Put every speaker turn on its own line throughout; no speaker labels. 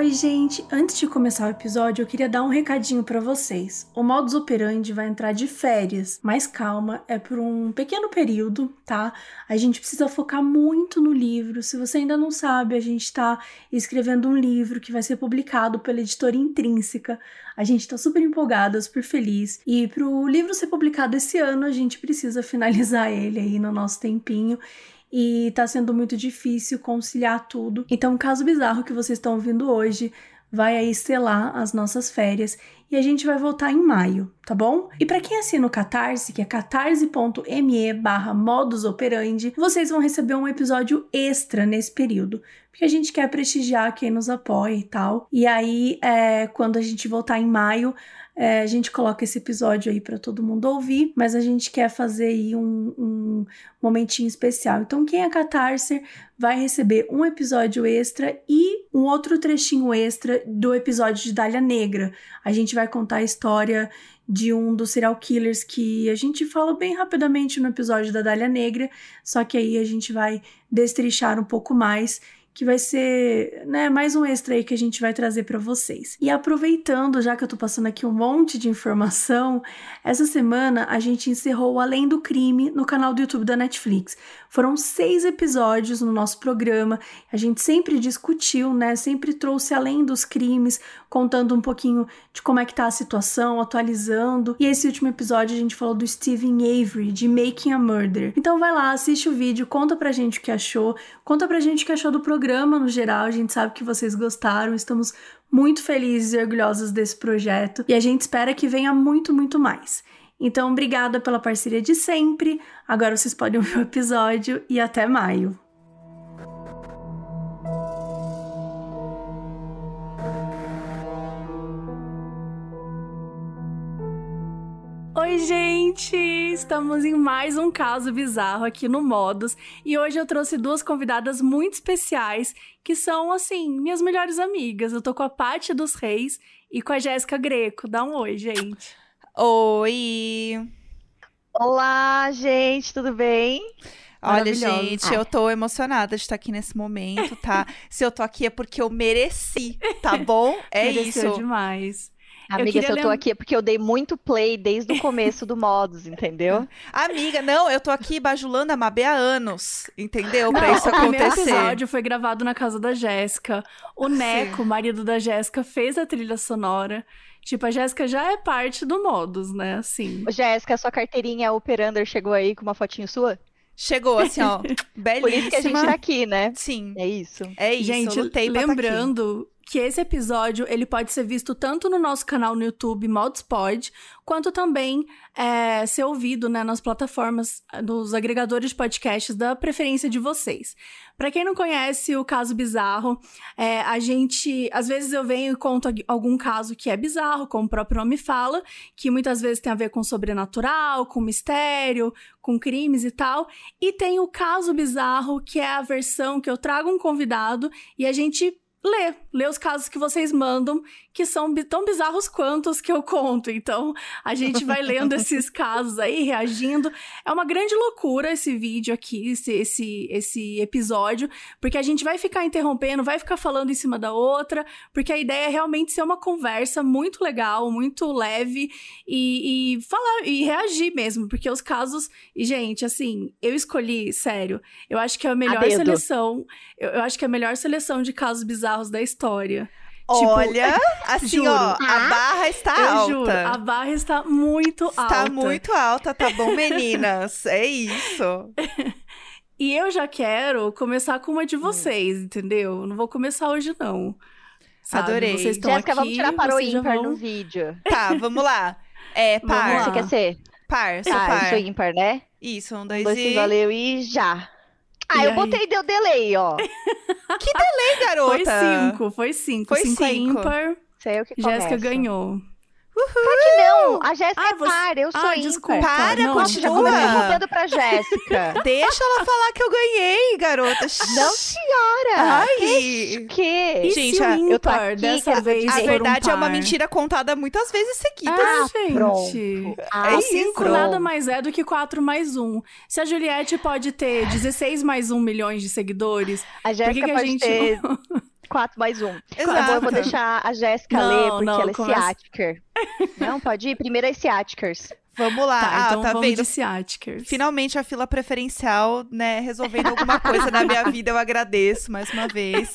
Oi, gente! Antes de começar o episódio, eu queria dar um recadinho para vocês. O Modus Operandi vai entrar de férias, mas calma, é por um pequeno período, tá? A gente precisa focar muito no livro. Se você ainda não sabe, a gente tá escrevendo um livro que vai ser publicado pela editora Intrínseca. A gente tá super empolgada, super feliz. E pro livro ser publicado esse ano, a gente precisa finalizar ele aí no nosso tempinho e tá sendo muito difícil conciliar tudo. Então, o caso bizarro que vocês estão ouvindo hoje vai aí selar as nossas férias e a gente vai voltar em maio, tá bom? E para quem assina o Catarse, que é catarse.me barra modus operandi, vocês vão receber um episódio extra nesse período, porque a gente quer prestigiar quem nos apoia e tal. E aí, é, quando a gente voltar em maio, é, a gente coloca esse episódio aí para todo mundo ouvir, mas a gente quer fazer aí um, um momentinho especial. Então, quem é Catarse vai receber um episódio extra e um outro trechinho extra do episódio de Dália Negra. A gente vai contar a história de um dos serial killers que a gente fala bem rapidamente no episódio da Dália Negra, só que aí a gente vai destrichar um pouco mais que vai ser, né, mais um extra aí que a gente vai trazer para vocês. E aproveitando, já que eu tô passando aqui um monte de informação, essa semana a gente encerrou o Além do Crime no canal do YouTube da Netflix. Foram seis episódios no nosso programa. A gente sempre discutiu, né? Sempre trouxe além dos crimes, contando um pouquinho de como é que tá a situação, atualizando. E esse último episódio a gente falou do Stephen Avery, de Making a Murder. Então vai lá, assiste o vídeo, conta pra gente o que achou, conta pra gente o que achou do programa no geral. A gente sabe que vocês gostaram, estamos muito felizes e orgulhosos desse projeto e a gente espera que venha muito, muito mais. Então, obrigada pela parceria de sempre. Agora vocês podem ouvir o episódio e até maio. Oi, gente! Estamos em mais um caso bizarro aqui no Modus e hoje eu trouxe duas convidadas muito especiais que são, assim, minhas melhores amigas. Eu tô com a Paty dos Reis e com a Jéssica Greco. Dá um oi, gente.
Oi!
Olá, gente, tudo bem?
Olha, gente, eu tô emocionada de estar aqui nesse momento, tá? Se eu tô aqui é porque eu mereci, tá bom? É
Mereceu
isso.
demais.
Amiga, eu se eu tô lem... aqui é porque eu dei muito play desde o começo do Modus, entendeu?
Amiga, não, eu tô aqui bajulando a Mabê há anos, entendeu? Pra não, isso acontecer.
O primeiro episódio foi gravado na casa da Jéssica. O Neco, marido da Jéssica, fez a trilha sonora. Tipo, a Jéssica já é parte do Modus, né? Assim.
Jéssica, sua carteirinha Operander chegou aí com uma fotinho sua?
Chegou, assim, ó. belíssima.
Por isso que a gente tá aqui, né?
Sim.
É isso.
É isso.
Gente, lembrando que esse episódio ele pode ser visto tanto no nosso canal no YouTube Modspod, quanto também é, ser ouvido né, nas plataformas, nos agregadores de podcasts da preferência de vocês. Para quem não conhece o caso bizarro, é, a gente às vezes eu venho e conto algum caso que é bizarro, como o próprio nome fala, que muitas vezes tem a ver com sobrenatural, com mistério, com crimes e tal. E tem o caso bizarro, que é a versão que eu trago um convidado e a gente lê, lê os casos que vocês mandam, que são tão bizarros quanto os que eu conto. Então, a gente vai lendo esses casos aí, reagindo. É uma grande loucura esse vídeo aqui, esse, esse, esse episódio, porque a gente vai ficar interrompendo, vai ficar falando em cima da outra, porque a ideia é realmente ser uma conversa muito legal, muito leve e, e falar e reagir mesmo, porque os casos. E, gente, assim, eu escolhi, sério, eu acho que é a melhor a seleção. Eu, eu acho que é a melhor seleção de casos bizarros bizarros da história.
Tipo, Olha, tipo, assim, juro, ó, a barra está
eu
alta.
Juro, a barra está muito
está
alta.
Está muito alta, tá bom, meninas? é isso.
e eu já quero começar com uma de vocês, hum. entendeu? Não vou começar hoje, não. Sabe?
Adorei.
Vocês estão
Jéssica,
aqui,
vamos tirar para o ímpar
vão...
no vídeo.
Tá, vamos lá. É, par.
Você quer ser?
Par, sou par.
eu sou ímpar, né?
Isso, um, dois,
um, dois
e...
valeu e já. Ah,
e
eu
aí?
botei deu delay, ó.
Que delay, garota?
Foi cinco, foi cinco.
Foi
cinco, é
cinco.
ímpar.
Eu que
Jéssica ganhou.
Claro que não. A Jéssica
Ah,
é
você-
par, eu sou
Ah,
ímpar.
desculpa.
Para,
Não,
Nossa, já
continua.
comecei roubando pra Jéssica.
Deixa ela falar que eu ganhei, garota.
não, senhora.
Ai.
Que? que?
E
Gente,
se o
a-
eu tô aqui,
dessa vez
A
for um
verdade é uma mentira contada muitas vezes seguidas.
Ah,
Ah,
gente.
pronto. Ah,
O
isso.
5 nada mais é do que 4 mais 1. Se a Juliette pode ter 16 mais 1 milhões de seguidores,
A
por que,
Jéssica
que a
pode
gente
ter. Quatro mais um.
Exato.
Eu vou deixar a Jéssica ler, porque
não,
ela é
começa-
ciática. Não, pode ir? Primeiro é ciáticas.
Vamos lá.
Tá,
ah,
então
tá
vamos
vendo?
de Ciaticers.
Finalmente a fila preferencial, né, resolvendo alguma coisa na minha vida, eu agradeço mais uma vez.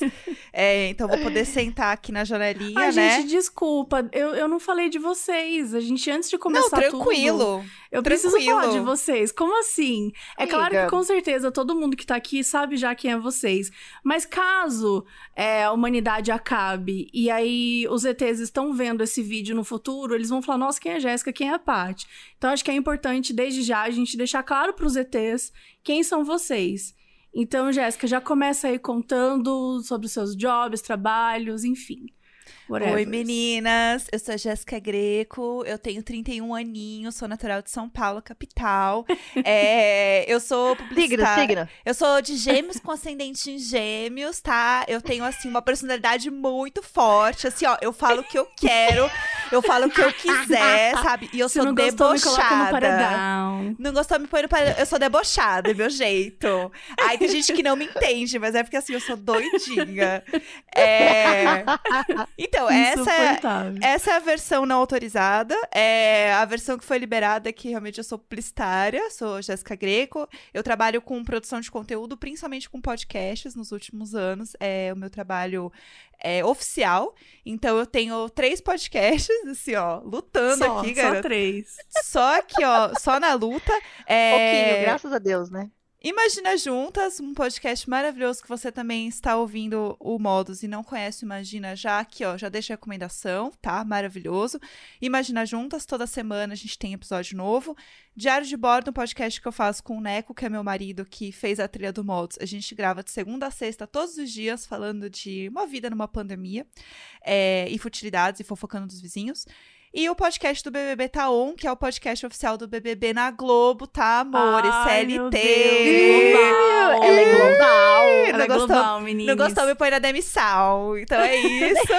É, então vou poder sentar aqui na janelinha,
Ai,
né?
gente, desculpa, eu, eu não falei de vocês. A gente, antes de começar
Não, tranquilo.
tudo, eu preciso
tranquilo.
falar de vocês. Como assim? É claro
Amiga.
que com certeza todo mundo que tá aqui sabe já quem é vocês. Mas caso é, a humanidade acabe e aí os ETs estão vendo esse vídeo no futuro, eles vão falar, nossa, quem é a Jéssica, quem é a Paty? Então acho que é importante, desde já, a gente deixar claro pros ETs quem são vocês. Então, Jéssica, já começa aí contando sobre os seus jobs, trabalhos, enfim. Whatever.
Oi, meninas. Eu sou a Jéssica Greco, eu tenho 31 aninhos, sou natural de São Paulo, capital. É, eu sou
Signo,
publicitária.
signo.
Eu sou de gêmeos com ascendente em gêmeos, tá? Eu tenho, assim, uma personalidade muito forte. Assim, ó, eu falo o que eu quero, eu falo o que eu quiser, sabe? E eu
Se
sou
não gostou, me coloca no
debochada.
paredão.
Não gostou, me põe no paredão. Eu sou debochada, é meu jeito. Aí tem gente que não me entende, mas é porque assim, eu sou doidinha. É... Então, essa é, essa é a versão não autorizada. É a versão que foi liberada, que realmente eu sou publicitária, sou Jéssica Greco. Eu trabalho com produção de conteúdo, principalmente com podcasts nos últimos anos. É o meu trabalho é, oficial. Então eu tenho três podcasts, assim, ó, lutando
só,
aqui,
só
garota.
três.
Só aqui, ó, só na luta. É,
Pouquinho, graças a Deus, né?
Imagina Juntas, um podcast maravilhoso que você também está ouvindo o Modus e não conhece o Imagina já aqui, ó, já deixa a recomendação, tá? Maravilhoso. Imagina Juntas, toda semana a gente tem episódio novo. Diário de Bordo, um podcast que eu faço com o Neco, que é meu marido, que fez a trilha do Modus. A gente grava de segunda a sexta, todos os dias, falando de uma vida numa pandemia é, e futilidades e fofocando dos vizinhos. E o podcast do BBB Tá On, que é o podcast oficial do BBB na Globo, tá, amores?
Ai, meu
CLT.
Deus, global.
Ela é global.
Ela
Não
é
gostou?
global, meninas.
Não gostou, me põe na demissão. Então é isso.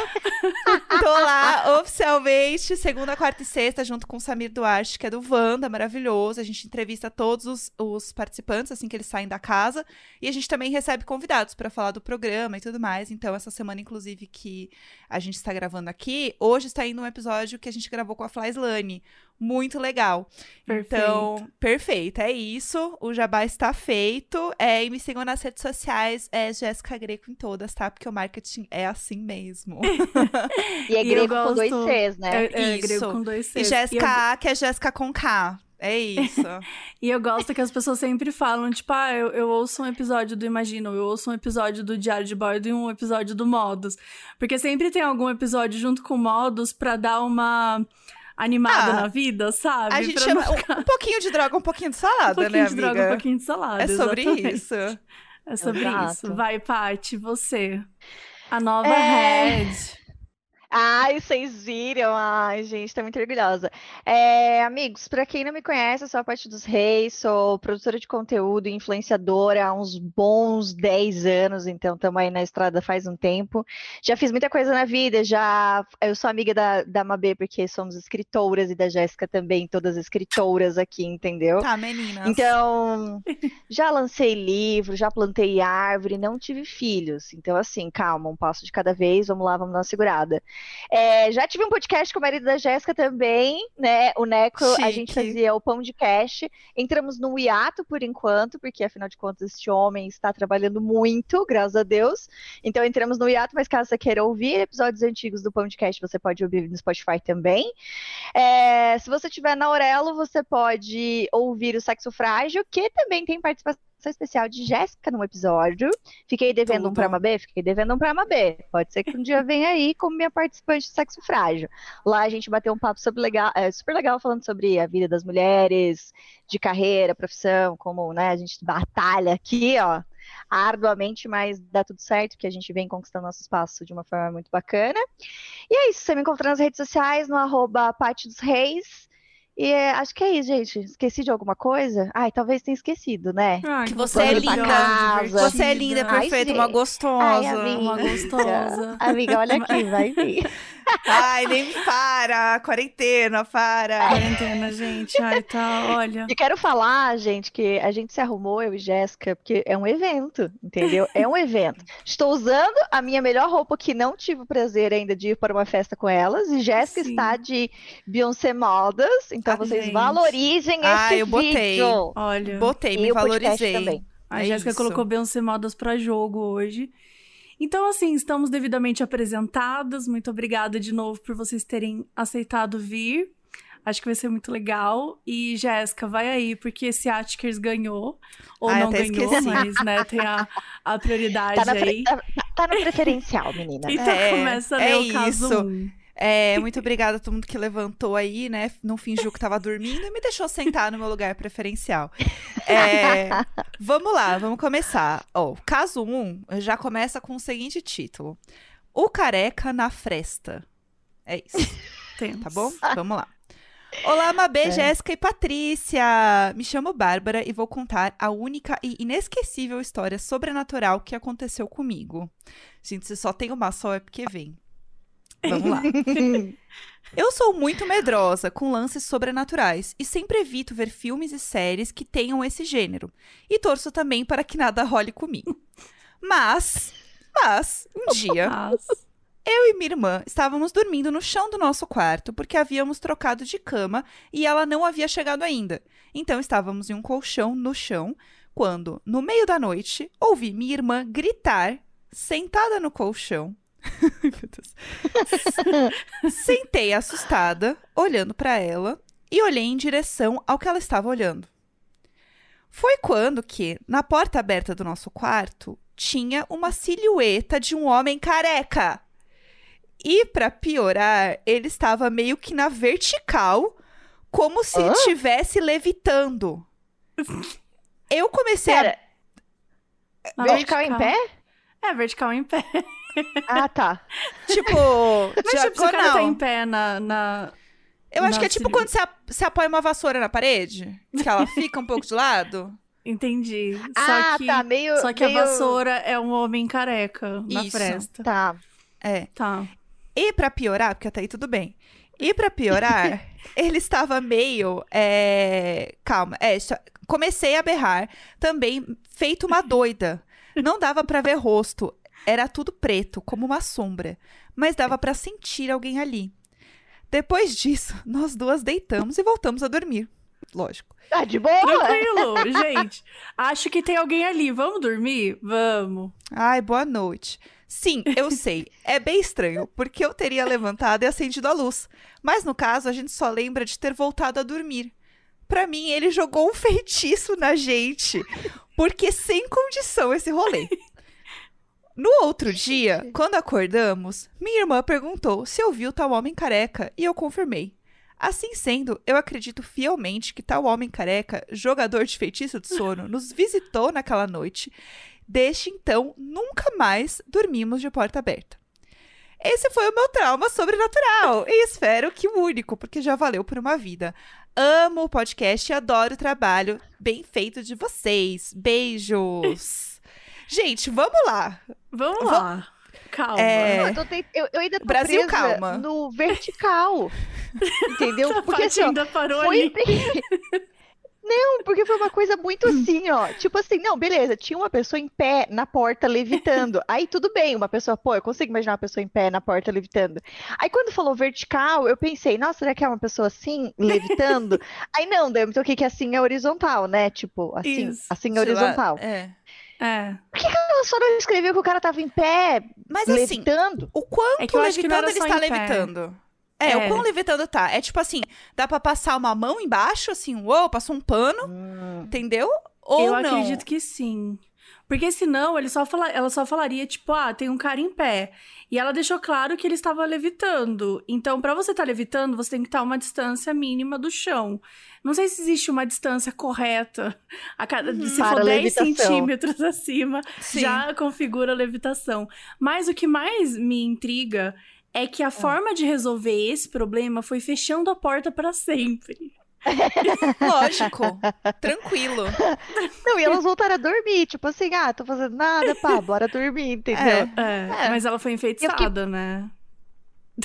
Tô lá oficialmente, segunda, quarta e sexta, junto com o Samir Duarte, que é do Wanda, maravilhoso. A gente entrevista todos os, os participantes assim que eles saem da casa. E a gente também recebe convidados pra falar do programa e tudo mais. Então, essa semana, inclusive, que a gente está gravando aqui, hoje está indo um episódio que a gente gravou com a Fly Slane. Muito legal.
Perfeito.
Então, perfeito. É isso. O jabá está feito. É, e me sigam nas redes sociais. É Jéssica Greco em todas, tá? Porque o marketing é assim mesmo.
E é
E eu
grego com dois Cs, né?
É, é
Isso.
grego com dois
e
Cs.
Jéssica A, que é Jéssica com K. É isso.
E eu gosto que as pessoas sempre falam, tipo, ah, eu, eu ouço um episódio do Imagino, eu ouço um episódio do Diário de Bordo e um episódio do Modus. Porque sempre tem algum episódio junto com o Modus pra dar uma animada
Ah,
na vida, sabe?
A gente
Pra
chama um,
ficar-
um pouquinho de droga, um pouquinho de
um
salada,
pouquinho
né,
de
amiga?
droga, um pouquinho de salada.
é sobre
exatamente.
isso.
É sobre
Exato.
isso. Vai, Paty, você. A nova
É.
head.
Ai, vocês viram? Ai, gente, tô muito orgulhosa. É, amigos, pra quem não me conhece, eu sou a Paty dos Reis, sou produtora de conteúdo e influenciadora há uns bons 10 anos, então estamos aí na estrada faz um tempo. Já fiz muita coisa na vida, já eu sou amiga da, da Mabê, porque somos escritoras, e da Jéssica também, todas escritoras aqui, entendeu?
Tá, meninas.
Então, já lancei livro, já plantei árvore, não tive filhos. Então, assim, calma, um passo de cada vez, vamos lá, vamos dar uma segurada. É, já tive um podcast com o marido da Jéssica também, né? O Neco, a gente
Chique.
fazia o pão de cash. Entramos num hiato por enquanto, porque afinal de contas, este homem está trabalhando muito, graças a Deus. Então, entramos no hiato, mas caso você queira ouvir episódios antigos do pão de cash, você pode ouvir no Spotify também. É, se você estiver na Aurelo, você pode ouvir o Sexo Frágil, que também tem participação especial de Jéssica num episódio. Fiquei devendo um
Tudo.
pra Mabê? Fiquei devendo um pra Mabê. Pode ser que um dia venha aí como minha participante de Sexo Frágil. Lá a gente bateu um papo sobre legal, é, super legal falando sobre a vida das mulheres, de carreira, profissão, como né, a gente batalha aqui, ó arduamente, mas dá tudo certo, porque a gente vem conquistando nosso espaço de uma forma muito bacana. E é isso, você me encontra nas redes sociais, no arroba Pati dos Reis. E é, acho que é isso, gente. Esqueci de alguma coisa? Ai, talvez tenha esquecido, né?
Ai,
Que você é
linda.
divertida.
Você é linda,
Ai,
perfeita, uma gostosa.
Ai, amiga.
Uma gostosa.
Amiga, olha aqui, vai vir.
Ai, nem para! Quarentena, para!
Quarentena, gente. Ai, tá, olha.
E quero falar, gente, que a gente se arrumou, eu e Jéssica, porque é um evento, entendeu? É um evento. Estou usando a minha melhor roupa, que não tive o prazer ainda de ir para uma festa com elas, e Jéssica está de Beyoncé Modas, então
Ah,
vocês
gente.
valorizem
Ah,
esse
eu botei.
vídeo.
Olha.
Botei,
E
me valorizei.
também.
A
É
Jéssica colocou Beyoncé Modas pra jogo hoje. Então, assim, estamos devidamente apresentadas. Muito obrigada de novo por vocês terem aceitado vir. Acho que vai ser muito legal. E, Jéssica, vai aí, porque esse Atkers ganhou. Ou
Ai,
não ganhou,
esqueci.
mas, né, tem a, a prioridade
Tá, na pre-
aí.
tá- tá no preferencial, menina.
Então
É,
começa a
é
ler o caso
isso.
um.
É, muito obrigada a todo mundo que levantou aí, né? Não fingiu que tava dormindo e me deixou sentar no meu lugar preferencial. É, vamos lá, vamos começar. Ó, o caso 1 já começa com o seguinte título: O careca na fresta. É isso,
Temos.
tá bom? Vamos lá. Olá, Mabê,
É.
Jéssica e Patrícia! Me chamo Bárbara e vou contar a única e inesquecível história sobrenatural que aconteceu comigo. Gente, se só tem uma só é porque vem. Vamos lá. Eu sou muito medrosa com lances sobrenaturais e sempre evito ver filmes e séries que tenham esse gênero. E torço também para que nada role comigo. Mas, mas, um dia,
Mas,
eu e minha irmã estávamos dormindo no chão do nosso quarto porque havíamos trocado de cama e ela não havia chegado ainda. Então estávamos em um colchão no chão quando, no meio da noite, ouvi minha irmã gritar, sentada no colchão. Sentei assustada, olhando para ela e olhei em direção ao que ela estava olhando. Foi quando que, na porta aberta do nosso quarto, tinha uma silhueta de um homem careca. E para piorar, ele estava meio que na vertical, como se estivesse levitando. Eu comecei
Pera,
a.
vertical em pé?
É, vertical em pé.
Ah, tá.
Tipo.
Mas, tipo, se o cara
não.
tá em pé na... na...
Eu acho
na
que é tipo quando você, você apoia uma vassoura na parede, que ela fica um pouco de lado.
Entendi.
ah,
só que,
tá. Meio.
só que
meio...
a vassoura é um homem careca na
Isso.
fresta.
Tá.
É.
Tá.
E pra piorar, porque até aí tudo bem. E pra piorar, ele estava meio. é, Calma, é, comecei a berrar, também feito uma doida. Não dava pra ver rosto, era tudo preto, como uma sombra, mas dava pra sentir alguém ali. Depois disso, nós duas deitamos e voltamos a dormir. Lógico.
Tá de boa?
Tranquilo, gente. Acho que tem alguém ali. Vamos dormir? Vamos.
Ai, boa noite. Sim, eu sei. É bem estranho, porque eu teria levantado e acendido a luz. Mas no caso, a gente só lembra de ter voltado a dormir. Pra mim, ele jogou um feitiço na gente, porque sem condição esse rolê. No outro dia, quando acordamos, minha irmã perguntou se eu vi o tal homem careca e eu confirmei. Assim sendo, eu acredito fielmente que tal homem careca, jogador de feitiço de sono, nos visitou naquela noite Desde então, nunca mais dormimos de porta aberta. Esse foi o meu trauma sobrenatural. E espero que o único, porque já valeu por uma vida. Amo o podcast e adoro o trabalho bem feito de vocês. Beijos. Gente, vamos lá.
Vamos
Vamos-
lá. Calma.
É.
Não, eu, tô tent- eu- eu ainda tô
Brasil,
presa
calma.
no vertical. Entendeu? Porque assim,
ainda parou
foi...
ali.
Não, porque foi uma coisa muito assim, ó. Tipo assim, não, beleza, tinha uma pessoa em pé na porta levitando. Aí tudo bem, uma pessoa, pô, eu consigo imaginar uma pessoa em pé na porta levitando. Aí quando falou vertical, eu pensei, nossa, será que é uma pessoa assim, levitando? Aí não, daí eu me toquei que assim é horizontal, né? Tipo, assim,
Isso.
assim é
Sei lá,
horizontal.
é.
É.
Ela só não escreveu que o cara tava em pé,
Mas assim,
levitando.
o quanto
É que que
levitando ele está levitando? É,
É.
o quão levitando tá? É tipo assim, dá pra passar uma mão embaixo, assim, uou, passou um pano,
Hum.
entendeu? Ou
eu
não?
acredito que sim. Porque senão ele só fala, ela só falaria, tipo, ah, tem um cara em pé. E ela deixou claro que ele estava levitando. Então, pra você estar levitando, você tem que estar a uma distância mínima do chão. Não sei se existe uma distância correta. A cada,
Uhum.
se
Para
for 10
levitação.
centímetros acima,
Sim.
já configura a levitação. Mas o que mais me intriga é que a forma de resolver esse problema foi fechando a porta pra sempre.
Lógico. Tranquilo.
Não, e elas voltaram a dormir, tipo assim, ah, tô fazendo nada, pá, bora dormir, entendeu?
É.
É,
É.
mas ela foi enfeitiçada, né?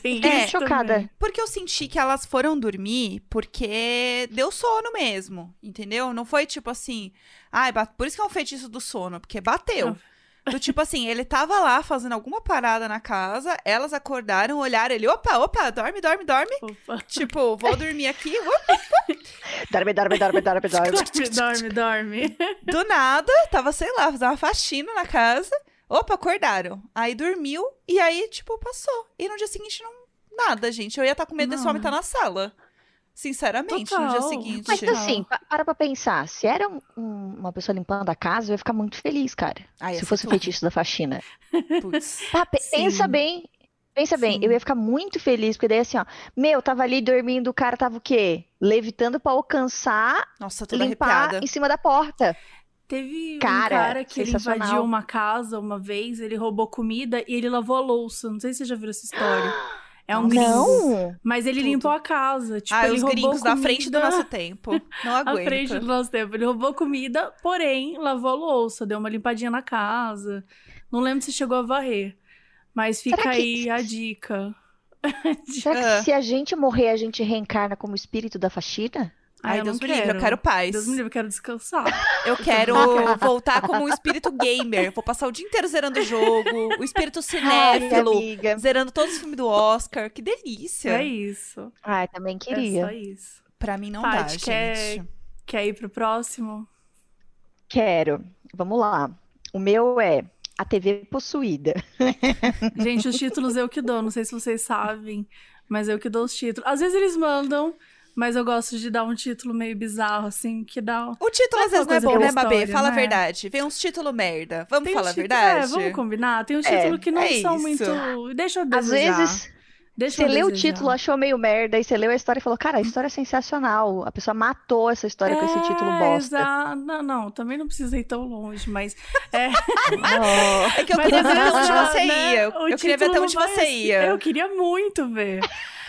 Tem
É,
chocada.
também.
Porque eu senti que elas foram dormir porque deu sono mesmo, entendeu? Não foi tipo assim, ai, ba- por isso que é um feitiço do sono, porque bateu. Do tipo assim, ele tava lá fazendo alguma parada na casa, elas acordaram, olharam, ele, opa, opa, dorme, dorme, dorme.
Opa.
Tipo, vou dormir aqui.
Dorme, dorme, dorme, dorme, dorme.
Dorme, dorme, dorme.
Do nada, tava, sei lá, fazendo uma faxina na casa. Opa, acordaram. Aí dormiu e aí, tipo, passou. E no dia seguinte, não. Nada, gente. Eu ia estar com medo desse
Não,
homem estar na sala. Sinceramente, no dia
Total.
seguinte.
Mas
Total.
assim, pa- para pra pensar, se era um- um- uma pessoa limpando a casa, eu ia ficar muito feliz, cara.
Ia
se fosse o feitiço da faxina.
Putz.
Pe- pensa bem, pensa bem,
Sim.
eu ia ficar muito feliz, porque daí assim, ó, meu, tava ali dormindo, o cara tava o quê? Levitando pra alcançar,
Nossa, toda
limpar
arrepiada.
em cima da porta.
Teve um
Cara,
cara que ele invadiu uma casa uma vez, ele roubou comida e ele lavou a louça. Não sei se você já viu essa história. É um gringo.
Não!
Mas ele
Tudo.
limpou a casa. Tipo,
ah,
ele
os
roubou
gringos da
comida
frente do nosso tempo. Não
À
aguento.
frente do nosso tempo. Ele roubou comida, porém, lavou a louça, deu uma limpadinha na casa. Não lembro se chegou a varrer. Mas fica
Será que-
aí a dica.
Será que
Ah.
se a gente morrer, a gente reencarna como espírito da faxina?
Ai,
eu
Deus me livre, eu quero paz.
Deus me livre, eu quero descansar.
Eu quero voltar como um espírito gamer. Vou passar o dia inteiro zerando o jogo. O espírito
Ai,
cinéfilo.
amiga.
Zerando todos os filmes do Oscar. Que delícia.
É isso.
Ai, também
É
queria.
só isso.
Pra mim não dá,
Paty,
gente.
quer, quer ir pro próximo?
Quero. Vamos lá. O meu é a TV possuída.
Gente, os títulos eu que dou, não sei se vocês sabem, mas eu que dou os títulos. Às vezes eles mandam, mas eu gosto de dar um título meio bizarro, assim, que dá.
O título
é
às vezes não é bom, né,
história,
Fala a
né?
verdade. Vem uns títulos merda. Vamos
Tem
falar a
título-
verdade?
É, vamos combinar. Tem um
É,
título que não
é
são
isso.
muito. Deixa eu
Às
desejar.
vezes,
Deixa
você
eu
lê o título, achou meio merda, e você leu a história e falou, cara, a história é sensacional. A pessoa matou essa história com esse título
É,
bosta.
exa- Não, não, também não precisa ir tão longe, mas. É,
Oh.
É que eu
mas
queria
às
ver até onde você
né,
ia. Eu queria ver
título
até onde você ia.
Eu queria muito ver.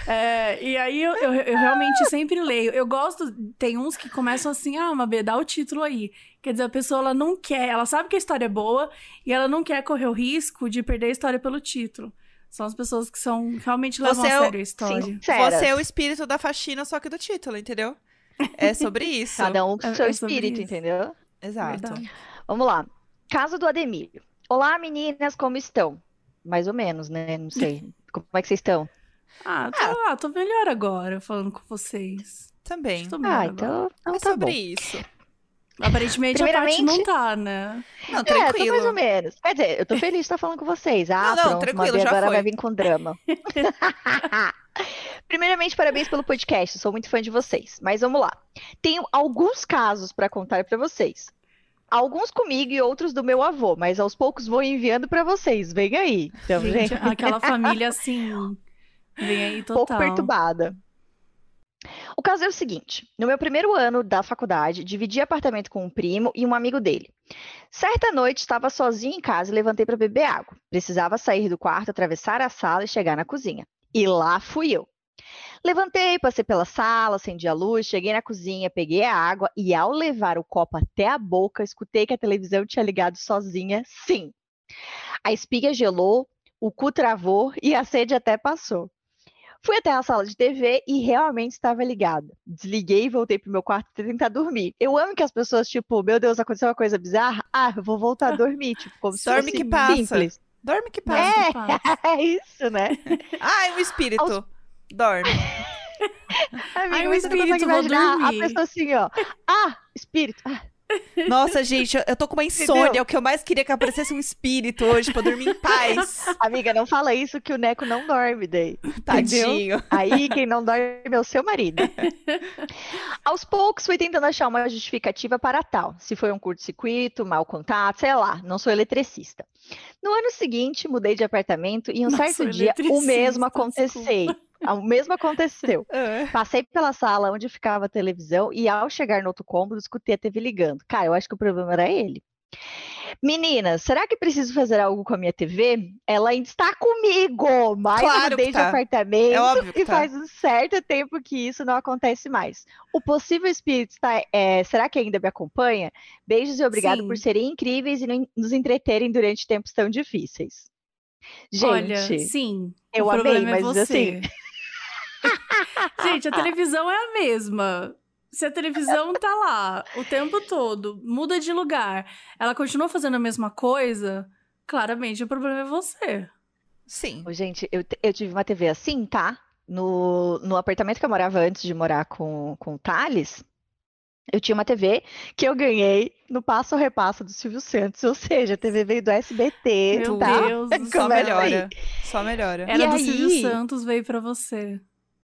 É, e aí eu, eu, eu realmente sempre leio. Eu gosto, tem uns que começam assim, ah, Mabê, dá o título aí. Quer dizer, a pessoa ela não quer, ela sabe que a história é boa e ela não quer correr o risco de perder a história pelo título. São as pessoas que são realmente levam
Você é
a
o-
sério a história.
Sinceras.
Você é o espírito da faxina, só que do título, entendeu? É sobre isso.
Cada um com
É-
seu
é
espírito,
isso.
entendeu?
Exato.
Verdade.
Vamos lá. Caso do Ademir. Olá, meninas, como estão? Mais ou menos, né? Não sei. Como é que vocês estão?
Ah, tô, ah, tô melhor agora falando com vocês.
Também.
Tô melhor
Ah,
agora.
então, então
É
tá
sobre
bom.
isso.
Aparentemente a
Primeiramente-
não tá, né?
Não,
É, tô mais ou
tranquilo.
menos. Quer dizer, eu tô feliz de estar falando com vocês. Ah,
Não, não,
pronto,
tranquilo, já
agora
foi.
vai vir com drama. Primeiramente, parabéns pelo podcast. Sou muito fã de vocês. Mas vamos lá. Tenho alguns casos para contar para vocês. Alguns comigo e outros do meu avô, mas aos poucos vou enviando para vocês. Vem aí. Então,
Gente,
gente,
aquela família assim. Vem aí
um pouco
total.
perturbada. O caso é o seguinte: no meu primeiro ano da faculdade, dividi apartamento com um primo e um amigo dele. Certa noite, estava sozinho em casa e levantei para beber água. Precisava sair do quarto, atravessar a sala e chegar na cozinha. E lá fui eu. Levantei, passei pela sala, acendi a luz, cheguei na cozinha, peguei a água e, ao levar o copo até a boca, escutei que a televisão tinha ligado sozinha, sim. A espiga gelou, o cu travou e a sede até passou. Fui até a sala de TV e realmente estava ligada. Desliguei e voltei pro meu quarto para tentar dormir. Eu amo que as pessoas, tipo, meu Deus, aconteceu uma coisa bizarra. Ah, eu vou voltar a dormir, tipo, como se
Dorme
fosse
que passa.
simples.
Dorme que passa.
Passa,
É.
passa.
É isso, né?
Ai, o espírito. Dorme.
Amiga,
Ai, o
mas você não consegue
espírito, vou
imaginar a
dormir.
pessoa assim, ó. Ah, espírito. Ah,
Nossa, gente, eu- eu tô com uma insônia.
Entendeu?
O que eu mais queria é que aparecesse um espírito hoje pra dormir em paz.
amiga, não fala isso que o Neco não dorme daí.
Tadinho.
Aí quem não dorme é o seu marido. Aos poucos fui tentando achar uma justificativa para tal. Se foi um curto-circuito, mau contato, sei lá, não sou eletricista. No ano seguinte, mudei de apartamento e um
Não
certo dia o mesmo aconteceu. O mesmo aconteceu.
Ah,
Passei pela sala onde ficava a televisão e ao chegar no outro cômodo, escutei a TV ligando. Cara, eu acho que o problema era ele. Meninas, será que preciso fazer algo com a minha TV? Ela ainda está comigo, mas eu
Claro que
mudei de
tá.
apartamento
É
e
tá.
faz um certo tempo que isso não acontece mais. O possível espírito está, é, será que ainda me acompanha? Beijos e obrigado
Sim.
por serem incríveis e no- nos entreterem durante tempos tão difíceis. Gente,
Olha, sim.
eu amei,
é
mas
você.
assim-
Gente, a televisão é a mesma. Se a televisão tá lá o tempo todo, muda de lugar, ela continua fazendo a mesma coisa, claramente o problema é você.
Sim.
Gente, eu, eu tive uma TV assim, tá? No, no apartamento que eu morava antes de morar com, com o Thales, eu tinha uma TV que eu ganhei no passo repasso do Silvio Santos, ou seja, a TV veio do SBT,
Meu
tá?
Deus do
Só.
Começa aí.
melhora. Só melhora.
Era
E
do
aí?
Silvio Santos, veio pra você.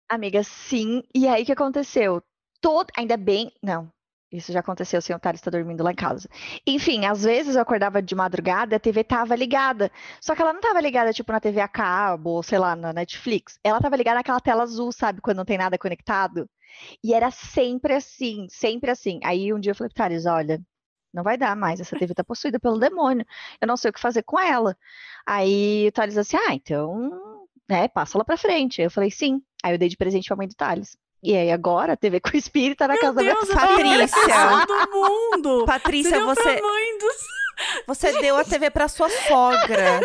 Amiga, sim. E aí o que aconteceu? Todo... Ainda bem. Não, isso já aconteceu sem o Thales estar dormindo lá em casa. Enfim, às vezes eu acordava de madrugada e a TV tava ligada. Só que ela não tava ligada, tipo, na TV a cabo, ou sei lá, na Netflix. Ela tava ligada naquela tela azul, sabe? Quando não tem nada conectado. E era sempre assim, sempre assim. Aí um dia eu falei Thales, olha, não vai dar mais, essa TV tá possuída pelo demônio. Eu não sei o que fazer com ela. Aí o Thales assim, ah, então, né, passa ela pra frente. Aí eu falei, sim. Aí eu dei de presente pra mãe do Thales. E aí agora a TV com o espírito tá na
Meu
casa da minha
Deus,
sogra.
a pior
Patrícia.
do mundo. Você
Patrícia,
deu
você,
pra mãe do...
você deu a TV pra sua sogra.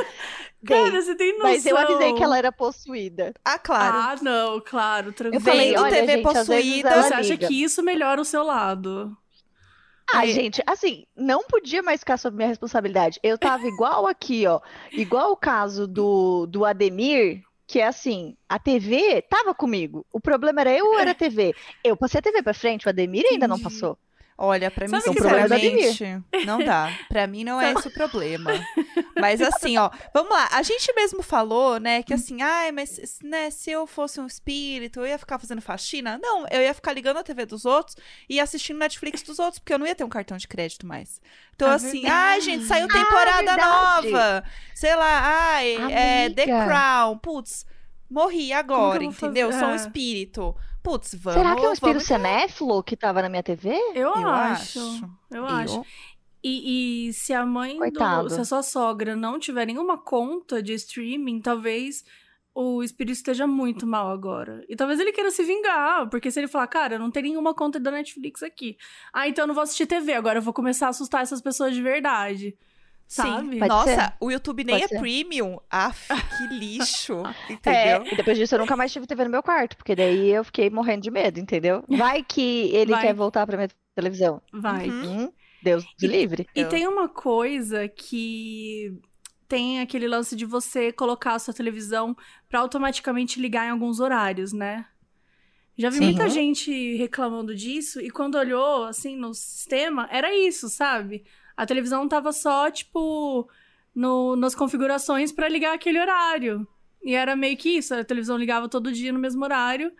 Dei,
Cara, você tem noção.
mas eu avisei que ela era possuída.
Ah, claro.
Ah, não, claro, tranquilo.
Eu falei,
Vendo
olha,
TV
gente,
possuída,
ela
Você acha que isso melhora o seu lado?
Ah,
É.
gente, assim, não podia mais ficar sob minha responsabilidade. Eu tava igual aqui, ó. Igual o caso do, do Ademir, que é assim, a TV tava comigo. O problema era eu ou era a TV? Eu passei a TV pra frente, o Ademir ainda não passou.
Olha, pra mim,
Sabe
sinceramente, não dá. Pra mim não é esse o problema. Mas assim, ó, vamos lá. A gente mesmo falou, né, que assim, ai, mas né, se eu fosse um espírito, eu ia ficar fazendo faxina? Não, eu ia ficar ligando a TV dos outros e assistindo Netflix dos outros, porque eu não ia ter um cartão de crédito mais. Então,
É
assim,
verdade.
ai, gente, saiu temporada
verdade.
nova. Sei lá, ai, é The. Crown. Putz, morri agora, entendeu? Sou um
É.
espírito. Putz, vamos.
Será que é um espírito
vamos...
cenéfilo que tava na minha TV?
Eu,
Eu
acho.
acho.
Eu acho. E, e se a mãe
Coitado.
do. Se a sua sogra não tiver nenhuma conta de streaming, talvez o espírito esteja muito mal agora. E talvez ele queira se vingar, porque se ele falar, cara, não tem nenhuma conta da Netflix aqui. Ah, então eu não vou assistir TV, agora eu vou começar a assustar essas pessoas de verdade. Sabe?
Sim.
Pode
Nossa,
ser.
o YouTube nem
Pode
é
ser.
premium. Aff, que lixo.
É,
Entendeu?
e depois disso eu nunca mais tive TV no meu quarto, porque daí eu fiquei morrendo de medo, entendeu? Vai que ele
Vai.
quer voltar pra minha televisão.
Vai.
Uhum.
Hum, Deus
E-
me livre.
E
Eu-
tem uma coisa que tem aquele lance de você colocar a sua televisão pra automaticamente ligar em alguns horários, né? Já vi
Sim.
muita gente reclamando disso e quando olhou assim no sistema, era isso, sabe? A televisão tava só tipo no, nas configurações pra ligar aquele horário. E era meio que isso, a televisão ligava todo dia no mesmo horário.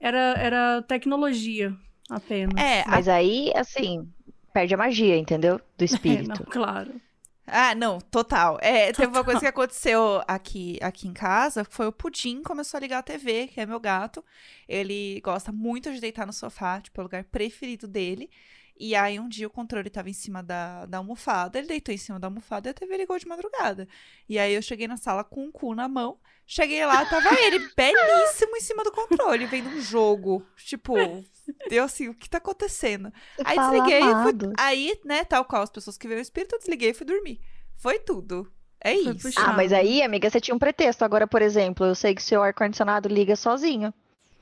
Era, era tecnologia apenas.
É, a-
Mas aí, assim, perde a magia, entendeu? Do
É,
espírito.
não, claro.
ah, não, total. É, teve uma coisa que aconteceu aqui, aqui em casa, foi o Pudim começou a ligar a TV, que é meu gato. Ele gosta muito de deitar no sofá, tipo, é o lugar preferido dele. E aí, um dia o controle tava em cima da, da almofada, ele deitou em cima da almofada e a TV ligou de madrugada. E aí, eu cheguei na sala com um cu na mão, cheguei lá, tava ele belíssimo em cima do controle, vendo um jogo. Tipo, deu assim, o que tá acontecendo? Aí
fala
desliguei fui. Aí, né, tal qual as pessoas que veem o espírito, eu desliguei e fui dormir. Foi tudo. É
Foi
isso.
puxado.
Ah, mas aí, amiga, você tinha um pretexto. Agora, por exemplo, eu sei que seu ar-condicionado liga sozinho.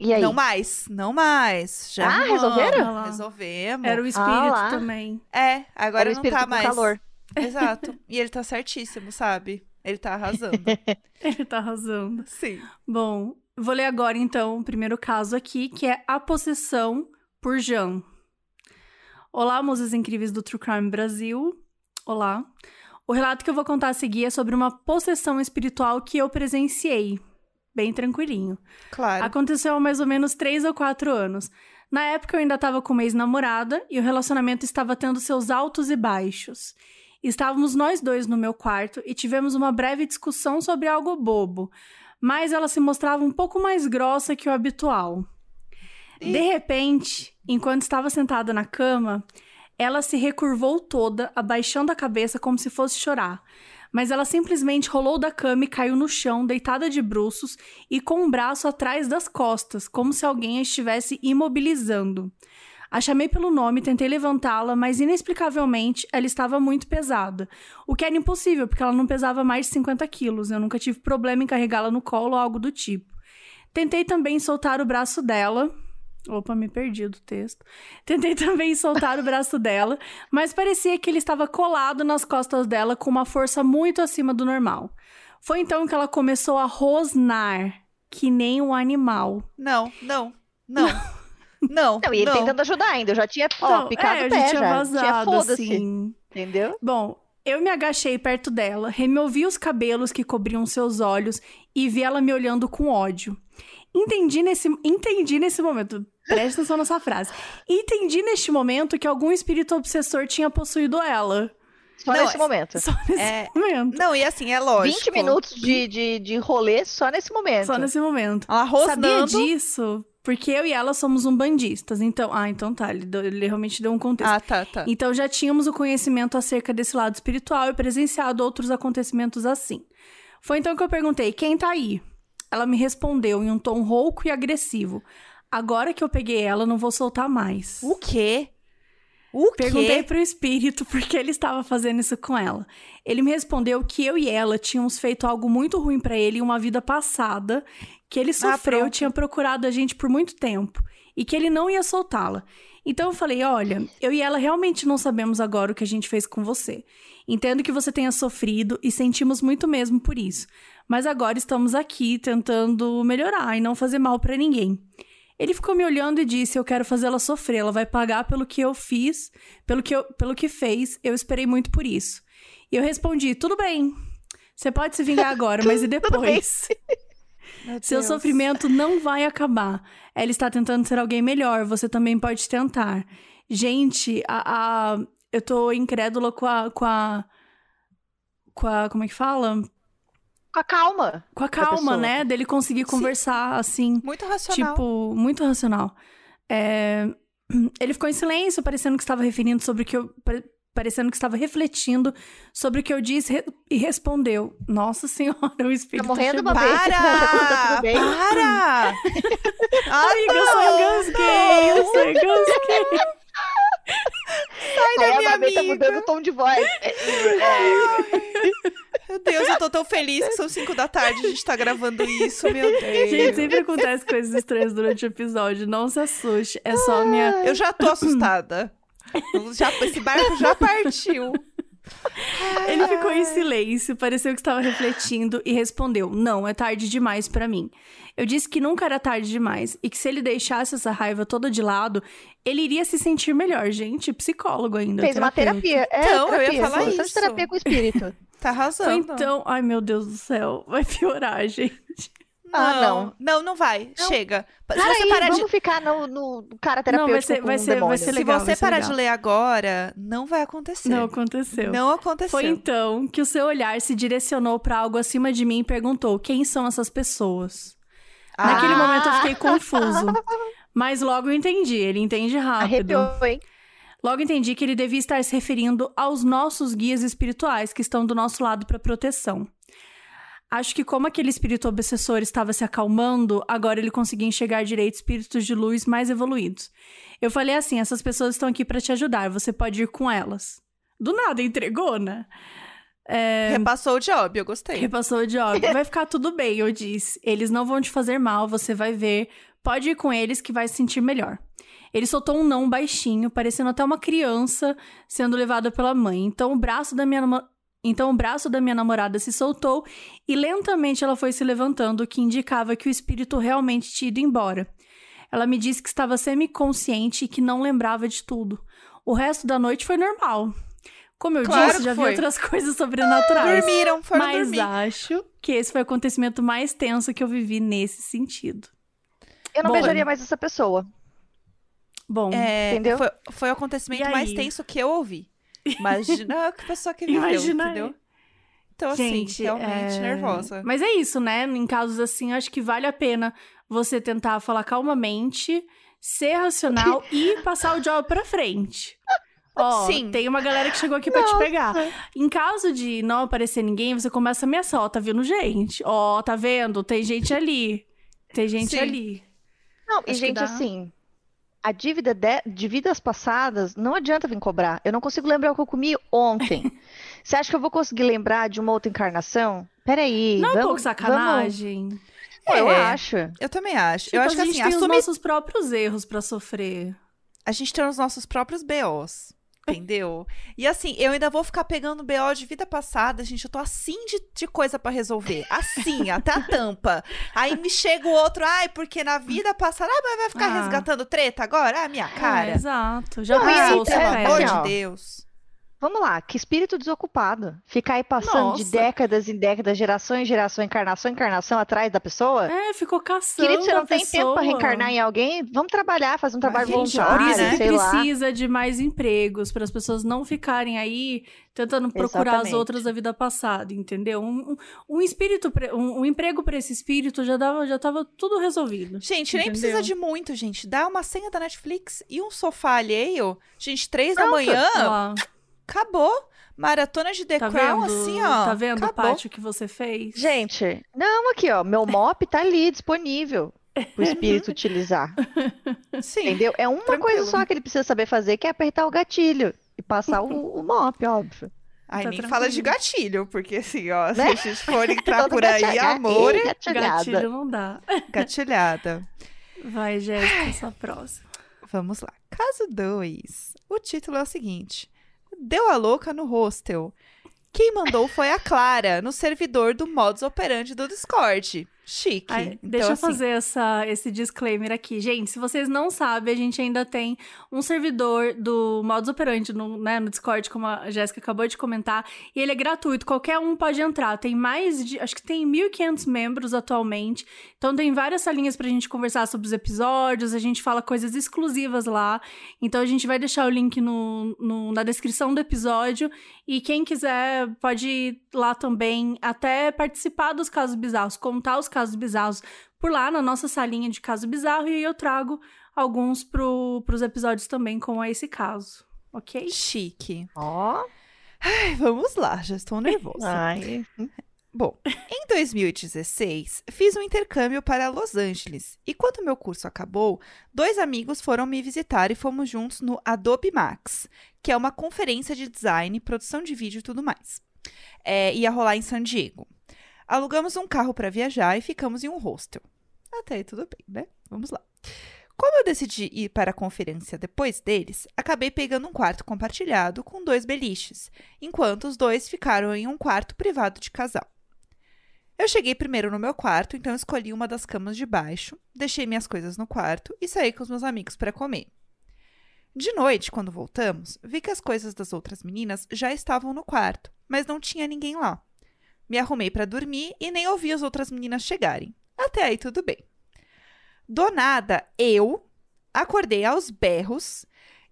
E aí?
Não mais, não mais. Já
Ah, resolveram?
Ah.
Resolvemos.
Era o espírito
lá.
também.
É, agora
Era o
não
espírito
tá
com
mais.
calor.
Exato. E ele tá certíssimo, sabe? Ele tá arrasando.
Ele tá arrasando.
Sim.
Bom, vou ler agora então o primeiro caso aqui, que é a possessão por Jean. Olá, musas incríveis do True Crime Brasil. Olá. O relato que eu vou contar a seguir é sobre uma possessão espiritual que eu presenciei. Bem tranquilinho.
Claro.
Aconteceu há mais ou menos três ou quatro anos. Na época eu ainda estava com uma ex-namorada e o relacionamento estava tendo seus altos e baixos. Estávamos nós dois no meu quarto e tivemos uma breve discussão sobre algo bobo, mas ela se mostrava um pouco mais grossa que o habitual. De repente, enquanto estava sentada na cama, ela se recurvou toda, abaixando a cabeça como se fosse chorar. Mas ela simplesmente rolou da cama e caiu no chão, deitada de bruços e com um braço atrás das costas, como se alguém a estivesse imobilizando. A chamei pelo nome, tentei levantá-la, mas inexplicavelmente ela estava muito pesada. O que era impossível, porque ela não pesava mais de 50 quilos. Eu nunca tive problema em carregá-la no colo ou algo do tipo. Tentei também soltar o braço dela. Opa, me perdi do texto. Tentei também soltar o braço dela, mas parecia que ele estava colado nas costas dela com uma força muito acima do normal. Foi então que ela começou a rosnar, que nem um animal.
Não, não, não. Não,
Não, e ele
não.
tentando ajudar ainda. Eu já tinha, ó,
Não,
picado
é,
o pé,
já tinha
já.
vazado,
foda-se.
assim.
Entendeu?
Bom, eu me agachei perto dela, removi os cabelos que cobriam seus olhos e vi ela me olhando com ódio. Entendi nesse, entendi nesse momento, preste atenção nessa frase. Entendi neste momento que algum espírito obsessor tinha possuído ela.
Só
Não,
nesse
é-
momento.
Só nesse
É,
momento.
Não, e assim, é lógico.
20 minutos de, de, de rolê só nesse momento.
Só nesse momento.
Ela
Sabia
rosnando.
disso? Porque eu e ela somos umbandistas. Então, ah, então tá, ele, deu- ele realmente deu um contexto.
Ah, tá, tá.
Então já tínhamos o conhecimento acerca desse lado espiritual e presenciado outros acontecimentos assim. Foi então que eu perguntei: quem tá aí? Ela me respondeu em um tom rouco e agressivo. Agora que eu peguei ela, não vou soltar mais.
O quê? O quê?
Perguntei pro espírito por que ele estava fazendo isso com ela. Ele me respondeu que eu e ela tínhamos feito algo muito ruim pra ele em uma vida passada, que ele sofreu,
pronto.
tinha procurado a gente por muito tempo e que ele não ia soltá-la. Então eu falei: "Olha, eu e ela realmente não sabemos agora o que a gente fez com você. Entendo que você tenha sofrido e sentimos muito mesmo por isso, mas agora estamos aqui tentando melhorar e não fazer mal pra ninguém." Ele ficou me olhando e disse: Eu quero fazê-la sofrer, ela vai pagar pelo que eu fiz, pelo que, eu, pelo que fez, eu esperei muito por isso. E eu respondi: Tudo bem, você pode se vingar agora, mas e depois? Seu
Deus.
sofrimento não vai acabar. Ela está tentando ser alguém melhor, você também pode tentar. Gente, a, a- eu tô incrédula com a, com a. Com a. Como é que fala?
Com a calma.
Com a calma, né? Dele conseguir conversar assim.
Muito racional.
Tipo, muito racional. É, Ele ficou em silêncio, parecendo que estava referindo sobre o que eu. pare- Parecendo que estava refletindo sobre o que eu disse re- e respondeu. Nossa senhora, o espírito.
Tá morrendo,
chegou.
Para! Para! Ai,
Amiga, eu só engasguei, eu só engasguei.
Sai da
Aí
minha
a Babê tá
amiga.
mudando o tom de voz. É, é,
Meu Deus, eu tô tão feliz que são 5 da tarde a gente tá gravando isso, meu Deus.
Gente, sempre acontece coisas estranhas durante o episódio. Não se assuste. É só a minha.
Eu já tô assustada. Já, esse barco já partiu.
Ele ficou em silêncio, pareceu que estava refletindo e respondeu: Não, é tarde demais pra mim. Eu disse que nunca era tarde demais e que se ele deixasse essa raiva toda de lado, ele iria se sentir melhor. Gente, psicólogo ainda.
Fez uma
terapeuta.
terapia. É,
Então, eu ia
terapia.
falar
de
isso.
terapia com o espírito.
Tá arrasando.
Foi então. Ai, meu Deus do céu. Vai piorar, gente.
Ah, não.
Não, não vai.
Não.
Chega. Se
Para
você
aí,
parar
vamos
de...
ficar no, no cara
Não,
terapêutico
vai ser-
com
vai
um
ser- vai ser
Se
legal,
você
vai ser
parar
legal.
de ler agora, não vai acontecer.
Não aconteceu.
Não aconteceu.
Foi então que o seu olhar se direcionou pra algo acima de mim e perguntou: quem são essas pessoas?
Ah,
Naquele momento eu fiquei confuso. Mas logo eu entendi, ele entende rápido.
Arrepiou, hein?
Logo entendi que ele devia estar se referindo aos nossos guias espirituais que estão do nosso lado para proteção. Acho que como aquele espírito obsessor estava se acalmando, agora ele conseguia enxergar direito espíritos de luz mais evoluídos. Eu falei assim: essas pessoas estão aqui para te ajudar, você pode ir com elas. Do nada entregou, né? É,
Repassou o job, eu gostei.
Repassou o job. Vai ficar tudo bem, eu disse. Eles não vão te fazer mal, você vai ver. Pode ir com eles que vai se sentir melhor. Ele soltou um não baixinho, parecendo até uma criança sendo levada pela mãe. Então o braço da minha namo- então o braço da minha namorada se soltou e lentamente ela foi se levantando, o que indicava que o espírito realmente tinha ido embora. Ela me disse que estava semiconsciente e que não lembrava de tudo. O resto da noite foi normal. Como eu
Claro
disse, já vi
foi.
outras coisas sobrenaturais.
Dormiram, foram
Mas
dormir.
acho que esse foi o acontecimento mais tenso que eu vivi nesse sentido.
Eu não
Bom.
beijaria mais essa pessoa.
Bom,
É,
Entendeu?
Foi, foi o acontecimento mais tenso que eu ouvi. Imagina que pessoa que viveu,
Imagina
entendeu?
aí.
Então, assim,
gente,
realmente
é,
nervosa.
Mas é isso, né? Em casos assim, eu acho que vale a pena você tentar falar calmamente, ser racional e passar o job pra frente. Ó,
Sim.
tem uma galera que chegou aqui pra te pegar. Em caso de não aparecer ninguém, você começa a ameaçar. Ó, tá vindo gente. Ó, tá vendo? Tem gente ali. Tem gente
Sim.
ali.
Não, e
Acho que
gente,
dá.
assim. a dívida de, de vidas passadas, não adianta vir cobrar. Eu não consigo lembrar o que eu comi ontem. Você acha que eu vou conseguir lembrar de uma outra encarnação? Peraí.
Não é um
vamos,
pouco sacanagem?
vamos- Pô, eu
É.
acho.
Eu também acho.
Tipo,
eu acho que
a gente
assim,
tem
assumir
os nossos próprios erros pra sofrer.
a gente tem os nossos próprios BOs. Entendeu? E assim, eu ainda vou ficar pegando BO de vida passada, gente. Eu tô assim de, de coisa pra resolver. Assim, até a tampa. Aí me chega o outro, ai, porque na vida passada. Ah, mas vai ficar
Ah.
resgatando treta agora? Ah, minha cara.
É, exato. Já
Não, aí,
passou,
Pelo
é,
amor
assim, ó.
de Deus.
Vamos lá, que espírito desocupado. Ficar aí passando de
Nossa.
décadas em décadas, geração em geração, encarnação em encarnação atrás da pessoa.
É, ficou caçando
Querido, você não
a
tem tempo pra
pessoa.
reencarnar em alguém? Vamos trabalhar, fazer um trabalho
gente,
Por
voluntário,
isso
né?
que
sei lá.
precisa de mais empregos, para as pessoas não ficarem aí tentando procurar as
Exatamente.
outras da vida passada, entendeu? Um, um, um espírito, pre- um, um emprego para esse espírito já dava, já tava tudo resolvido.
Gente, nem
Entendeu?
precisa de muito, gente. Dá uma senha da Netflix e um sofá alheio. Gente, três da
Pronto.
manhã,
Ó,
acabou. Maratona de The
tá
Crown,
vendo?
assim, ó.
Tá vendo,
acabou.
Paty, o que você fez?
Gente, não, aqui, ó, meu mop tá ali disponível pro espírito utilizar,
Sim.
entendeu? É uma
Tranquilo.
coisa só que ele precisa saber fazer, que é apertar o gatilho e passar o, o mop, óbvio.
Ai,
Tá
nem fala de
tranquilo.
gatilho, porque assim, ó, se
Né?
a gente for entrar por aí, amor.
Gatilho não dá.
gatilhada.
Vai, Jéssica, essa próxima.
Vamos lá. Caso 2. O título é o seguinte: Deu a louca no hostel. Quem mandou foi a Clara, no servidor do modus operandi do Discord. Chique.
Ai,
Então,
deixa eu
assim,
fazer essa, esse disclaimer aqui. Gente, se vocês não sabem, a gente ainda tem um servidor do Modus Operandi no, né, no Discord, como a Jéssica acabou de comentar, e ele é gratuito, qualquer um pode entrar. Tem mais de, acho que tem 1.500 membros atualmente, então tem várias salinhas pra gente conversar sobre os episódios, a gente fala coisas exclusivas lá, então a gente vai deixar o link no, no- na descrição do episódio, e quem quiser pode ir lá também, até participar dos casos bizarros, contar os casos bizarros por lá na nossa salinha de caso bizarro e aí eu trago alguns pro, pros episódios também, como é esse caso, ok?
Chique.
Ó,
Ai, vamos lá, já estou nervosa.
ai,
Bom, em 2016, fiz um intercâmbio para Los Angeles e quando meu curso acabou, dois amigos foram me visitar e fomos juntos no Adobe Max, que é uma conferência de design, produção de vídeo e tudo mais. É, ia rolar em San Diego. Alugamos um carro para viajar e ficamos em um hostel. Até aí tudo bem, né? Vamos lá. Como eu decidi ir para a conferência depois deles, acabei pegando um quarto compartilhado com dois beliches, enquanto os dois ficaram em um quarto privado de casal. Eu cheguei primeiro no meu quarto, então escolhi uma das camas de baixo, deixei minhas coisas no quarto e saí com os meus amigos para comer. De noite, quando voltamos, vi que as coisas das outras meninas já estavam no quarto, mas não tinha ninguém lá. Me arrumei para dormir e nem ouvi as outras meninas chegarem. Até aí tudo bem. Do nada, eu acordei aos berros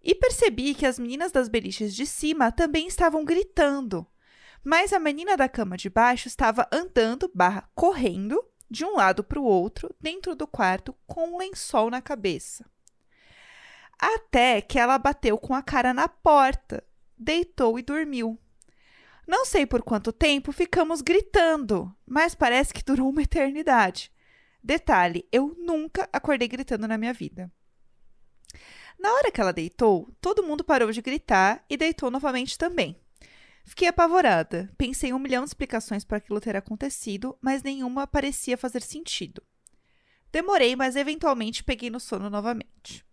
e percebi que as meninas das beliches de cima também estavam gritando. Mas a menina da cama de baixo estava andando barra correndo de um lado para o outro dentro do quarto com um lençol na cabeça. Até que ela bateu com a cara na porta, deitou e dormiu. Não sei por quanto tempo ficamos gritando, mas parece que durou uma eternidade. Detalhe, eu nunca acordei gritando na minha vida. Na hora que ela deitou, todo mundo parou de gritar e deitou novamente também. Fiquei apavorada. Pensei em um milhão de explicações para aquilo ter acontecido, mas nenhuma parecia fazer sentido. Demorei, mas eventualmente peguei no sono novamente.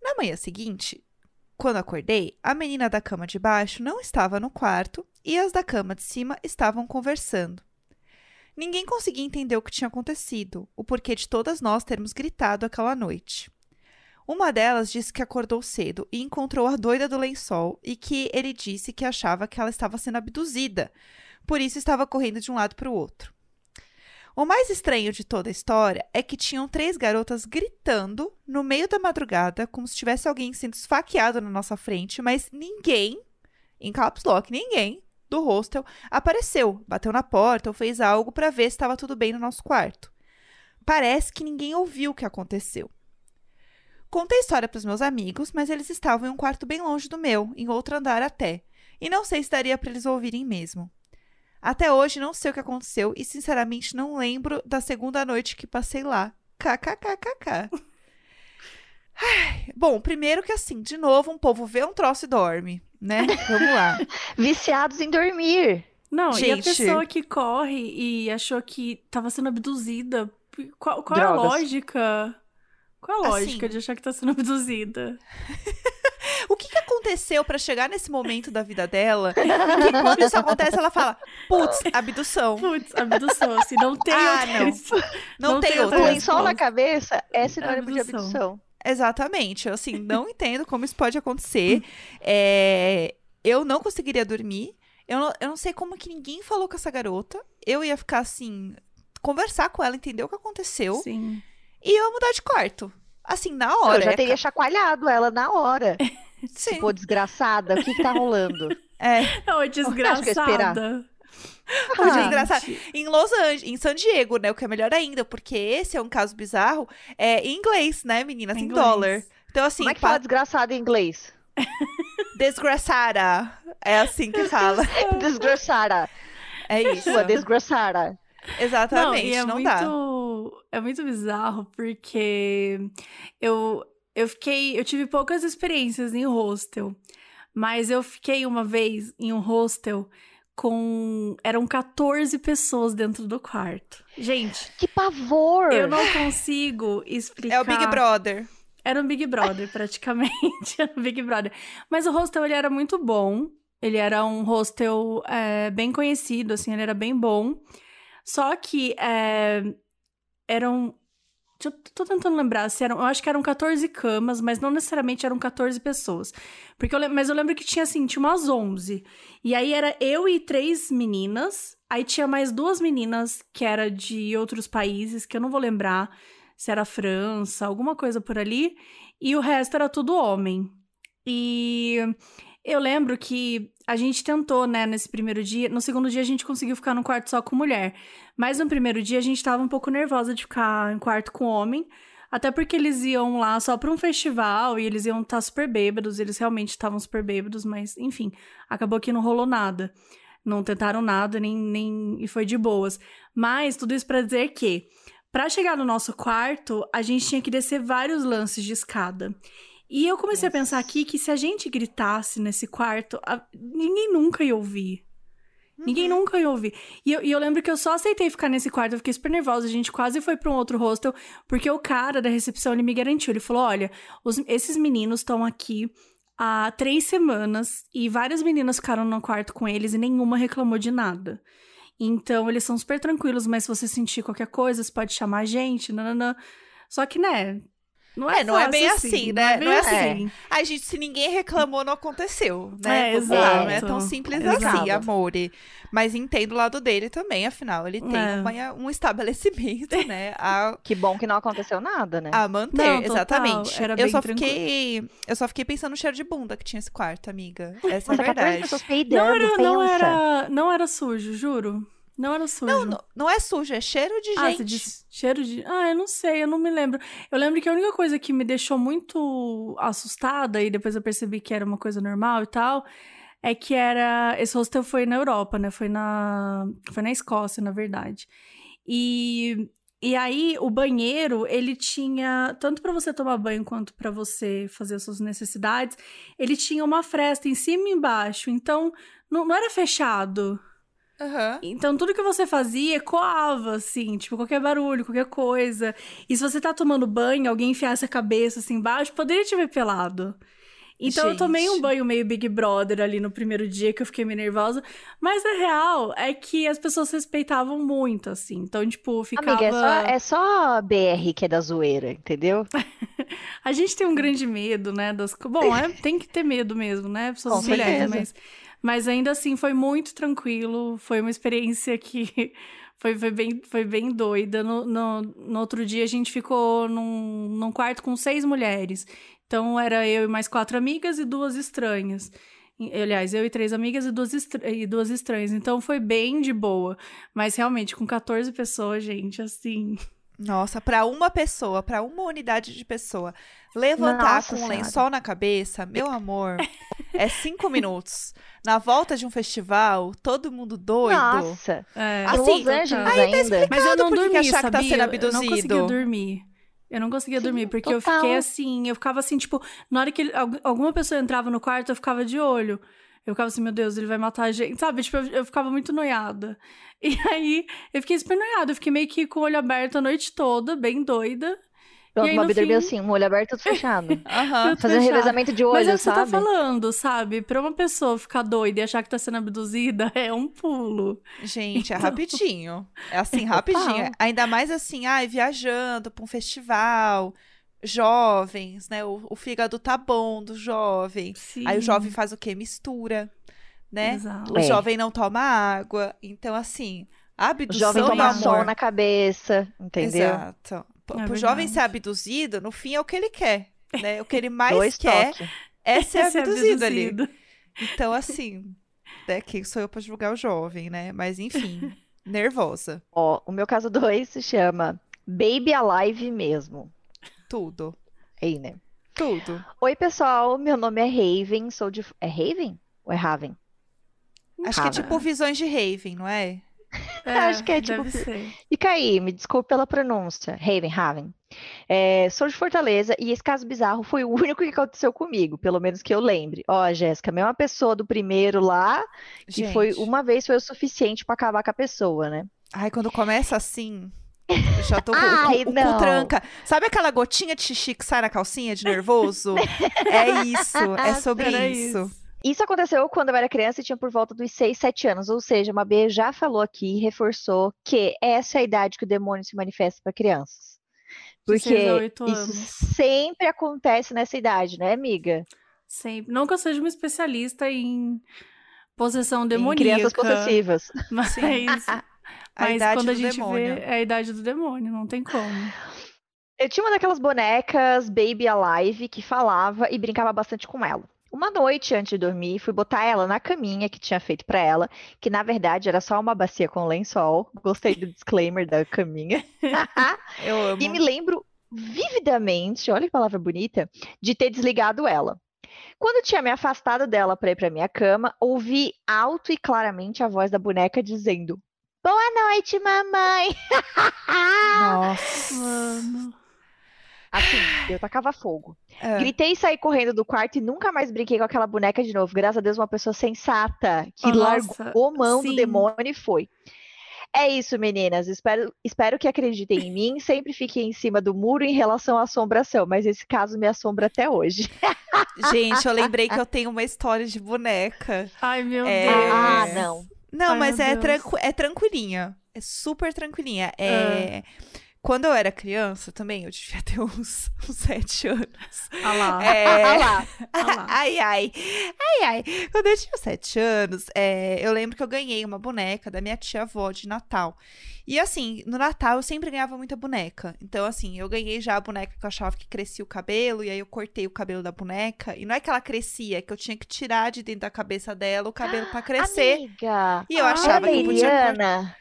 Na manhã seguinte, quando acordei, a menina da cama de baixo não estava no quarto e as da cama de cima estavam conversando. Ninguém conseguia entender o que tinha acontecido, o porquê de todas nós termos gritado aquela noite. Uma delas disse que acordou cedo e encontrou a doida do lençol e que ele disse que achava que ela estava sendo abduzida, por isso estava correndo de um lado para o outro. O mais estranho de toda a história é que tinham três garotas gritando no meio da madrugada, como se tivesse alguém sendo esfaqueado na nossa frente, mas ninguém, em caps lock, ninguém do hostel apareceu, bateu na porta ou fez algo para ver se estava tudo bem no nosso quarto. Parece que ninguém ouviu o que aconteceu. Contei a história para os meus amigos, mas eles estavam em um quarto bem longe do meu, em outro andar até, e não sei se daria para eles ouvirem mesmo. Até hoje não sei o que aconteceu e sinceramente não lembro da segunda noite que passei lá. KKKKK. Bom, primeiro que assim, de novo, um povo vê um troço e dorme, né? Vamos lá.
Viciados em dormir.
Não, e a
Gente.
pessoa que corre e achou que tava sendo abduzida. Qual, qual é a lógica? Qual a
Assim.
lógica de achar que tá sendo abduzida?
O que, que aconteceu pra chegar nesse momento da vida dela? Que quando isso acontece, ela fala: putz, abdução.
Putz, abdução, assim, não tem
Ah,
outra
não. Não,
Não
tem
tem
outra.
Lençol na cabeça é sinônimo de
Abdução.
abdução.
Exatamente. Eu, assim, não entendo como isso pode acontecer. É, Eu não conseguiria dormir. Eu não, eu não sei como que ninguém falou com essa garota. Eu ia ficar assim, conversar com ela, entender o que aconteceu.
Sim.
E eu mudar de quarto. Assim, na
Eu
hora.
já
ia
teria chacoalhado ela na hora.
Sim.
Pô, desgraçada, o que que tá rolando?
É.
Não,
eu ia
desgraçada.
Ah,
desgraçado. Em Los Angeles, em San Diego, né? O que é melhor ainda, porque esse é um caso bizarro. É em inglês, né, meninas? Em
Inglês.
dólar. Então, assim,
Como é que
pa-
fala desgraçada em inglês?
desgraçada. É assim que fala.
Desgraçada.
É isso.
Sua desgraçada.
Exatamente,
e é
não,
muito,
dá.
É muito bizarro, porque eu, eu fiquei. Eu tive poucas experiências em hostel. Mas eu fiquei uma vez em um hostel com. Eram 14 pessoas dentro do quarto. Gente,
Que pavor!
eu não consigo explicar.
É o Big Brother.
Era um Big Brother, praticamente. Era um Big Brother. Mas o hostel, ele era muito bom. Ele era um hostel é, bem conhecido, assim, ele era bem bom. Só que é, eram... Eu tô tentando lembrar se eram... Eu acho que eram 14 camas, mas não necessariamente eram 14 pessoas. Porque eu mas eu lembro que tinha, assim, tinha umas 11. E aí era eu e três meninas. Aí tinha mais duas meninas que era de outros países, que eu não vou lembrar se era França, alguma coisa por ali, e o resto era tudo homem. E eu lembro que a gente tentou, né, nesse primeiro dia, no segundo dia a gente conseguiu ficar no quarto só com mulher, mas no primeiro dia a gente tava um pouco nervosa de ficar em quarto com homem, até porque eles iam lá só pra um festival e eles iam estar super bêbados, eles realmente estavam super bêbados, mas enfim, acabou que não rolou nada. Não tentaram nada, nem, nem e foi de boas. Mas tudo isso pra dizer que Pra chegar no nosso quarto, a gente tinha que descer vários lances de escada. E eu comecei a pensar aqui que se a gente gritasse nesse quarto, a- ninguém nunca ia ouvir. Ninguém nunca ia ouvir. E eu, e eu lembro que eu só aceitei ficar nesse quarto, eu fiquei super nervosa. A gente quase foi pra um outro hostel, porque o cara da recepção ele me garantiu. Ele falou: olha, os- esses meninos estão aqui há três semanas e várias meninas ficaram no quarto com eles e nenhuma reclamou de nada. Então, eles são super tranquilos, mas se você sentir qualquer coisa, você pode chamar a gente, nananã. Só que, né, não é
É, não é bem assim,
não
né?
é bem
Não é
assim.
Ai, gente, se ninguém reclamou, não aconteceu, né?
É,
Vamos lá, Não é
exato.
tão simples
Exato.
assim, amore. Mas entendo o lado dele também, afinal, ele tem
É.
um estabelecimento, né? A,
Que bom que não aconteceu nada, né?
a manter,
Não,
exatamente.
era
eu
bem
só
tranquilo.
fiquei. Eu só fiquei pensando no cheiro de bunda que tinha esse quarto, amiga. Essa é a
Nossa, 14
verdade.
Não era, não, era, não era sujo, juro. Não era sujo.
Não, não, não é sujo, é cheiro de
Ah,
gente.
você disse cheiro de. Ah, eu não sei, eu não me lembro. Eu lembro que a única coisa que me deixou muito assustada, e depois eu percebi que era uma coisa normal e tal, é que era. Esse hostel foi na Europa, né? Foi na. Foi na Escócia, na verdade. E. E aí, o banheiro, ele tinha, tanto pra você tomar banho quanto pra você fazer as suas necessidades, ele tinha uma fresta em cima e embaixo. Então, não, não era fechado.
Aham.
Então, tudo que você fazia ecoava, assim, tipo, qualquer barulho, qualquer coisa. E se você tá tomando banho, alguém enfiasse a cabeça assim embaixo, poderia te ver pelado. Então, eu tomei um
Gente.
banho meio Big Brother ali no primeiro dia, que eu fiquei meio nervosa. Mas a real é que as pessoas respeitavam muito, assim. Então, tipo, ficava.
Amiga, é só, é só BR que é da zoeira, entendeu?
A gente tem um grande medo, né? Das... Bom, é, tem que ter medo mesmo, né? Pessoas
Com
mulheres, mas, mas ainda assim foi muito tranquilo. Foi uma experiência que foi, foi, bem, foi bem doida. No, no, no outro dia a gente ficou num, num quarto com seis mulheres. Então era eu e mais quatro amigas e duas estranhas. Aliás, eu e três amigas e duas, e duas estranhas. Então foi bem de boa. Mas realmente, com 14 pessoas, gente, assim.
Nossa, pra uma pessoa, pra uma unidade de pessoa, levantar
Nossa
com um
Senhora.
lençol na cabeça, meu amor, é cinco minutos. Na volta de um festival, todo mundo doido.
Nossa,
É,
Assim,
Los Angeles
aí tá
ainda.
Mas eu não
por que que
dormi,
achar que tá sendo
Eu não consegui
abduzido.
dormir. Eu não conseguia
Sim,
dormir, porque eu
total.
fiquei assim, eu ficava assim, tipo, na hora que ele- al- alguma pessoa entrava no quarto, eu ficava de olho. Eu ficava assim, meu Deus, ele vai matar a gente, sabe? Tipo, eu, eu ficava muito noiada. E aí, eu fiquei super noiada, eu fiquei meio que com o olho aberto a noite toda, bem doida.
Pronto,
E no
vida
fim-
meio assim, um olho aberto, tudo fechado.
Eu-
Fazendo
fechado.
revezamento de
Mas é
olho,
o que você tá
sabe?
falando, sabe? Pra uma pessoa ficar doida e achar que tá sendo abduzida, é um pulo.
Gente, é
Então-
rapidinho. É assim,
Total.
rapidinho. Ainda mais assim, ai, viajando pra um festival, jovens, né? O, o fígado tá bom do jovem.
Sim.
Aí o jovem faz o quê? Mistura, né?
Exato.
O
É.
jovem não toma água. Então, assim, a
O
abdução
jovem
e
toma
amor.
sol na cabeça, entendeu?
Exato. P-
É
pro jovem ser abduzido, no fim é o que ele quer, né? O que ele mais
Dois
quer
toques.
é ser
Esse é
abduzido ali.
abduzido.
Então, assim, né, quem sou eu pra julgar o jovem, né? Mas enfim, nervosa.
Ó, o meu caso 2 se chama Baby Alive mesmo.
Tudo.
Aí, né?
Tudo.
Oi, pessoal, meu nome é Raven, sou de... É Raven? Ou é Raven?
Acho que é tipo visões de Raven, não é?
Acho que é tipo-
Deve ser.
Fica aí, me desculpe pela pronúncia. Raven, Raven. É, sou de Fortaleza e esse caso bizarro foi o único que aconteceu comigo, pelo menos que eu lembre. Ó, Jéssica, a mesma pessoa do primeiro lá, que foi
Gente.
uma vez foi o suficiente pra acabar com a pessoa, né?
Ai, quando começa assim. Eu Já tô com
Ai,
o, o cu tranca. Sabe aquela gotinha de xixi que sai na calcinha de nervoso? é isso, é sobre
Era
isso.
Isso aconteceu quando eu era criança e tinha por volta dos 6, 7 anos. Ou seja, uma B já falou aqui e reforçou que essa é a idade que o demônio se manifesta para crianças. Porque isso sempre acontece nessa idade, né, amiga?
Sempre. Não que eu seja uma especialista em possessão
Em
demoníaca.
crianças possessivas.
Mas,
A
mas
idade
quando a
do
gente
demônio.
vê, é a idade do demônio, não tem como.
Eu tinha uma daquelas bonecas Baby Alive que falava e brincava bastante com ela. Uma noite antes de dormir, fui botar ela na caminha que tinha feito pra ela, que na verdade era só uma bacia com lençol. Gostei do disclaimer da caminha.
Eu amo.
E me lembro vividamente, olha que palavra bonita, de ter desligado ela. Quando eu tinha me afastado dela para ir para minha cama, ouvi alto e claramente a voz da boneca dizendo: Boa noite, mamãe!
Nossa.
Mano.
Assim, eu tacava fogo.
É.
Gritei e saí correndo do quarto e nunca mais brinquei com aquela boneca de novo. Graças a Deus, uma pessoa sensata que
Oh, nossa,
largou mão do
sim.
demônio e foi. É isso, meninas. Espero, espero que acreditem em mim. Sempre fiquem em cima do muro em relação à assombração, mas esse caso me assombra até hoje.
Gente, eu lembrei que eu tenho uma história de boneca.
Ai, meu
É.
Deus.
Ah, não.
Não,
Ai,
mas é,
Deus.
tranqui é tranquilinha. É super tranquilinha. É... Quando eu era criança também, eu devia ter uns, uns sete anos.
Ah lá.
É...
Ah lá.
Ah lá.
Ai, ai. Ai, ai. Quando eu tinha sete anos, é, eu lembro que eu ganhei uma boneca da minha tia-avó de Natal. E assim, no Natal eu sempre ganhava muita boneca. Então, assim, eu ganhei já a boneca que eu achava que crescia o cabelo, e aí eu cortei o cabelo da boneca. E não é que ela crescia, é que eu tinha que tirar de dentro da cabeça dela o cabelo pra crescer.
Amiga,
E eu
Ah,
achava que eu podia.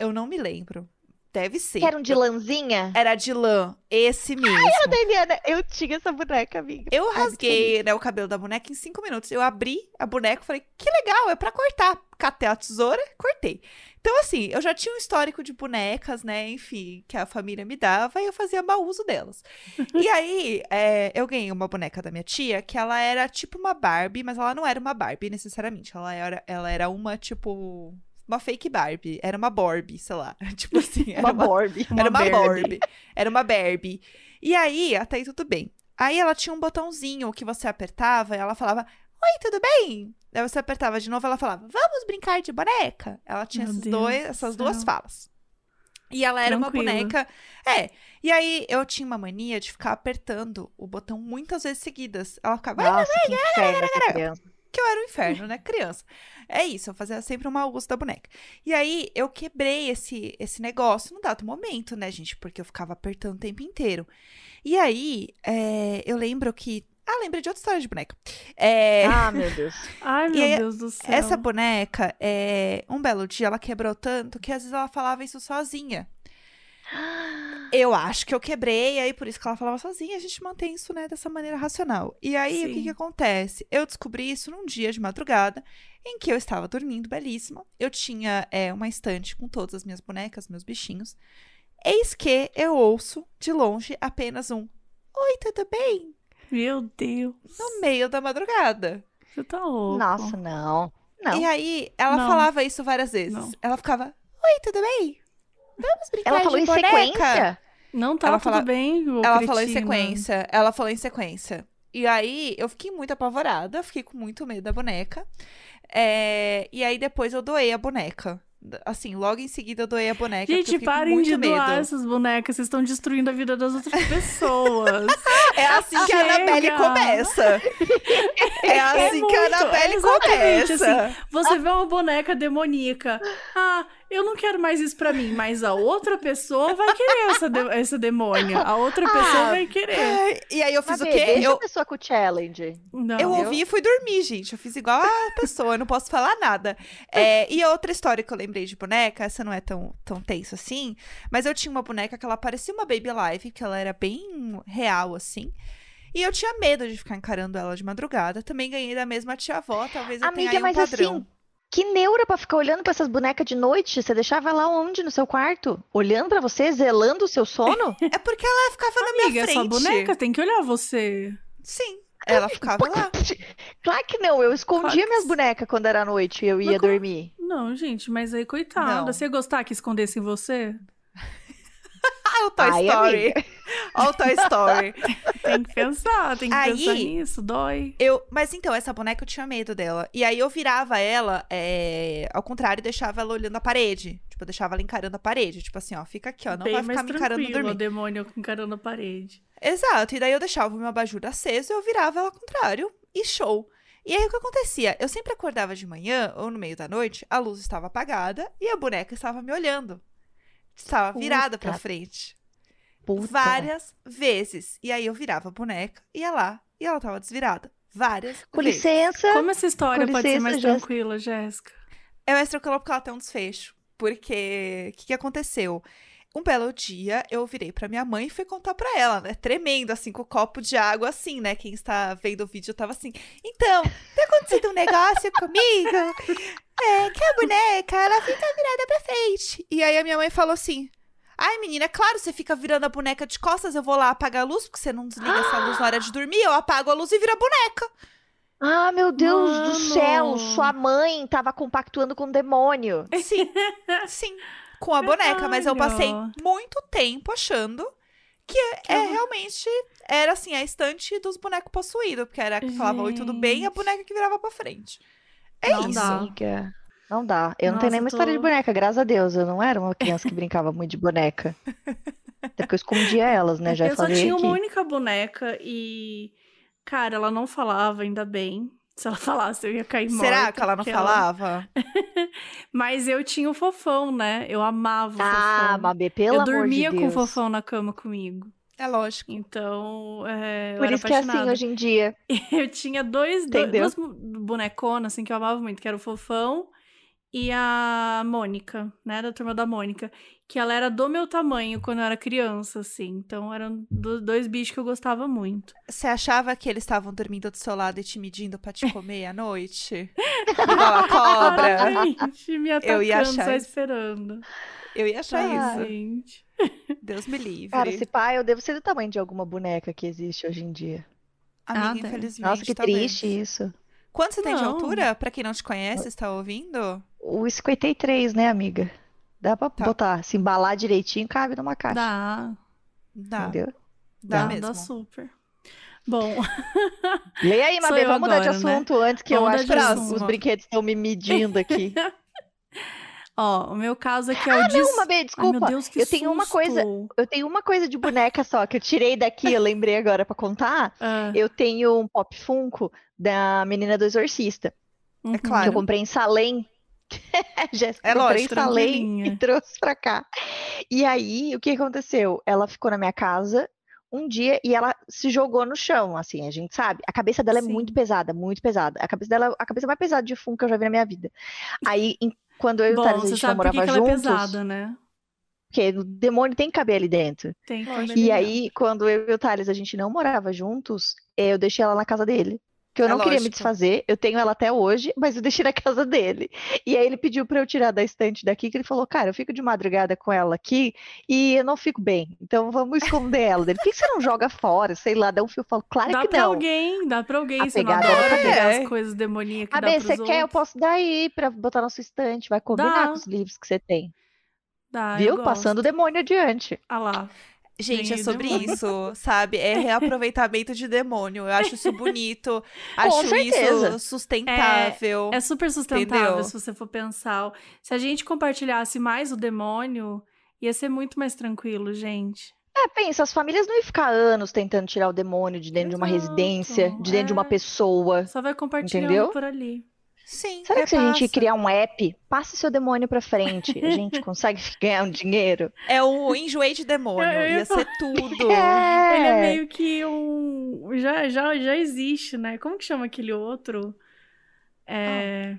Eu não me lembro. Deve ser.
que era um de lãzinha.
Era de lã, esse mesmo.
Era da Eliana. Eu tinha essa boneca, amiga.
Eu
Ai,
rasguei né, o cabelo da boneca em cinco minutos. Eu abri a boneca e falei, que legal, é pra cortar. Catei a tesoura, cortei. Então, assim, eu já tinha um histórico de bonecas, né? Enfim, que a família me dava e eu fazia mau uso delas. e aí, é, eu ganhei uma boneca da minha tia que ela era tipo uma Barbie, mas ela não era uma Barbie necessariamente. Ela era, ela era uma, tipo. Uma fake Barbie. Era uma Barbie, sei lá. tipo assim. Era
Uma Barbie.
era uma
Barbie.
Era uma Barbie. E aí, até aí tudo bem. Aí ela tinha um botãozinho que você apertava e ela falava: Oi, tudo bem? Daí você apertava de novo ela falava: Vamos brincar de boneca? Ela tinha dois,
do
essas
céu.
duas falas. E ela era uma
Tranquila.
boneca. É. E aí eu tinha uma mania de ficar apertando o botão muitas vezes seguidas. Ela ficava. "Ai,
Nossa, que inferno criança.
Que eu era um inferno, né? Criança. É isso, eu fazia sempre um mau uso da boneca. E aí eu quebrei esse, esse negócio num dado momento, né, gente? Porque eu ficava apertando o tempo inteiro. E aí, é, eu lembro que. Ah, lembrei de outra história de boneca. É,
Ah, meu Deus.
Ai, meu
E
Deus do céu.
essa boneca, é, um belo dia, ela quebrou tanto que às vezes ela falava isso sozinha. Eu acho que eu quebrei, aí por isso que ela falava sozinha, a gente mantém isso, né, dessa maneira racional. E aí, o que
Sim.
que acontece? Eu descobri isso num dia de madrugada, em que eu estava dormindo, belíssima. Eu tinha é, uma estante com todas as minhas bonecas, meus bichinhos. Eis que eu ouço de longe apenas um Oi, tudo bem?
Meu Deus.
No meio da madrugada.
Você tá louco.
Nossa, não. Não.
E aí, ela
Não.
falava isso várias vezes.
Não.
Ela ficava, oi, tudo bem? Vamos brincar
Ela falou em
boneca?
sequência?
Não tá
Ela
tudo
fala-
bem,
Ela falou em sequência. Ela falou em sequência. E aí, eu fiquei muito apavorada, fiquei com muito medo da boneca. É, E aí, depois eu doei a boneca. Assim, logo em seguida eu doei a boneca.
Gente, parem
muito
de
medo.
doar essas bonecas, vocês estão destruindo a vida das outras pessoas.
É assim que a
Chega!
Annabelle começa. É assim que a
muito,
Annabelle
exatamente,
começa.
assim. Você vê uma boneca demoníaca. Ah, eu não quero mais isso pra mim, mas a outra pessoa vai querer essa, de- essa demônia. A outra pessoa
Ah,
vai querer.
E aí eu fiz
Mas,
o quê?
Deixa
Eu,
a pessoa com o challenge.
Não.
Eu
Viu?
ouvi e fui dormir, gente. Eu fiz igual a pessoa, eu não posso falar nada. É, e outra história que eu lembrei de boneca, essa não é tão, tão tenso assim, mas eu tinha uma boneca que ela parecia uma Baby Live, que ela era bem real, assim. E eu tinha medo de ficar encarando ela de madrugada. Também ganhei da mesma tia-avó, talvez eu
Amiga,
tenha aí um
mas
padrão.
assim, que neura pra ficar olhando pra essas bonecas de noite? Você deixava ela onde no seu quarto? Olhando pra você, zelando o seu sono?
É porque ela ficava na minha
Amiga, é
frente.
sua boneca, tem que olhar você.
Sim, ela ficava lá.
claro que não, eu escondia
Claro que
minhas bonecas quando era noite e eu ia
Mas
dormir.
Não, gente, mas aí, coitada.
Não.
Você ia gostar que escondessem você?
Ah, o Toy
Ai,
Story.
amiga.
Olha o Toy Story.
Tem que pensar, tem que
Aí-
pensar nisso, dói.
Eu, mas então, essa boneca eu tinha medo dela. E aí eu virava ela, é, ao contrário, e deixava ela olhando a parede. Tipo, eu deixava ela encarando a parede. Tipo assim, ó, fica aqui, ó. Não
Bem
vai ficar me encarando dormir.
o demônio encarando a parede.
Exato. E daí eu deixava o meu abajur aceso e eu virava ela ao contrário. E show. E aí o que acontecia? Eu sempre acordava de manhã ou no meio da noite, a luz estava apagada e a boneca estava me olhando. Estava virada pra
Puta.
frente.
Puta.
Várias vezes. E aí eu virava a boneca, ia lá, e ela tava desvirada. Várias
Com
vezes.
licença.
Como essa história
Com
pode ser
licença,
mais
Jéssica.
tranquila, Jéssica?
É mais tranquilo porque ela tem um desfecho. Porque o que, que aconteceu? Um belo dia, eu virei pra minha mãe e fui contar pra ela, né? Tremendo, assim, com o copo de água, assim, né? Quem está vendo o vídeo tava assim. Então, tem acontecido um negócio comigo? É, que a boneca, ela fica virada pra frente. E aí a minha mãe falou assim. Ai, menina, é claro, você fica virando a boneca de costas, eu vou lá apagar a luz, porque você não desliga essa luz na hora de dormir, eu apago a luz e vira a boneca.
Ah, meu Deus do
Mano.
céu, sua mãe tava compactuando com o demônio.
Sim, sim, com a boneca, mas eu passei muito tempo achando que é realmente era assim a estante dos bonecos possuídos, porque era a que falava oi tudo bem e a boneca que virava pra frente. É
Não
isso.
dá.
Amiga, não dá. Eu não
Nossa,
tenho nenhuma
tô-
história de boneca, graças a Deus. Eu não era uma criança que brincava muito de boneca. Até porque eu escondia elas, né? Já
eu só tinha
aqui.
uma única boneca e. Cara, ela não falava, ainda bem. Se ela falasse, eu ia cair morta.
Será que ela não falava?
Mas eu tinha o fofão, né? Eu amava o
Ah,
fofão.
Mabê, pelo
eu
amor
dormia
de
com o
Deus.
fofão na cama comigo.
É lógico.
Então, é, eu
Por
era
isso que é assim hoje em dia.
Eu tinha dois, do-
Entendeu?
duas boneconas, assim, que eu amava muito, que era o Fofão e a Mônica, né, da turma da Mônica, que ela era do meu tamanho quando eu era criança, assim, então eram do- dois bichos que eu gostava muito.
Você achava que eles estavam dormindo do seu lado e te medindo pra te comer à noite? Igual a cobra.
Claramente, me atacando,
Eu ia achar
só
isso.
esperando.
Eu ia achar
Ah.
isso.
Gente.
Deus me livre.
Cara, esse pai, eu devo ser do tamanho de alguma boneca que existe hoje em dia.
Amiga,
Ah,
infelizmente.
Nossa, que
talvez.
triste isso.
Quanto você tem de altura? Pra quem não te conhece, está ouvindo?
O 53, né, amiga? Dá pra
Tá.
botar, se embalar direitinho, cabe numa caixa.
Dá,
Dá.
Entendeu?
Dá
dá,
mesmo.
dá super. Bom,
Leia aí,
Sou
Mabê,
eu
vamos mudar de
agora, né?
assunto antes que eu
Vamos
acho que
mudar
de
os,
assunto.
os brinquedos estão me medindo aqui.
ó, o meu caso aqui é o
Ah,
dis...
não, Mabê,
Ai, meu
desculpa.
Deus, que
eu tenho uma coisa,
susto.
eu tenho uma coisa de boneca só que eu tirei daqui, eu lembrei agora pra contar.
Ah,
Eu tenho um Pop Funko da Menina do Exorcista,
uhum.
que
claro.
eu comprei em Salem. Jéssica,
É
comprei em
lógico,
Salem
tranquilinha.
e trouxe pra cá. E aí, o que aconteceu? Ela ficou na minha casa um dia e ela se jogou no chão, assim, a gente sabe. A cabeça dela é
Sim.
muito pesada, muito pesada. A cabeça dela, a cabeça mais pesada de Funko que eu já vi na minha vida. Aí, em- quando eu e o
Bom,
Thales, a gente não
sabe que,
morava
que ela é
juntos,
pesada, né?
porque o demônio tem que caber ali dentro.
Tem.
E aí, quando eu e o Thales, a gente não morava juntos, eu deixei ela na casa dele. Que eu
É
não queria me
lógico.
desfazer. Eu tenho ela até hoje, mas eu deixei na casa dele. E aí ele pediu pra eu tirar da estante daqui, que ele falou, cara, eu fico de madrugada com ela aqui e eu não fico bem. Então vamos esconder ela. Ele, por que você não joga fora? Sei lá, dá um fio. Eu falo, claro
Dá
que
pra
não.
alguém, dá pra alguém.
A
Você não adora
era
pegar
pra-
as coisas demoníacas
Ah,
dar
bem, você quer? Eu
outros.
posso dar aí pra botar na sua estante. Vai combinar
Dá.
com os livros que você tem.
Dá,
Viu? Passando o demônio adiante.
Ah lá.
Gente, é sobre
demônio.
isso, sabe? É reaproveitamento de demônio. Eu acho isso bonito. acho
certeza.
isso sustentável.
É super sustentável
Entendeu?
se você for pensar. Se a gente compartilhasse mais o demônio, ia ser muito mais tranquilo, gente.
É, pensa, as famílias não iam ficar anos tentando tirar o demônio de dentro de uma
Exato,
residência, de dentro de uma
é.
pessoa.
Só vai compartilhando
Entendeu?
por ali.
Sim,
Será
é
que se a gente
passa.
criar um app, passe seu demônio pra frente, a gente consegue ganhar um dinheiro?
É o enjoei de demônio.
Eu ia
ser tudo.
É.
Ele é meio que um. Já, já, já existe, né? Como que chama aquele outro? É.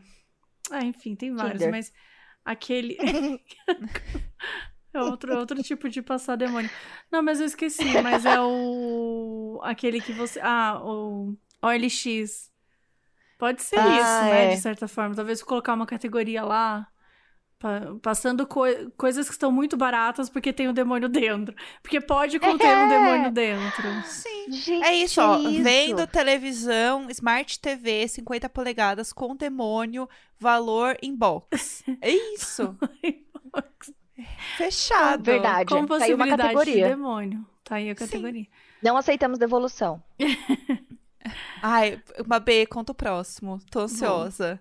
Ah, enfim, tem vários,
Tinder.
mas aquele. É outro, outro tipo de passar demônio. Não, mas eu esqueci, mas é o. Aquele que você. Ah, o OLX. Pode ser
Ah,
isso, né?
é.
De certa forma. Talvez colocar uma categoria lá. pa- Passando coi- coisas que estão muito baratas porque tem o demônio dentro. Porque pode conter um
É.
demônio dentro.
Sim.
Gente,
É isso, ó.
isso.
Vendo televisão, Smart TV, 50 polegadas com demônio, valor em box. É isso. Fechado.
Verdade.
Com
tá aí uma
possibilidade de
categoria.
demônio. Tá aí a categoria.
Não aceitamos devolução.
Ai, uma B, conta o próximo. Tô ansiosa.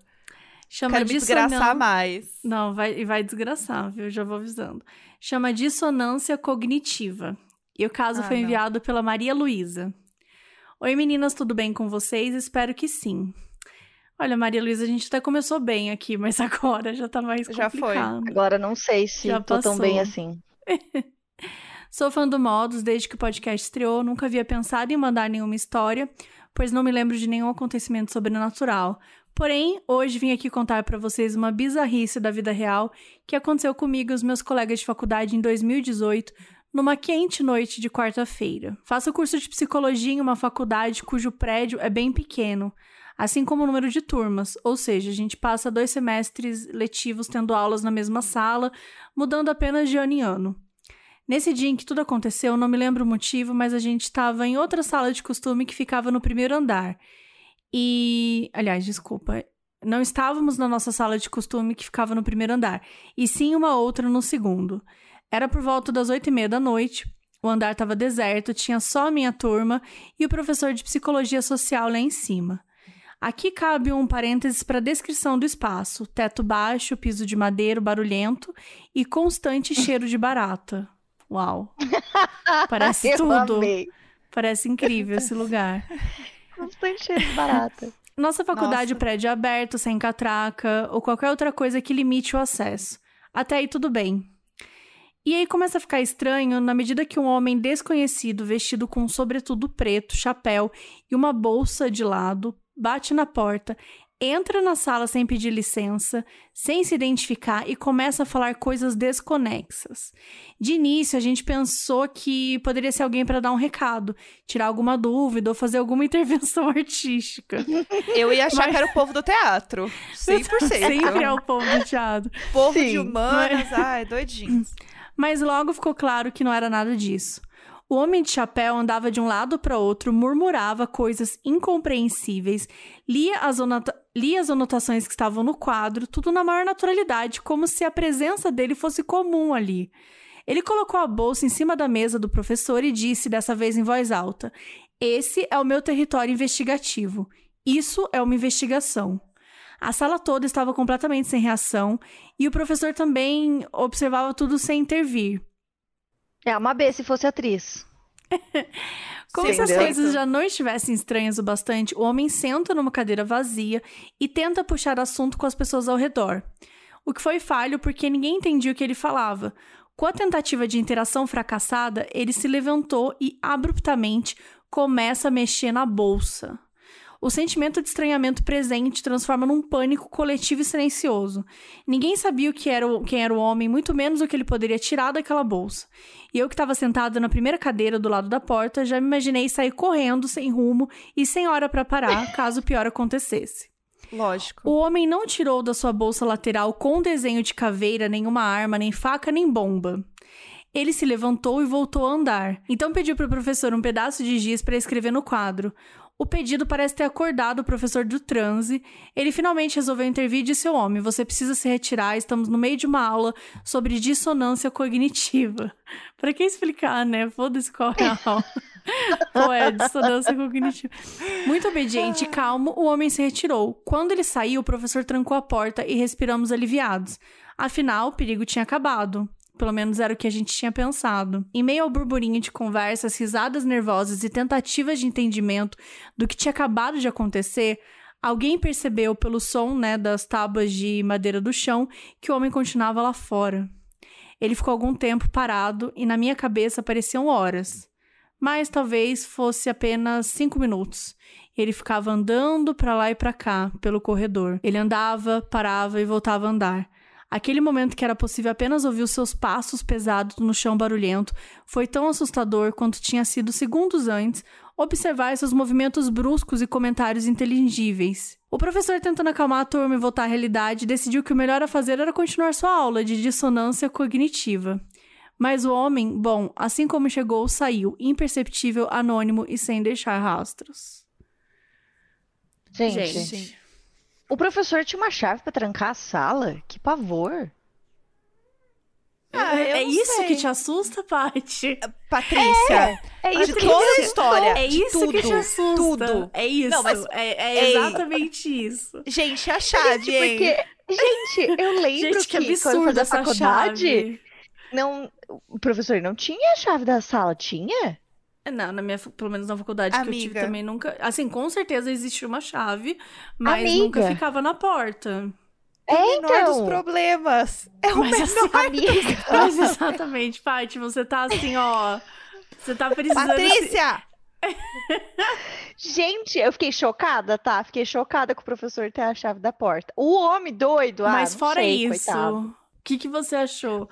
Chama
Quero me desgraçar
dissonância.
mais.
Não, vai, e vai desgraçar, viu? Já vou avisando. Chama dissonância cognitiva. E o caso
Ah,
foi
não.
enviado pela Maria Luísa. Oi meninas, tudo bem com vocês? Espero que sim. Olha, Maria Luísa, a gente até começou bem aqui, mas agora já tá mais
Já foi.
complicado.
Agora não sei se
Já
tô tão bem
passou.
assim.
Sou fã do Modos desde que o podcast estreou, nunca havia pensado em mandar nenhuma história, pois não me lembro de nenhum acontecimento sobrenatural. Porém, hoje vim aqui contar para vocês uma bizarrice da vida real que aconteceu comigo e os meus colegas de faculdade em 2018, numa quente noite de quarta-feira. Faço curso de psicologia em uma faculdade cujo prédio é bem pequeno, assim como o número de turmas, ou seja, a gente passa dois semestres letivos tendo aulas na mesma sala, mudando apenas de ano em ano. Nesse dia em que tudo aconteceu, não me lembro o motivo, mas a gente estava em outra sala de costume que ficava no primeiro andar. E. Aliás, desculpa. Não estávamos na nossa sala de costume que ficava no primeiro andar, e sim uma outra no segundo. Era por volta das oito e meia da noite. O andar estava deserto, tinha só a minha turma e o professor de psicologia social lá em cima. Aqui cabe um parênteses para a descrição do espaço: teto baixo, piso de madeira barulhento e constante cheiro de barata. Uau! Parece tudo.
amei.
Parece incrível esse lugar.
De barata.
Nossa faculdade,
Nossa.
prédio aberto, sem catraca ou qualquer outra coisa que limite o acesso. Até aí tudo bem. E aí começa a ficar estranho na medida que um homem desconhecido, vestido com um sobretudo preto, chapéu e uma bolsa de lado, bate na porta, entra na sala sem pedir licença, sem se identificar e começa a falar coisas desconexas. De início, a gente pensou que poderia ser alguém para dar um recado, tirar alguma dúvida ou fazer alguma intervenção artística.
Eu ia achar
Mas-
que era o povo do teatro. 100%.
Sempre é o povo do teatro.
Povo
Sim.
de humanas, ai, doidinhos.
Mas logo ficou claro que não era nada disso. O homem de chapéu andava de um lado para outro, murmurava coisas incompreensíveis, lia as, lia as anotações que estavam no quadro, tudo na maior naturalidade, como se a presença dele fosse comum ali. Ele colocou a bolsa em cima da mesa do professor e disse, dessa vez em voz alta: Esse é o meu território investigativo. Isso é uma investigação. A sala toda estava completamente sem reação e o professor também observava tudo sem intervir.
É uma B se fosse atriz.
Como
Sim,
se as coisas já não estivessem estranhas o bastante, o homem senta numa cadeira vazia e tenta puxar assunto com as pessoas ao redor. O que foi falho porque ninguém entendia o que ele falava. Com a tentativa de interação fracassada, ele se levantou e abruptamente começa a mexer na bolsa. O sentimento de estranhamento presente transforma num pânico coletivo e silencioso. Ninguém sabia o que era o, quem era o homem, muito menos o que ele poderia tirar daquela bolsa. E eu que estava sentada na primeira cadeira do lado da porta, já me imaginei sair correndo, sem rumo e sem hora para parar, caso o pior acontecesse.
Lógico.
O homem não tirou da sua bolsa lateral com desenho de caveira nenhuma arma, nem faca, nem bomba. Ele se levantou e voltou a andar. Então pediu para o professor um pedaço de giz para escrever no quadro. O pedido parece ter acordado o professor do transe. Ele finalmente resolveu intervir e disse ao homem: Você precisa se retirar, estamos no meio de uma aula sobre dissonância cognitiva. Para que explicar, né? Foda-se qual é a aula. Pô, é dissonância cognitiva. Muito obediente e calmo, o homem se retirou. Quando ele saiu, o professor trancou a porta e respiramos aliviados. Afinal, o perigo tinha acabado. Pelo menos era o que a gente tinha pensado. Em meio ao burburinho de conversas, risadas nervosas e tentativas de entendimento do que tinha acabado de acontecer, alguém percebeu pelo som, né, das tábuas de madeira do chão que o homem continuava lá fora. Ele ficou algum tempo parado e na minha cabeça pareciam horas. Mas talvez fosse apenas cinco minutos. Ele ficava andando para lá e para cá, pelo corredor. Ele andava, parava e voltava a andar. Aquele momento que era possível apenas ouvir os seus passos pesados no chão barulhento foi tão assustador quanto tinha sido segundos antes observar seus movimentos bruscos e comentários inteligíveis. O professor, tentando acalmar a turma e voltar à realidade, decidiu que o melhor a fazer era continuar sua aula de dissonância cognitiva. Mas o homem, bom, assim como chegou, saiu, imperceptível, anônimo e sem deixar rastros.
Gente,
Gente.
O professor tinha uma chave pra trancar a sala? Que pavor.
Ah, eu
é
não
isso
sei.
que te assusta, Paty?
Patrícia,
É
de
isso que
toda a história.
É
de
isso que te
tudo,
assusta.
Tudo.
É isso.
Não, mas-
é, é
Ei.
exatamente isso.
Gente, a chave, hein?
Porque, gente, eu lembro
Gente, que
que, quando eu
essa
faculdade,
chave.
não, o professor não tinha a chave da sala, tinha?
Não, na minha, pelo menos na faculdade que eu tive
Amiga.
também nunca. Assim, com certeza existia uma chave, mas
Amiga.
nunca ficava na porta.
É,
o menor dos
então.
problemas. É o
Mas
menor.
assim,
Amiga.
Mas exatamente, Paty, você tá assim, ó. Você tá precisando.
Patrícia!
Gente, eu fiquei chocada, tá? Fiquei chocada com o professor ter a chave da porta. O homem doido, ah,
Mas
não
fora
sei,
isso, o que, que você achou?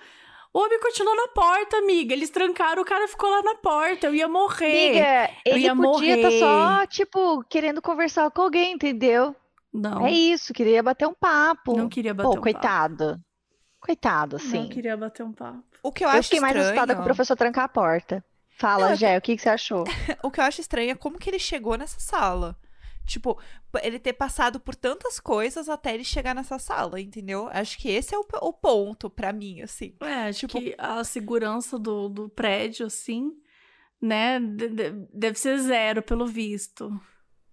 O homem continuou na porta, amiga. Eles trancaram, o cara ficou lá na porta. Eu ia morrer.
Amiga,
eu
ele
ia
podia estar
morrer.
só, tipo, querendo conversar com alguém, entendeu?
Não,
É isso, queria bater um papo.
não queria bater
Pô,
um papo.
coitado. Coitado, assim.
Não queria bater um papo.
O que eu
Eu
acho
fiquei mais assustada com o
estranho,
professor trancar a porta. Fala,
Não, é
Jé, o que, que você achou?
o que eu acho estranho é como que ele chegou nessa sala. Tipo, ele ter passado por tantas coisas até ele chegar nessa sala, entendeu? Acho que esse é o, o ponto pra mim, assim.
É, acho
Tipo-
que a segurança do, do prédio, assim, né, de- de- deve ser zero, pelo visto.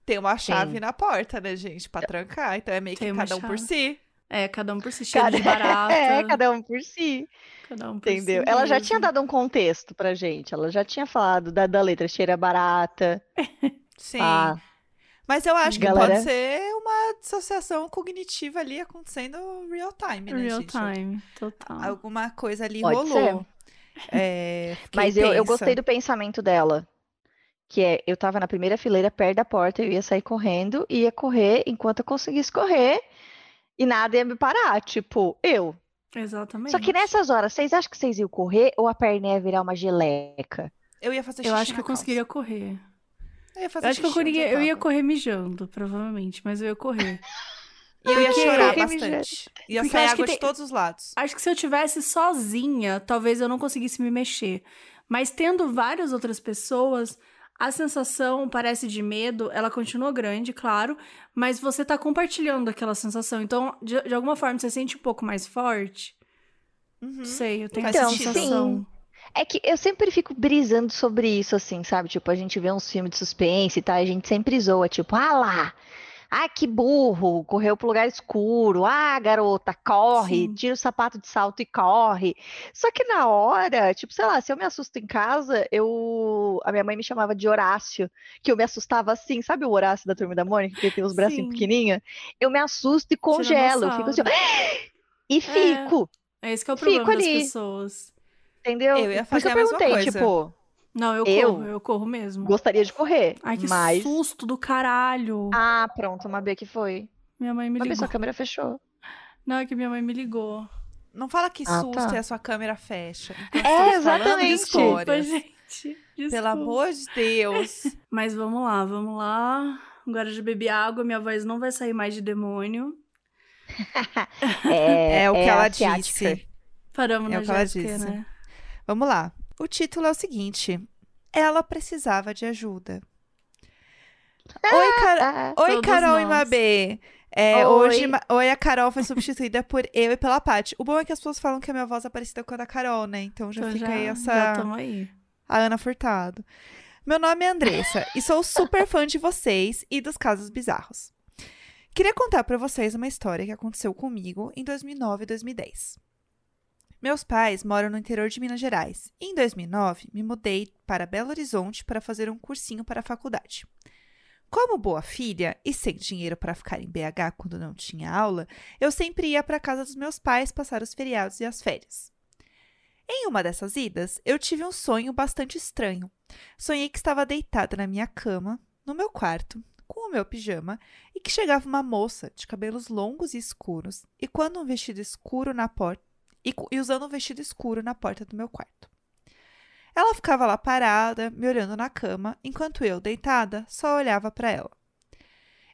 Tem uma chave
Sim.
na porta, né, gente, pra trancar. Então é meio
Tem
que cada um por si.
É, cada um por si, cheiro
Cada-
de barata.
É, cada um por si,
cada um por
entendeu?
si
Ela já tinha dado um contexto pra gente. Ela já tinha falado da, da letra cheira barata.
Sim.
Ah,
Mas eu acho que
Galera-
pode ser uma dissociação cognitiva ali acontecendo real time, né,
Real
gente?
time, total.
Alguma coisa ali
Pode
rolou. É,
Mas eu, eu gostei do pensamento dela. Que é, eu tava na primeira fileira, perto da porta, eu ia sair correndo, ia correr enquanto eu conseguisse correr, e nada ia me parar, tipo, eu.
Exatamente.
Só que nessas horas, vocês acham que vocês iam correr ou a perna ia virar uma geleca?
Eu ia fazer xixi
Eu acho que eu conseguiria correr.
Eu ia fazer
Eu acho que eu, corria, eu ia correr mijando, provavelmente, mas eu ia correr.
E eu ia
Porque-
chorar
Porque me
bastante. Ia
Porque
sair água de
tem-
todos os lados.
Acho que se eu tivesse sozinha, talvez eu não conseguisse me mexer. Mas tendo várias outras pessoas, a sensação parece de medo, ela continua grande, claro, mas você tá compartilhando aquela sensação. Então, de, de alguma forma, você sente um pouco mais forte.
Uhum.
Não sei, eu tenho
Faz
essa sensação.
É que eu sempre fico brisando sobre isso, assim, sabe? Tipo, a gente vê uns filmes de suspense e tal, a gente sempre zoa, tipo, ah lá, ah, que burro, correu pro lugar escuro, ah, garota, corre,
Sim.
tira o sapato de salto e corre. Só que na hora, tipo, sei lá, se eu me assusto em casa, eu. A minha mãe me chamava de Horácio, que eu me assustava assim, sabe o Horácio da turma da Mônica, que tem os bracinhos pequenininhos? Eu me assusto e congelo, fico assim, e fico.
É esse que é o
Fico
problema das
ali.
pessoas.
Entendeu?
Eu ia
Por isso
fazer
que eu perguntei,
coisa.
tipo,
Não, eu,
Eu?
corro, eu corro mesmo.
Gostaria de correr,
Ai, que
mas...
susto do caralho.
Ah, pronto, uma B que foi.
Minha mãe me
vez
ligou.
sua câmera fechou.
Não, é que minha mãe me ligou.
Não fala que
Ah,
susto
tá.
e a sua câmera fecha.
É, exatamente.
Desculpa, gente.
Pelo
Desculpa.
amor de Deus.
Mas vamos lá, vamos lá. Agora já bebi água, minha voz não vai sair mais de demônio.
É,
É, o que ela
asiática.
disse.
Paramos
É
na
o que ela disse.
né?
Vamos lá. O título é o seguinte: Ela precisava de ajuda. Oi, Car...
Ah,
Oi Carol e
nós.
Mabê. É,
Oi.
Hoje, Oi, a Carol foi substituída por eu e pela Paty. O bom é que as pessoas falam que a minha voz é parecida com a da Carol, né? Então já
Então
fica
já,
aí
já
essa.
tamo aí.
A Ana Furtado. Meu nome é Andressa e sou super fã de vocês e dos casos bizarros. Queria contar pra vocês uma história que aconteceu comigo em 2009 e 2010. Meus pais moram no interior de Minas Gerais em 2009 me mudei para Belo Horizonte para fazer um cursinho para a faculdade. Como boa filha e sem dinheiro para ficar em BH quando não tinha aula, eu sempre ia para casa dos meus pais passar os feriados e as férias. Em uma dessas idas, eu tive um sonho bastante estranho. Sonhei que estava deitada na minha cama, no meu quarto, com o meu pijama, e que chegava uma moça de cabelos longos e escuros, e quando um vestido escuro na porta, e, e usando um vestido escuro na porta do meu quarto. Ela ficava lá parada, me olhando na cama, enquanto eu, deitada, só olhava para ela.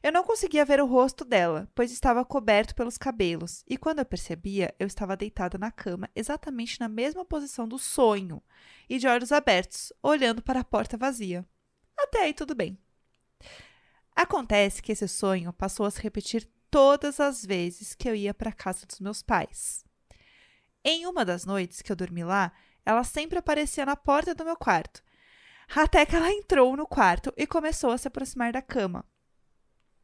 Eu não conseguia ver o rosto dela, pois estava coberto pelos cabelos, e quando eu percebia, eu estava deitada na cama, exatamente na mesma posição do sonho, e de olhos abertos, olhando para a porta vazia. Até aí tudo bem. Acontece que esse sonho passou a se repetir todas as vezes que eu ia para a casa dos meus pais. Em uma das noites que eu dormi lá, ela sempre aparecia na porta do meu quarto, até que ela entrou no quarto e começou a se aproximar da cama.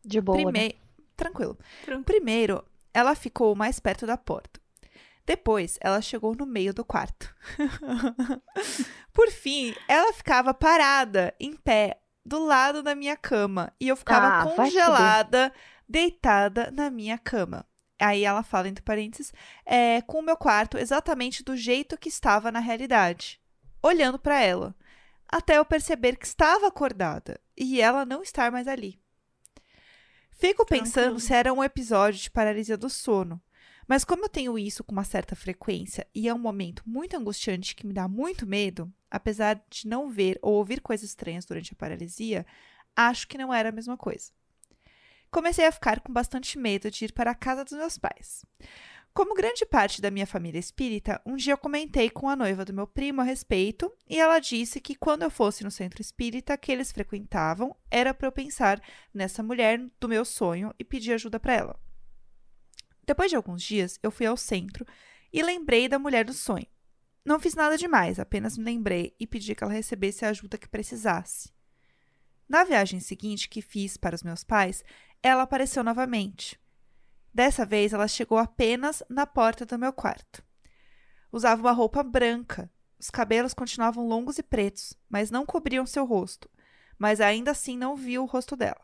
De boa, né?
Primeiro, tranquilo.
Tranquilo.
Primeiro, ela ficou mais perto da porta. Depois, ela chegou no meio do quarto. Por fim, ela ficava parada, em pé, do lado da minha cama. E eu ficava
Ah,
congelada, deitada na minha cama. Aí ela fala, entre parênteses, é, com o meu quarto exatamente do jeito que estava na realidade. Olhando para ela. Até eu perceber que estava acordada e ela não estar mais ali. Fico pensando
Tranquilo.
se era um episódio de paralisia do sono. Mas como eu tenho isso com uma certa frequência e é um momento muito angustiante que me dá muito medo, apesar de não ver ou ouvir coisas estranhas durante a paralisia, acho que não era a mesma coisa. Comecei a ficar com bastante medo de ir para a casa dos meus pais. Como grande parte da minha família espírita, um dia eu comentei com a noiva do meu primo a respeito e ela disse que quando eu fosse no centro espírita que eles frequentavam, era para eu pensar nessa mulher do meu sonho e pedir ajuda para ela. Depois de alguns dias, eu fui ao centro e lembrei da mulher do sonho. Não fiz nada demais, apenas me lembrei e pedi que ela recebesse a ajuda que precisasse. Na viagem seguinte que fiz para os meus pais, ela apareceu novamente. Dessa vez, ela chegou apenas na porta do meu quarto. Usava uma roupa branca. Os cabelos continuavam longos e pretos, mas não cobriam seu rosto. Mas ainda assim não vi o rosto dela.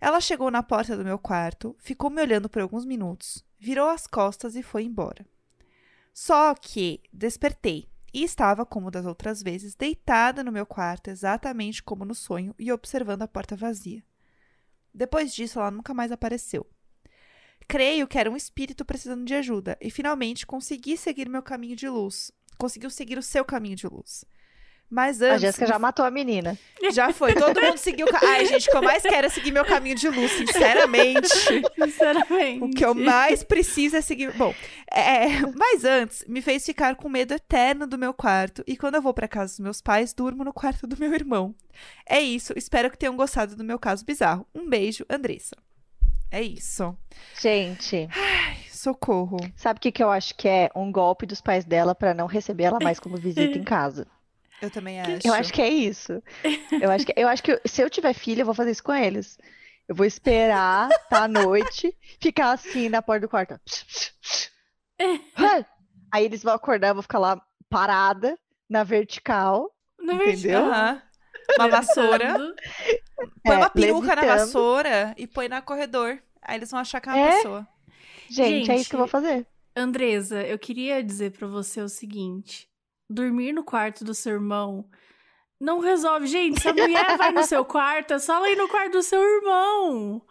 Ela chegou na porta do meu quarto, ficou me olhando por alguns minutos, virou as costas e foi embora. Só que despertei e estava, como das outras vezes, deitada no meu quarto, exatamente como no sonho, e observando a porta vazia. Depois disso, ela nunca mais apareceu. Creio que era um espírito precisando de ajuda e finalmente consegui seguir meu caminho de luz. Conseguiu seguir o seu caminho de luz. Mas
A
antes.
Jéssica já matou a menina.
Já foi, todo mundo seguiu. Ai, gente, o que eu mais quero é seguir meu caminho de luz, sinceramente.
Sinceramente.
O que eu mais preciso é seguir. Bom, é, mas antes, me fez ficar com medo eterno do meu quarto. E quando eu vou pra casa dos meus pais, durmo no quarto do meu irmão. É isso, espero que tenham gostado do meu caso bizarro. Um beijo, Andressa. É isso.
Gente,
Ai, socorro.
sabe o que, que eu acho que é um golpe dos pais dela pra não receber ela mais como visita em casa?
Eu também acho.
Eu acho que é isso. Eu acho que, eu acho que se eu tiver filho, eu vou fazer isso com eles. Eu vou esperar, tá à noite, ficar assim na porta do quarto. Aí eles vão acordar, eu vou ficar lá parada, na vertical,
Na
entendeu?
Aham. Uma vassoura. Põe
É,
uma peruca na vassoura e põe na corredor. Aí eles vão achar que é uma
É?
pessoa.
Gente, é isso que eu vou
Gente,
fazer.
Andresa, eu queria dizer pra você o seguinte: dormir no quarto do seu irmão Não resolve. Gente, se a mulher vai no seu quarto, é só ela ir no quarto do seu irmão.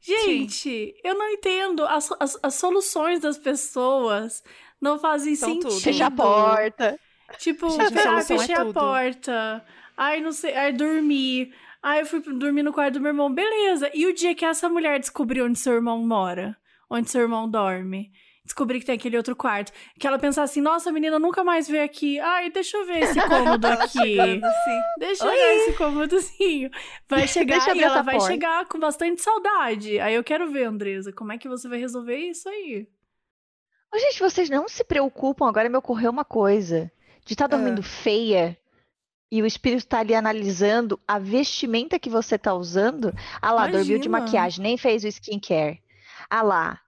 Gente, Sim. eu não entendo. As, as, as, soluções das pessoas não fazem São sentido. Tudo.
Fecha a porta.
Tipo, ah, fechei é a porta. Ai, não sei. Ai, dormir. Ai, eu fui dormir no quarto do meu irmão. Beleza. E o dia que essa mulher descobriu onde seu irmão mora? Onde seu irmão dorme? Descobrir que tem aquele outro quarto. Que ela pensar assim, nossa, menina nunca mais veio aqui. Ai, deixa eu ver esse cômodo aqui. assim. Deixa eu ver esse cômodozinho. Vai chegar e ela vai porta. chegar com bastante saudade. Aí eu quero ver, Andresa, como é que você vai resolver isso aí?
Ô, gente, vocês não se preocupam, agora me ocorreu uma coisa. De estar tá dormindo ah. feia e o espírito tá ali analisando a vestimenta que você tá usando. Ah lá, Imagina. dormiu de maquiagem, nem fez o skincare. Ah lá,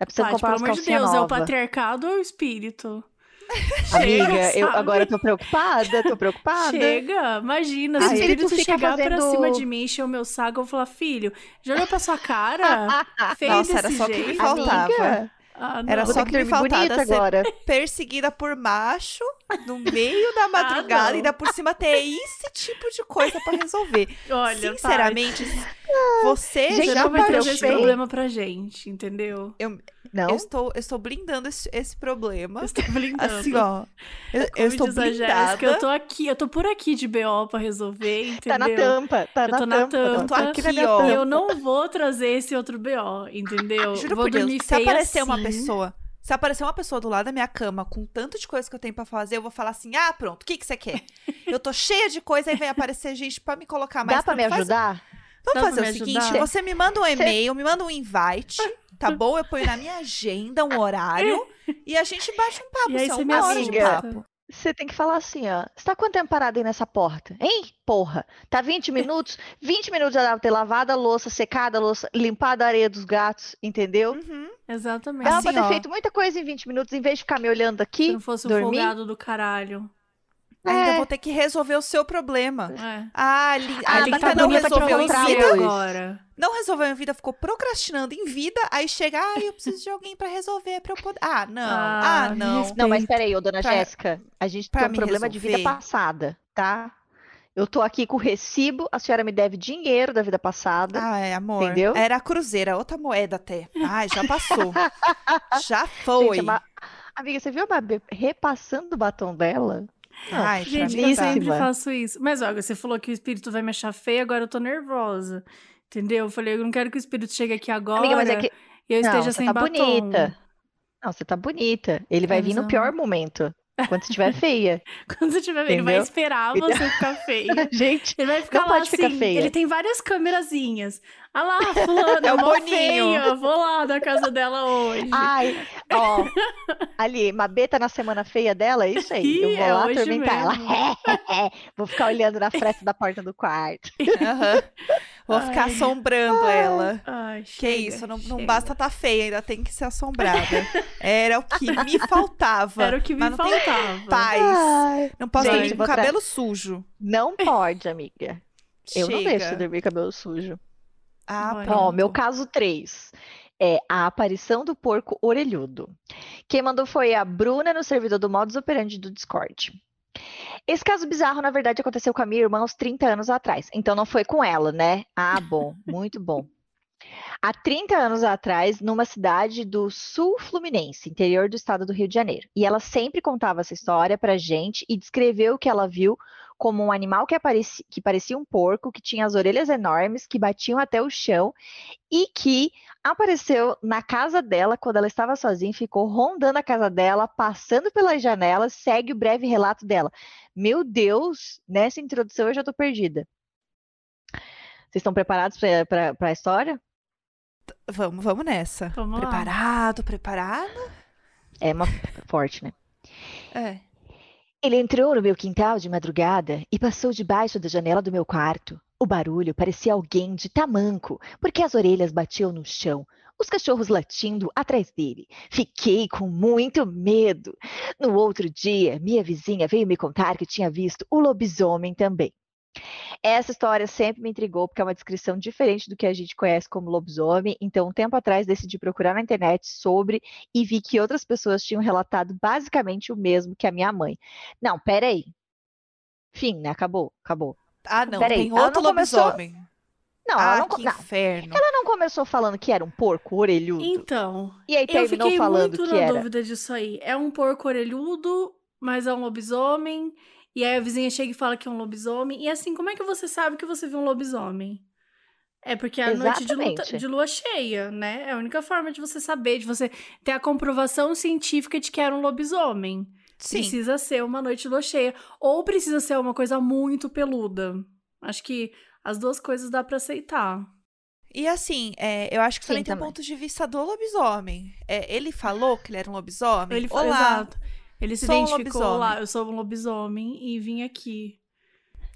é preciso Paty, comprar pelo amor de Deus, nova. é o patriarcado ou o espírito?
Amiga, Chega, eu agora tô preocupada, tô preocupada.
Chega, imagina, se o espírito chegar fazendo... pra cima de mim, encher o meu saco, eu vou falar, filho, já olhou pra sua cara?
Fez Nossa, era só o que me faltava. Amiga? Ah, Era só que me faltava agora. perseguida por macho no meio da madrugada ah, e ainda por cima ter esse tipo de coisa para resolver. Olha, Sinceramente, pai. você
gente, já vai trazer esse problema pra gente, entendeu?
Eu, não? Eu estou, eu estou blindando esse, esse problema. Eu
estou blindando.
Assim, ó. Eu, eu estou blindada. Jéssica,
eu tô aqui, eu tô por aqui de BO pra resolver, entendeu?
Tá na tampa, tá
eu
na
tô
tampa.
Na tampa. Eu tô aqui, ó. Eu não vou trazer esse outro BO, entendeu?
Juro
vou
por Deus, se aparecer
assim.
uma pessoa se aparecer uma pessoa do lado da minha cama com tanto de coisa que eu tenho para fazer, eu vou falar assim: ah, pronto, o que, que você quer? eu tô cheia de coisa e vem aparecer gente para me colocar mais.
Dá pra me ajudar?
Vamos Dá fazer o seguinte: ajudar? você me manda um e-mail, me manda um invite, tá bom? Eu ponho na minha agenda um horário e a gente bate um papo. E
aí você me hora de papo.
Você tem que falar assim, ó. Você tá quanto tempo parado aí nessa porta? Hein? Porra. Tá 20 minutos? 20 minutos já dá pra ter lavado a louça, secado a louça, limpado a areia dos gatos, entendeu?
Uhum. Exatamente.
Dá assim, pra ter ó, feito muita coisa em 20 minutos, em vez de ficar me olhando aqui. Se
não fosse
um dormir.
folgado do caralho.
Ainda é. vou ter que resolver o seu problema.
É.
Ah, li, a ah, Linda tá não resolveu em vida agora. Não resolveu em vida, ficou procrastinando em vida, aí chega, ah, eu preciso de alguém para resolver, para eu poder. Ah, não. Ah, ah não.
Não, mas peraí, ô, dona pra, Jéssica, a gente tem um problema resolver. de vida passada, tá? Eu tô aqui com o recibo, a senhora me deve dinheiro da vida passada.
Ah, é, amor.
Entendeu?
Era a cruzeira, outra moeda até. Ai, já passou. já foi. Gente,
Amiga, você viu a Mabê repassando o batom dela?
Ai, gente, eu sempre faço isso. Mas olha, você falou que o espírito vai me achar feia, agora eu tô nervosa. Entendeu? Eu falei, eu não quero que o espírito chegue aqui agora Amiga, mas é que... e eu não, esteja sem
tá
batom.
bonita. Não, você tá bonita. Ele vai vir no pior momento. Quando você estiver feia.
Quando você estiver feia. Ele vai esperar você ficar feia.
Gente,
ele vai ficar
não
lá
pode
assim.
Ficar feia.
Ele tem várias câmerazinhas. Ah lá, fulano, é o Boninho. Feia, vou lá na casa dela hoje.
Ai, ó. ali, Mabê tá na semana feia dela, é isso aí. Ih, eu vou é lá atormentar ela. vou ficar olhando na fresta da porta do quarto.
Uhum. Vou Ai. ficar assombrando
Ai.
ela.
Ai,
que isso, não, não basta estar tá feia, ainda tem que ser assombrada. Era o que me faltava.
Era o que me faltava.
Paz. Não posso dormir com cabelo sujo.
Não pode, amiga. Eu Chega. não deixo dormir cabelo sujo. Ah, Ó, meu caso 3 é a aparição do porco orelhudo. Quem mandou foi a Bruna no servidor do Modus Operandi do Discord. Esse caso bizarro, na verdade, aconteceu com a minha irmã uns 30 anos atrás. Então não foi com ela, né? Ah, bom, muito bom. Há 30 anos atrás, numa cidade do sul fluminense, interior do estado do Rio de Janeiro. E ela sempre contava essa história pra gente e descreveu o que ela viu como um animal que, aparecia, que parecia um porco, que tinha as orelhas enormes, que batiam até o chão e que apareceu na casa dela quando ela estava sozinha, ficou rondando a casa dela, passando pelas janelas, segue o breve relato dela. Meu Deus, nessa introdução eu já estou perdida. Vocês estão preparados para a história?
Vamos, vamos nessa.
Vamos
preparado, lá. preparado?
É uma forte, né?
É.
Ele entrou no meu quintal de madrugada e passou debaixo da janela do meu quarto. O barulho parecia alguém de tamanco, porque as orelhas batiam no chão, os cachorros latindo atrás dele. Fiquei com muito medo. No outro dia, minha vizinha veio me contar que tinha visto o lobisomem também. Essa história sempre me intrigou, porque é uma descrição diferente do que a gente conhece como lobisomem. Então, um tempo atrás, decidi procurar na internet sobre e vi que outras pessoas tinham relatado basicamente o mesmo que a minha mãe. Não, peraí. Fim, né? Acabou, acabou.
Ah, não,
Peraí,
tem outro
não começou-
lobisomem.
Não,
ah,
ela, não,
que
não,
inferno.
ela não começou falando que era um porco orelhudo.
Então,
E aí
eu
terminou
fiquei
falando
muito
que
na
era.
dúvida disso aí. É um porco orelhudo, mas é um lobisomem. E aí a vizinha chega e fala que é um lobisomem. E assim, como é que você sabe que você viu um lobisomem? É porque é a noite de, luta- de lua cheia, né? É a única forma de você saber, de você ter a comprovação científica de que era um lobisomem.
Sim.
Precisa ser uma noite de lua cheia. Ou precisa ser uma coisa muito peluda. Acho que as duas coisas dá pra aceitar.
E assim, é, eu acho que
Sim,
também tem um
também.
ponto de vista do lobisomem. É, ele falou que ele era um lobisomem.
Ele foi
Olá,
exato. Ele se
sou um
identificou
lobisomem.
lá, eu sou um lobisomem e vim aqui.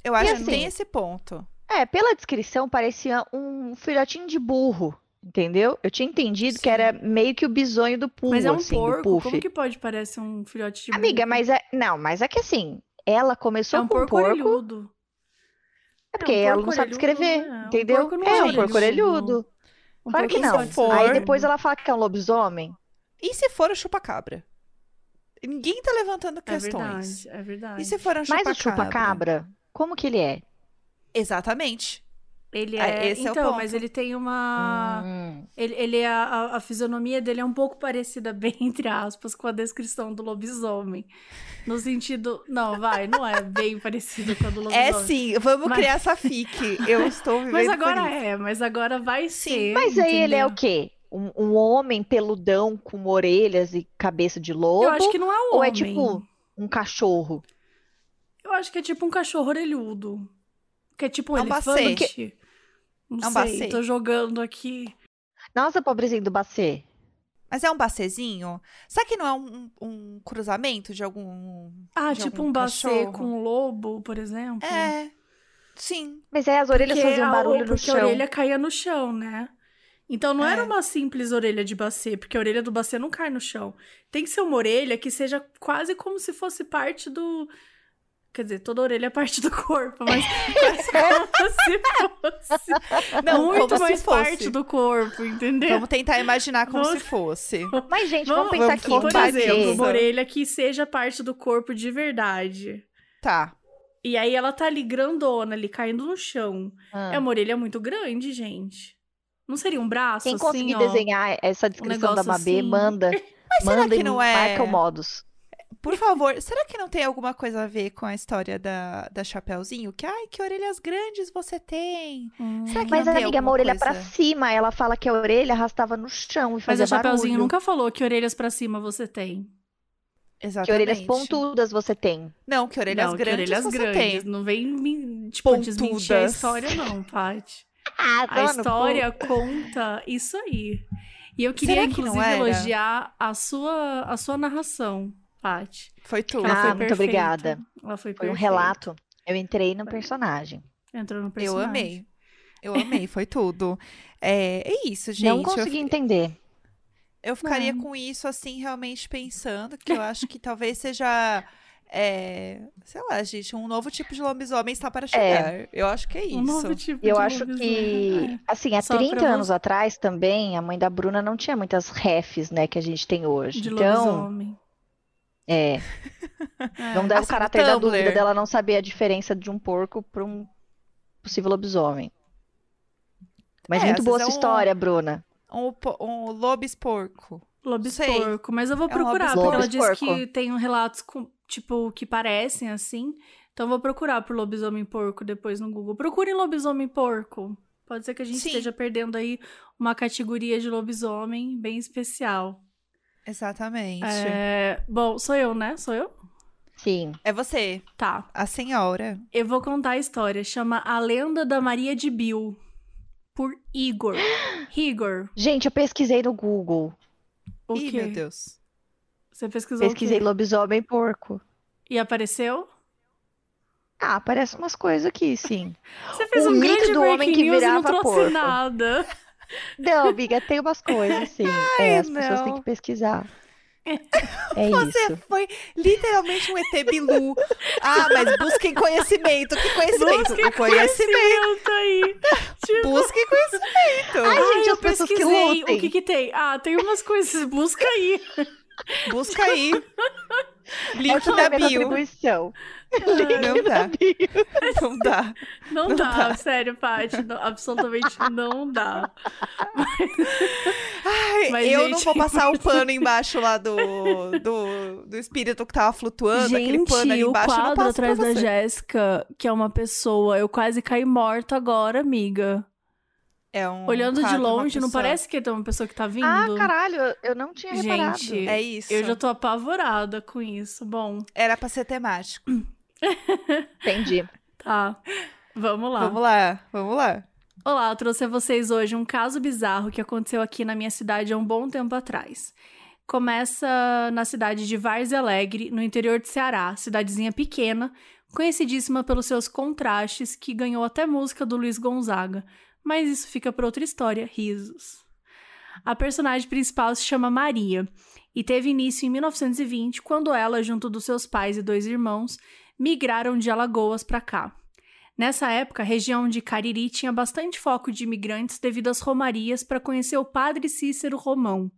eu acho que
assim,
tem esse ponto.
É, pela descrição parecia um filhotinho de burro, entendeu? Eu tinha entendido que
Sim.
era meio que o bisonho do Pooh,
Mas é um
assim,
porco,
Puff.
como que pode parecer um filhote de
Amiga,
burro?
mas é. Não, mas é que assim, ela começou
é um
com
porco,
porco,
orelhudo.
é porque
É um
ela não sabe escrever,
é. Um
entendeu?
porco não
é
é
um porco
orelhudo.
orelhudo.
Um
Claro que não.
for.
Aí depois ela fala que é um lobisomem.
E se for o chupa-cabra? Ninguém tá levantando
É
questões.
verdade, é verdade.
E se for um
Mas
chupa-cabra?
o chupa-cabra, como que ele é?
Exatamente.
Ele
Ah,
é.
esse é o
então,
ponto.
mas ele tem uma.
Hum.
Ele, ele é a, a- fisionomia dele é um pouco parecida, bem entre aspas, com a descrição do lobisomem. No sentido. Não, vai, não é bem parecido com a do lobisomem.
É sim, vamos
Mas-
criar essa fic. Eu estou vivendo
Mas
por
agora
isso.
é, mas agora vai ser.
Mas aí ele é o
entendeu?
quê? Um, um homem peludão com orelhas e cabeça de lobo?
Eu acho que não é um
Ou é
homem.
tipo um cachorro?
Eu acho que é tipo um cachorro orelhudo. Que é tipo um
É um
elefante. Não
É um
sei,
bacê.
tô jogando aqui.
Nossa, pobrezinho do Bacê.
Mas é um bacezinho? Será que não é um, um cruzamento de algum.
Ah,
de
tipo
algum
um bacê
cachorro?
com um lobo, por exemplo.
É. Sim.
Mas aí as orelhas
Porque
faziam
a-
barulho no
porque
chão.
a orelha caía no chão, né? Então não
É.
era uma simples orelha de bacê, porque a orelha do bacê não cai no chão. Tem que ser uma orelha que seja quase como se fosse parte do. Quer dizer, toda orelha é parte do corpo, mas quase como se fosse.
Não,
muito mais
fosse.
parte do corpo, entendeu?
Vamos tentar imaginar como
Vamos-
se fosse.
Mas, gente,
Vamos-
vamos, pensar
vamos
aqui. um
Por exemplo, uma orelha que seja parte do corpo de verdade.
Tá.
E aí ela tá ali grandona, ali caindo no chão.
Ah.
É uma orelha muito grande, gente. Não seria um braço
Quem
assim,
conseguir
ó?
desenhar essa descrição da
negócio
Mabê,
assim.
manda.
Mas será
manda
que
e
não é-
marca o modus.
Por favor, será que não tem alguma coisa a ver com a história da, da Chapeuzinho? Que, ai, que orelhas grandes você tem.
Hum.
Será que
Mas
não
a
tem
amiga, uma orelha
coisa?
pra cima. Ela fala que a orelha arrastava no chão e
Mas
fazia
a Chapeuzinho
barulho.
nunca falou que orelhas pra cima você tem.
Exatamente.
Que orelhas pontudas você tem.
Não, que orelhas
não,
grandes
que orelhas
você
grandes.
tem.
Não vem me, tipo, desmentir a
Pontudas.
história, não, Paty.
Ah,
A história conta isso aí. E eu queria,
que
inclusive, elogiar a sua, a sua narração, Paty.
Foi tudo.
ela
Ah,
foi
muito
perfeita.
obrigada.
Ela foi
Foi um relato. Eu entrei no personagem.
Entrou no
Eu
personagem.
amei. Eu amei, foi tudo. É, é isso, gente.
Não
Eu
consegui
fi-
entender.
Eu ficaria
Não.
com isso, assim, realmente pensando, que eu acho que talvez seja, é, sei lá, gente, um novo tipo de lobisomem está para chegar. Eu acho que é isso.
Um novo tipo
Eu
de
acho
lobisomem.
que, assim, há
Só pra
30 anos
você-
atrás também, a mãe da Bruna não tinha muitas refs, né, que a gente tem
É,
hoje.
de
Então,
lobisomem.
é,
É.
não dá o caráter da dúvida dela não saber a diferença de um porco para um possível lobisomem. Mas
É,
muito boa essa
é um-
história, Bruna.
Um, um lobis porco.
mas eu vou
É um
procurar, porque ela diz
lobisporco.
que tem relatos com, tipo, que parecem assim. Então eu vou procurar por lobisomem porco depois no Google. Procurem lobisomem porco. Pode ser que a gente
Sim.
esteja perdendo aí uma categoria de lobisomem bem especial.
Exatamente.
É, Bom, sou eu, né? Sou eu?
Sim.
É você,
Tá.
a senhora.
Eu vou contar a história. Chama A Lenda da Maria de Bill. Por Igor. Igor.
Gente, eu pesquisei no Google.
O
Ih,
quê?
meu Deus.
Você pesquisou
Pesquisei lobisomem porco.
E apareceu?
Ah, aparece umas coisas aqui, sim.
Você fez
O
um
mito
grande
do homem que
e não
virava
trouxe
porco.
nada.
Não, amiga, tem umas coisas, sim. É, as pessoas têm
não.
que pesquisar. É
Você
isso.
foi literalmente um ET Bilu. Ah, mas busquem conhecimento. Que conhecimento?
Busquem
o conhecimento.
aí. Tipo,
Busquem conhecimento.
Ai,
ai,
gente,
eu
as pessoas que lutem.
O que que tem? Ah, tem umas coisas. Busca aí.
Busca aí. Link da
é
bio. Não dá. Não dá.
Não,
Não
dá,
dá.
sério, Paty. não- absolutamente não dá.
Ai,
Mas,
eu não
gente-
vou passar o pano embaixo lá do, do, do espírito que tava flutuando, aquele pano ali
Gente, o
embaixo. eu não
quadro
passo
atrás da. Jéssica, que é uma pessoa, eu quase caí morta agora, amiga.
É um
Olhando de longe, não parece que tem uma pessoa que tá vindo?
Ah, caralho, eu- não tinha reparado.
Gente,
É isso.
eu já tô apavorada com isso. Bom,
Era pra ser temático.
Entendi.
tá. Vamos lá.
Vamos lá, vamos lá.
Olá, eu trouxe a vocês hoje um caso bizarro que aconteceu aqui na minha cidade há um bom tempo atrás. Começa na cidade de Várzea Alegre, no interior de Ceará, cidadezinha pequena, conhecidíssima pelos seus contrastes, que ganhou até música do Luiz Gonzaga. Mas isso fica para outra história, risos. A personagem principal se chama Maria e teve início em 1920, quando ela, junto dos seus pais e dois irmãos, migraram de Alagoas para cá. Nessa época, a região de Cariri tinha bastante foco de imigrantes devido às romarias para conhecer o padre Cícero Romão.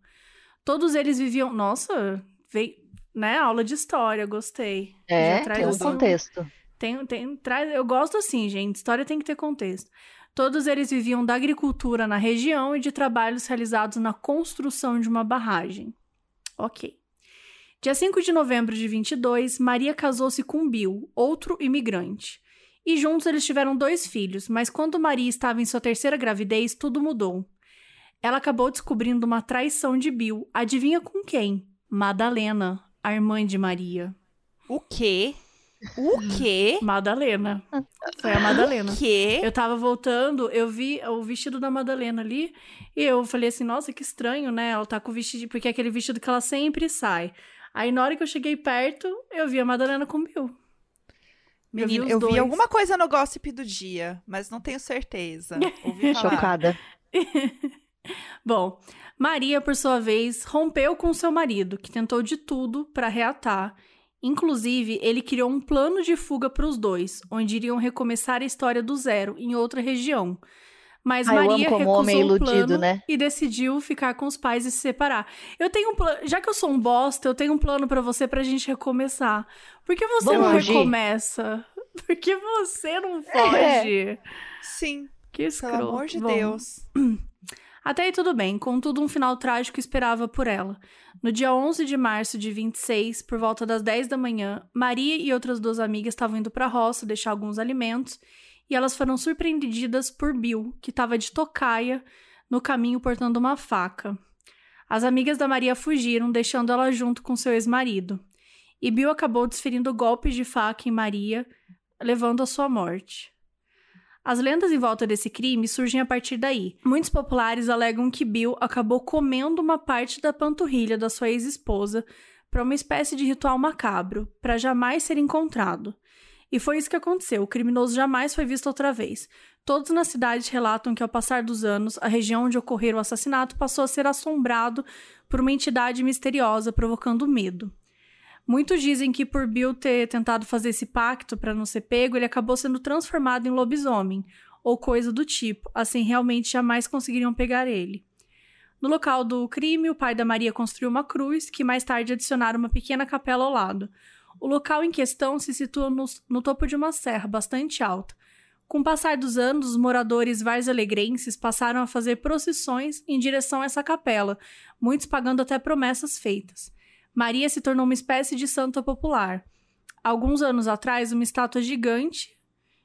Todos eles viviam. Nossa, veio. Né? Aula de história, gostei.
É,
Já traz,
tem um
assim,
contexto.
Tem, tem, traz, eu gosto assim, gente. História tem que ter contexto. Todos eles viviam da agricultura na região e de trabalhos realizados na construção de uma barragem. Ok. Dia 5 de novembro de 22, Maria casou-se com Bill, outro imigrante. E juntos eles tiveram dois filhos, mas quando Maria estava em sua terceira gravidez, tudo mudou. Ela acabou descobrindo uma traição de Bill. Adivinha com quem? Madalena, a irmã de Maria.
O quê? O quê?
Madalena. Foi a Madalena.
O quê?
Eu tava voltando, eu vi o vestido da Madalena ali, e eu falei assim, nossa, que estranho, né? Ela tá com o vestido, porque é aquele vestido que ela sempre sai. Aí na hora que eu cheguei perto, eu vi a Madalena com o Bill. Eu vi
eu vi, alguma coisa no gossip do dia, mas não tenho certeza. Ouvi falar.
Chocada.
Bom, Maria, por sua vez, rompeu com seu marido, que tentou de tudo para reatar. Inclusive, ele criou um plano de fuga para os dois, onde iriam recomeçar a história do zero em outra região. Mas
Ah, eu
Maria recusou
homem
o
iludido,
plano
né?
e decidiu ficar com os pais e se separar. Eu tenho um plano, já que eu sou um bosta, eu tenho um plano para você pra gente recomeçar. Por que você
Vamos
não
agir?
recomeça? Por que você não
É.
foge?
Sim,
Que escroto.
pelo amor de
Bom,
Deus.
até aí tudo bem, contudo um final trágico esperava por ela. No dia 11 de março de 26, por volta das 10 da manhã, Maria e outras duas amigas estavam indo para a roça deixar alguns alimentos e elas foram surpreendidas por Bill, que estava de tocaia no caminho portando uma faca. As amigas da Maria fugiram, deixando ela junto com seu ex-marido. E Bill acabou desferindo golpes de faca em Maria, levando à sua morte. As lendas em volta desse crime surgem a partir daí. Muitos populares alegam que Bill acabou comendo uma parte da panturrilha da sua ex-esposa para uma espécie de ritual macabro, para jamais ser encontrado. E foi isso que aconteceu. O criminoso jamais foi visto outra vez. Todos na cidade relatam que, ao passar dos anos, a região onde ocorreu o assassinato passou a ser assombrado por uma entidade misteriosa, provocando medo. Muitos dizem que, por Bill ter tentado fazer esse pacto para não ser pego, ele acabou sendo transformado em lobisomem, ou coisa do tipo, assim realmente jamais conseguiriam pegar ele. No local do crime, o pai da Maria construiu uma cruz, que mais tarde adicionaram uma pequena capela ao lado. O local em questão se situa no, no topo de uma serra bastante alta. Com o passar dos anos, os moradores varzelegrenses passaram a fazer procissões em direção a essa capela, muitos pagando até promessas feitas. Maria se tornou uma espécie de santa popular. Alguns anos atrás, uma estátua gigante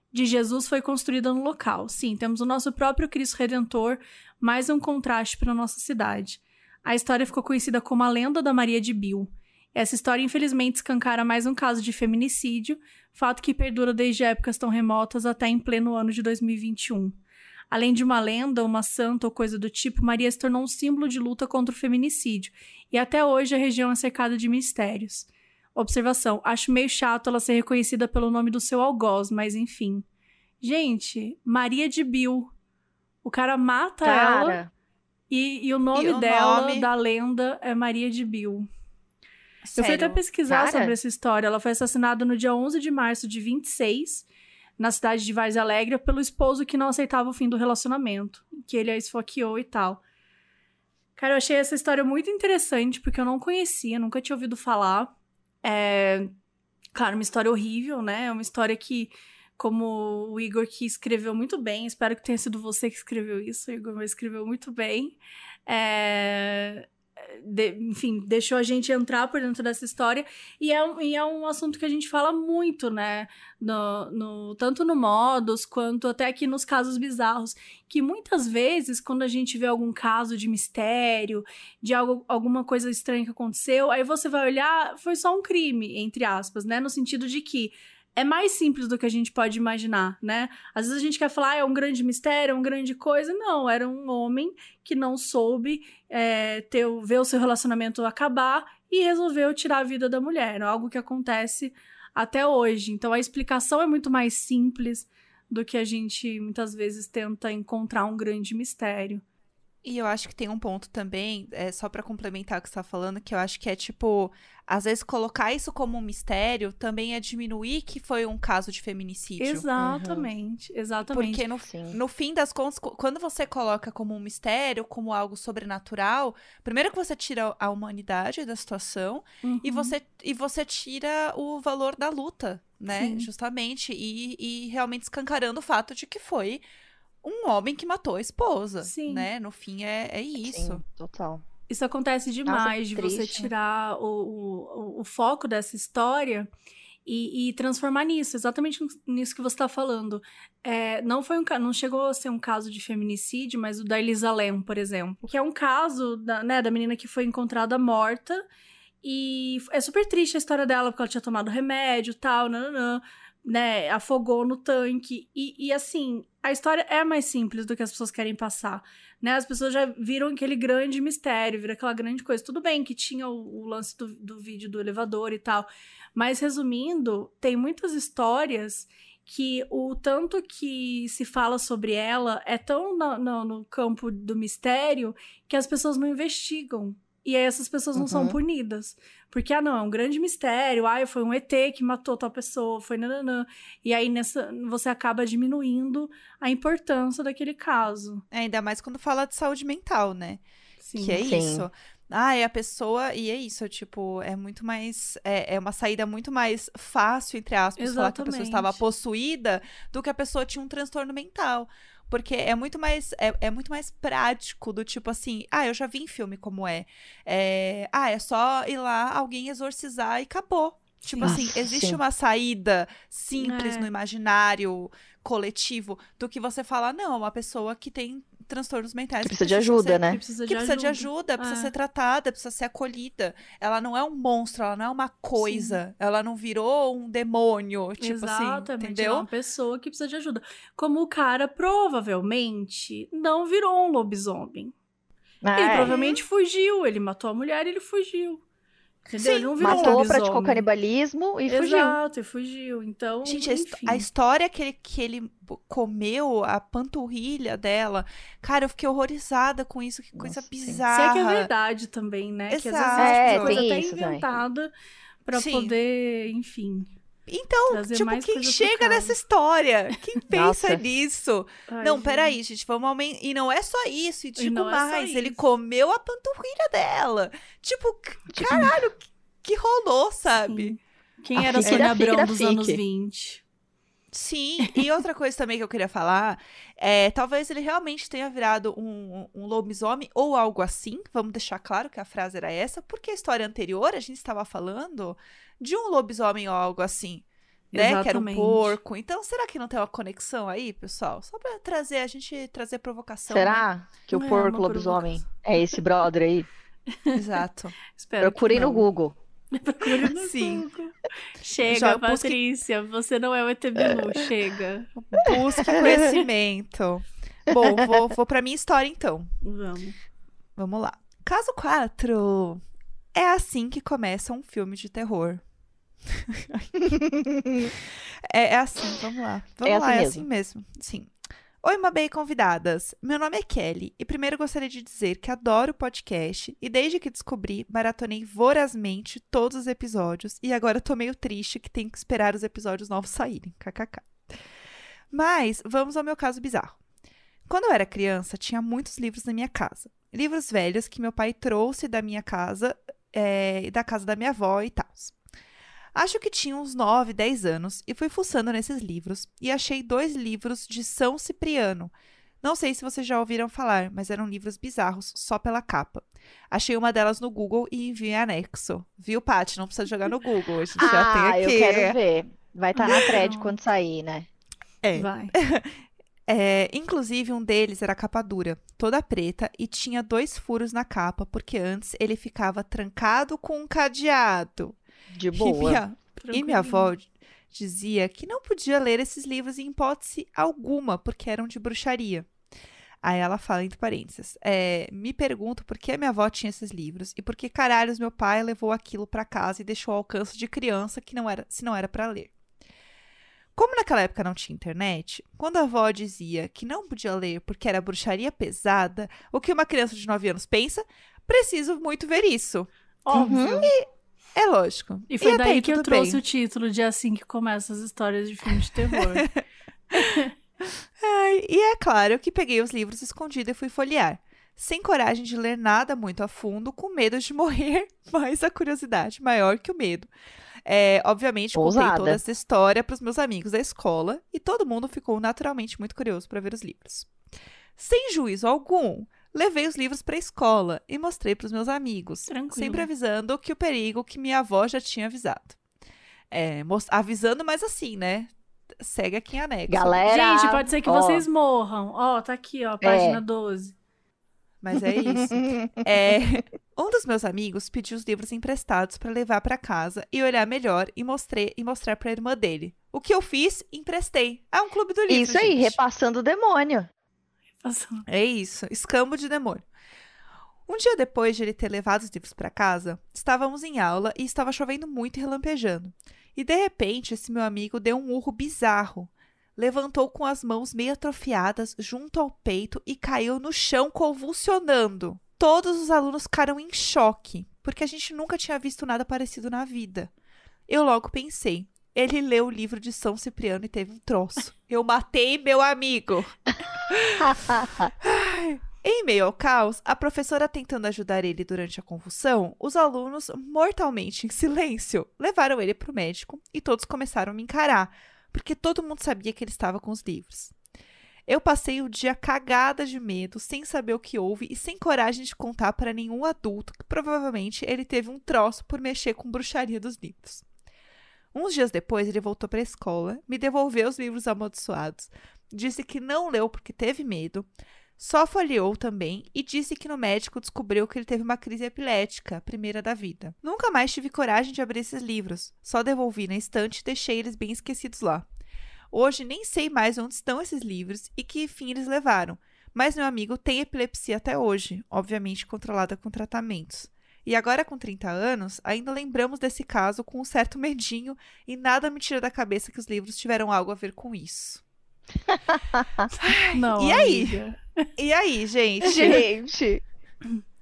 de Jesus foi construída no local. Sim, temos o nosso próprio Cristo Redentor, mais um contraste para nossa cidade. A história ficou conhecida como a lenda da Maria de Bill. Essa história, infelizmente, escancara mais um caso de feminicídio, fato que perdura desde épocas tão remotas até em pleno ano de 2021. Além de uma lenda, uma santa ou coisa do tipo, Maria se tornou um símbolo de luta contra o feminicídio, e até hoje a região é cercada de mistérios. Observação: acho meio chato ela ser reconhecida pelo nome do seu algoz, mas enfim. Gente, Maria de Bill. O cara mata ela
Cara,
e, e o nome
E o
dela,
nome?
da lenda, é Maria de Bill. Eu fui até
Sério.
pesquisar
Cara.
sobre essa história. Ela foi assassinada no dia 11 de março de 26, na cidade de Várzea Alegre, pelo esposo que não aceitava o fim do relacionamento, que ele a esfaqueou e tal. Cara, eu achei essa história muito interessante, porque eu não conhecia, nunca tinha ouvido falar. É, claro, uma história horrível, né? É uma história que, como o Igor que escreveu muito bem, espero que tenha sido você que escreveu isso, Igor escreveu muito bem. É, de, enfim, deixou a gente entrar por dentro dessa história. E é, e é um assunto que a gente fala muito, né? No, no, tanto no Modos, quanto até aqui nos casos bizarros. Que muitas vezes, quando a gente vê algum caso de mistério, de algo, alguma coisa estranha que aconteceu, aí você vai olhar, foi só um crime, entre aspas, né? No sentido de que é mais simples do que a gente pode imaginar, né? Às vezes a gente quer falar, ah, é um grande mistério, é uma grande coisa. Não, era um homem que não soube é, ter, ver o seu relacionamento acabar e resolveu tirar a vida da mulher. É algo que acontece até hoje. Então a explicação é muito mais simples do que a gente muitas vezes tenta encontrar um grande mistério.
E eu acho que tem um ponto também, é, só para complementar o que você tá falando, que eu acho que é tipo, às vezes colocar isso como um mistério também é diminuir que foi um caso de feminicídio.
Exatamente, uhum. exatamente.
Porque no, no fim das contas, quando você coloca como um mistério, como algo sobrenatural, primeiro que você tira a humanidade da situação uhum. e, você, e você tira o valor da luta, né? Sim. Justamente. E, e realmente escancarando o fato de que foi um homem que matou a esposa, Sim. né? No fim é, é isso. Sim,
total.
Isso acontece demais Nossa, de você tirar o, o, o, foco dessa história e, e, transformar nisso, exatamente nisso que você está falando. É, não foi um não chegou a ser um caso de feminicídio, mas o da Elisa Lam, por exemplo, que é um caso da, né, da menina que foi encontrada morta e é super triste a história dela porque ela tinha tomado remédio, tal, nananã né, afogou no tanque. E, e, assim, a história é mais simples do que as pessoas querem passar. Né? As pessoas já viram aquele grande mistério, viram aquela grande coisa. Tudo bem que tinha o, o lance do, do vídeo do elevador e tal. Mas resumindo, tem muitas histórias que o tanto que se fala sobre ela é tão no, no, no campo do mistério que as pessoas não investigam. E aí essas pessoas não uhum. são punidas. Porque, ah, não, é um grande mistério. Ah, foi um ET que matou tal pessoa, foi nananã. E aí nessa, você acaba diminuindo a importância daquele caso.
É, ainda mais quando fala de saúde mental, né? Sim. Que é Sim. isso. Ah, é a pessoa. E é isso, tipo, é muito mais. É, é uma saída muito mais fácil, entre aspas, Exatamente. falar que a pessoa estava possuída do que a pessoa tinha um transtorno mental. Porque é muito mais é, é, muito mais prático do tipo assim, ah, eu já vi em filme como é. é ah, é só ir lá, alguém exorcizar e acabou. Tipo sim. assim, existe sim. uma saída simples é. no imaginário coletivo do que você falar, não, é uma pessoa que tem transtornos mentais.
Que precisa de ajuda,
ser,
né?
Que precisa, de, precisa ajuda. de ajuda, precisa é. ser tratada, precisa ser acolhida. Ela não é um monstro, ela não é uma coisa. Sim. Ela não virou um demônio, tipo assim, Exatamente, assim, entendeu? É
uma pessoa que precisa de ajuda. Como o cara provavelmente não virou um lobisomem. Ah, ele é. provavelmente fugiu, ele matou a mulher e ele fugiu. Entendeu? Sim,
ele matou, um praticou canibalismo e
Exato,
fugiu.
Exato, e fugiu. Então,
Gente, a, a, história que ele, que ele comeu, a panturrilha dela, cara, eu fiquei horrorizada com isso, que coisa Nossa, bizarra.
Sei que é verdade também, né?
Exato.
Que às vezes é, é coisa até inventada para poder, enfim...
Então, tipo, quem chega nessa história? Quem pensa Nossa. nisso? Ai, não, gente. peraí, gente, vamos aumentar. E não é só isso, e tipo, e é mais, é ele comeu a panturrilha dela. Tipo, tipo caralho, que, que rolou, sabe?
Sim. Quem a era a Sônia Abrão dos anos 20?
Sim, e outra coisa também que eu queria falar é talvez ele realmente tenha virado um, um lobisomem ou algo assim. Vamos deixar claro que a frase era essa, porque a história anterior a gente estava falando de um lobisomem ou algo assim. Né? Exatamente. Que era um porco. Então, será que não tem uma conexão aí, pessoal? Só pra trazer, a gente trazer provocação.
Será né? que o é porco lobisomem é esse brother aí?
Exato.
Procurei no Google.
Procure no Sim. Google. Chega, Já, Patrícia, busque... você não é o ET Bilu, chega.
Busque conhecimento. Bom, vou, vou pra minha história então.
Vamos.
Vamos lá. Caso 4. É assim que começa um filme de terror. é, é, assim, vamos lá. Vamos é lá, assim é assim mesmo. Sim. Oi, Mabê convidadas. Meu nome é Kelly e primeiro gostaria de dizer que adoro o podcast e desde que descobri, maratonei vorazmente todos os episódios e agora tô meio triste que tenho que esperar os episódios novos saírem. KKK. Mas vamos ao meu caso bizarro. Quando eu era criança, tinha muitos livros na minha casa. Livros velhos que meu pai trouxe da minha casa é, da casa da minha avó e tal. Acho que tinha uns 9, 10 anos e fui fuçando nesses livros e achei dois livros de São Cipriano. Não sei se vocês já ouviram falar, mas eram livros bizarros só pela capa. Achei uma delas no Google e enviei anexo. Viu, Paty? Não precisa jogar no Google, a gente já tem
Ah,
aqui.
eu quero ver. Vai estar na thread quando sair, né?
É.
Vai.
É, inclusive, um deles era capa dura, toda preta, e tinha dois furos na capa, porque antes ele ficava trancado com um cadeado.
De
E
boa.
minha, e minha avó dizia que não podia ler esses livros em hipótese alguma, porque eram de bruxaria. Aí ela fala, entre parênteses, é, me pergunto por que a minha avó tinha esses livros e por que caralhos meu pai levou aquilo pra casa e deixou ao alcance de criança que não era, se não era pra ler. Como naquela época não tinha internet, quando a avó dizia que não podia ler porque era bruxaria pesada, o que uma criança de 9 anos pensa, preciso muito ver isso.
Óbvio.
É lógico.
E foi
até
daí
aí
que eu trouxe
bem.
o título de assim que começam as histórias de filme de terror.
Ai, e é claro que peguei os livros escondidos e fui folhear. Sem coragem de ler nada muito a fundo, com medo de morrer, mas a curiosidade maior que o medo. É, obviamente, contei
Ousada.
toda essa história para os meus amigos da escola e todo mundo ficou naturalmente muito curioso para ver os livros. Sem juízo algum, levei os livros para a escola e mostrei para os meus amigos,
Tranquilo.
sempre avisando que o perigo que minha avó já tinha avisado. É, avisando, mas assim, né? Segue aqui em anexo.
Galera.
Gente, pode ser que
ó, É.
vocês morram. Ó, tá aqui, ó, página 12.
Mas é isso. É, um dos meus amigos pediu os livros emprestados para levar para casa e olhar melhor e, mostrei, e mostrar para a irmã dele. O que eu fiz, emprestei. É um clube do livro.
Isso aí,
gente.
repassando o demônio.
É isso, escambo de demônio. Um dia depois de ele ter levado os livros para casa, estávamos em aula e estava chovendo muito e relampejando. E de repente, esse meu amigo deu um urro bizarro. Levantou com as mãos meio atrofiadas junto ao peito e caiu no chão convulsionando. Todos os alunos ficaram em choque, porque a gente nunca tinha visto nada parecido na vida. Eu logo pensei, ele leu o livro de São Cipriano e teve um troço. Eu matei meu amigo. Em meio ao caos, a professora tentando ajudar ele durante a convulsão, os alunos, mortalmente em silêncio, levaram ele para o médico e todos começaram a me encarar, porque todo mundo sabia que ele estava com os livros. Eu passei o dia cagada de medo, sem saber o que houve e sem coragem de contar para nenhum adulto que provavelmente ele teve um troço por mexer com bruxaria dos livros. Uns dias depois, ele voltou para a escola, me devolveu os livros amaldiçoados, disse que não leu porque teve medo, só folheou também e disse que no médico descobriu que ele teve uma crise epilética, a primeira da vida. Nunca mais tive coragem de abrir esses livros, só devolvi na estante e deixei eles bem esquecidos lá. Hoje nem sei mais onde estão esses livros e que fim eles levaram, mas meu amigo tem epilepsia até hoje, obviamente controlada com tratamentos. E agora, com 30 anos, ainda lembramos desse caso com um certo medinho e nada me tira da cabeça que os livros tiveram algo a ver com isso.
Não,
E aí?
amiga.
E aí, gente?
Gente,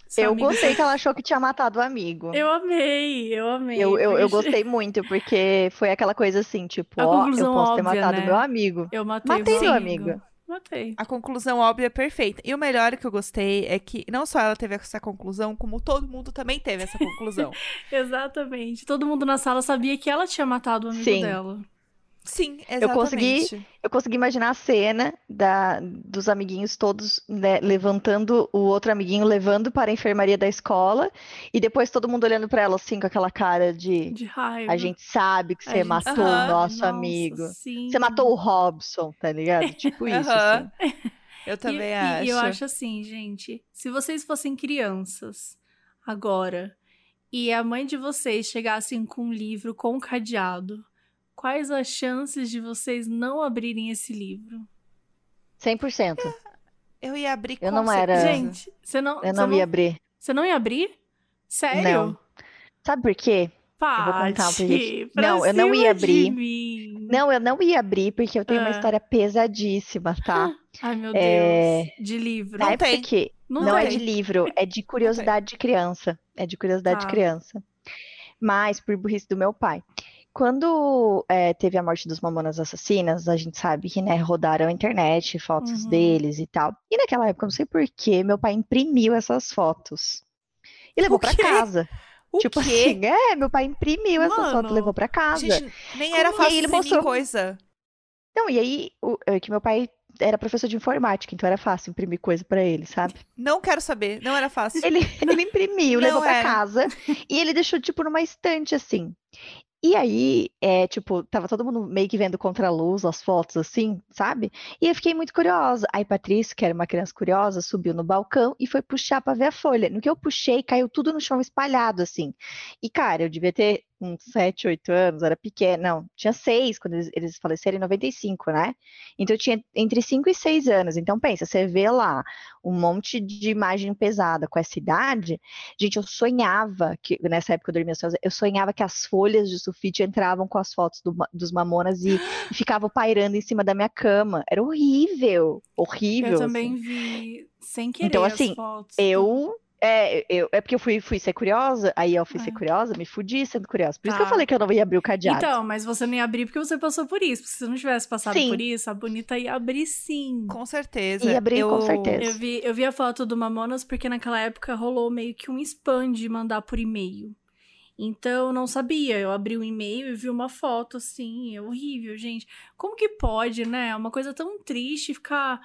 Sua
eu
amiga-
gostei que ela achou que tinha matado o amigo.
Eu amei, eu amei.
Eu, eu, eu gostei muito, porque foi aquela coisa assim, tipo, ó, eu posso ter
óbvia,
matado
né?
meu amigo.
Eu matei,
Matei
o
meu amigo.
Matei.
A conclusão óbvia é perfeita. E o melhor que eu gostei é que não só ela teve essa conclusão, como todo mundo também teve essa conclusão.
Exatamente. Todo mundo na sala sabia que ela tinha matado o amigo
Sim.
dela.
Sim, exatamente.
Eu consegui- Eu consegui imaginar a cena da, dos amiguinhos todos né, levantando o outro amiguinho, levando para a enfermaria da escola, e depois todo mundo olhando para ela assim, com aquela cara de
De raiva.
a gente sabe que
A
você
gente
matou
sabe.
o nosso
Nossa,
amigo.
Sim.
Você matou o Robson, tá ligado? Tipo isso, assim.
Eu
E-
também
e,
acho.
E eu acho assim, gente, se vocês fossem crianças agora e a mãe de vocês chegassem com um livro com um cadeado, quais as chances de vocês não abrirem esse livro?
100%.
Eu ia abrir
Eu
com
não era-
certeza.
Gente, você não,
Eu
você
não ia abrir.
Você não ia abrir? Sério?
Não. Sabe por quê?
Paty,
vou contar pra gente.
pra
Não, eu não ia abrir. Não, eu não ia abrir porque eu tenho uma
Ah.
história pesadíssima, tá?
Ai, meu Deus.
É,
De livro.
Não
época
tem.
que
Não,
não é
tem.
de livro, é de curiosidade de criança. É de curiosidade
Tá.
de criança. Mas por burrice do meu pai. Quando é, teve a morte dos Mamonas Assassinas, a gente sabe que, né, rodaram a internet, fotos
Uhum.
deles e tal. E naquela época, eu não sei por que, meu pai imprimiu essas fotos. E levou
quê?
casa.
O
tipo
quê?
assim, é, meu pai imprimiu essa foto,
Mano,
levou pra casa.
Gente, nem era?
E aí
fácil
ele
imprimir
mostrou-
coisa.
Não, e aí, o, é que meu pai era professor de informática, então era fácil imprimir coisa pra ele, sabe?
Não quero saber, não era fácil.
Ele, ele imprimiu, levou pra
era.
casa e ele deixou, tipo, numa estante, assim. E aí, é, tipo, tava todo mundo meio que vendo contra a luz as fotos, assim, sabe? E eu fiquei muito curiosa. Aí, Patrícia, que era uma criança curiosa, subiu no balcão e foi puxar pra ver a folha. No que eu puxei, caiu tudo no chão espalhado, assim. E, cara, eu devia ter uns 7, 8 anos, era pequena. Não, tinha 6 quando eles, eles faleceram em 95, né? Então, eu tinha entre 5 e 6 anos. Então, pensa, você vê lá um monte de imagem pesada com essa idade. Gente, eu sonhava que, nessa época eu dormia sozinha, eu sonhava que as folhas de sulfite entravam com as fotos do dos mamonas e, e ficavam pairando em cima da minha cama. Era horrível, horrível.
Eu
assim.
também vi sem querer
Então,
as
assim,
fotos.
Eu. É, eu, é porque eu fui, fui ser curiosa, aí eu fui ser
É.
curiosa, me fudi sendo curiosa. Por isso que eu
Tá.
falei que eu não ia abrir o cadeado.
Então, mas você não ia abrir porque você passou por isso. Porque se você não tivesse passado
Sim.
por isso, a bonita ia abrir sim.
Com certeza.
Ia abrir, com
eu...
certeza.
Eu vi, eu vi a foto do Mamonas porque naquela época rolou meio que um spam de mandar por e-mail. Então, eu não sabia. Eu abri o e-mail e vi uma foto assim, é horrível, gente. Como que pode, né? Uma coisa tão triste ficar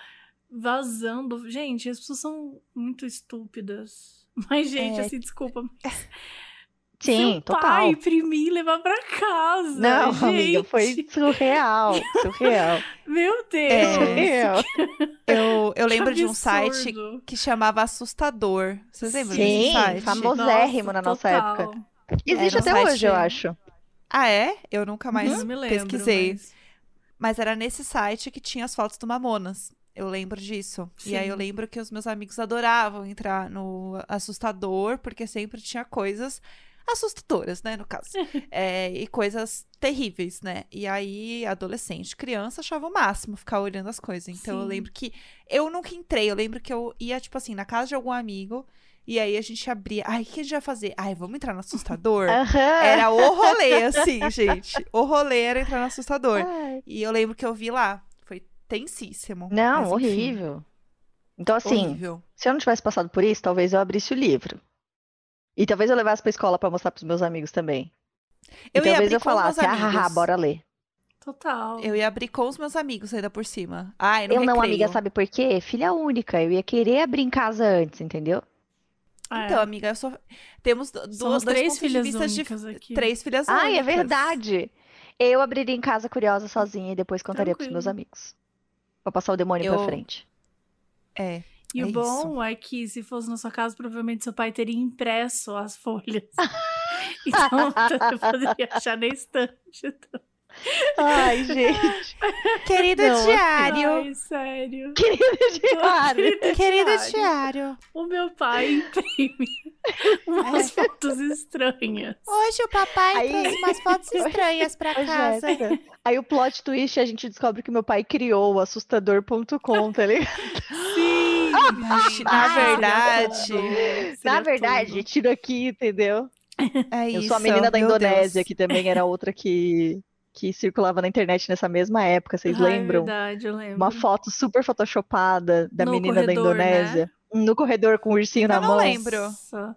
vazando. Gente, as pessoas são muito estúpidas. Mas, gente,
É.
assim, desculpa. Mas
Sim,
seu
total.
pai imprimir e levar pra casa.
Não,
gente.
amiga, foi surreal. Surreal.
Meu Deus.
É.
surreal.
Eu, eu lembro de um site que chamava Assustador. Vocês lembram desse
Sim,
site?
famosérrimo na nossa
total.
época. Existe até
site-
hoje, eu acho.
Ah, é? Eu nunca mais
Não me lembro,
pesquisei.
mas-
Mas era nesse site que tinha as fotos do Mamonas. Eu lembro disso. E aí eu
Sim.
lembro que os meus amigos adoravam entrar no assustador, porque sempre tinha coisas assustadoras, né, no caso. É, e coisas terríveis, né? E aí, adolescente, criança, achava o máximo ficar olhando as coisas. Então eu
Sim.
lembro que eu nunca entrei. Eu lembro que eu ia, tipo assim, na casa de algum amigo. E aí a gente abria. Ai, o que a gente vai fazer? Ai, vamos entrar no assustador?
Aham.
Era o rolê, assim, gente. O rolê era entrar no assustador.
Ai.
E eu lembro que eu vi lá. Tensíssimo.
Não,
Mas, enfim,
horrível. Então, assim,
horrível.
se eu não tivesse passado por isso, talvez eu abrisse o livro. E talvez eu levasse pra escola pra mostrar pros meus amigos também. E
Eu ia
talvez
abrir
eu
com os meus
falasse, ah, bora ler.
Total.
Eu ia abrir com os meus amigos ainda por cima. Ai, no
Eu não,
recreio.
amiga, sabe por quê? Filha única. Eu ia querer abrir em casa antes, entendeu?
É.
Então, amiga, eu sou. Temos du-
Somos
dois
três
de
filhas
vista
únicas aqui.
Três filhas
Ai, é
únicas.
verdade. Eu abriria em casa curiosa sozinha e depois contaria pros meus
Tranquilo.
amigos. Pra passar o demônio
Eu-
pra frente.
É.
E
é
o
isso.
bom é que se fosse na sua casa, provavelmente seu pai teria impresso as folhas. então você poderia achar na estante.
Ai, gente.
Querido
Não, assim,
diário.
Ai, sério.
Querido diário.
Querido diário.
O meu pai imprime umas fotos estranhas.
Hoje o papai
Aí-
trouxe umas fotos estranhas pra
Ô,
casa.
Jéssica, Aí o plot twist a gente descobre que meu pai criou o assustador.com, tá ligado?
Sim!
Na verdade,
Na verdade, tiro aqui, entendeu?
é
Eu
isso.
sou a menina da
meu
Indonésia,
Deus.
que também era outra que, que circulava na internet nessa mesma época, vocês lembram?
É verdade, eu lembro.
Uma foto super photoshopada da
No
menina da
corredor, né?
Indonésia. No corredor com o ursinho
Eu
na
não
mão.
lembro.
Nossa.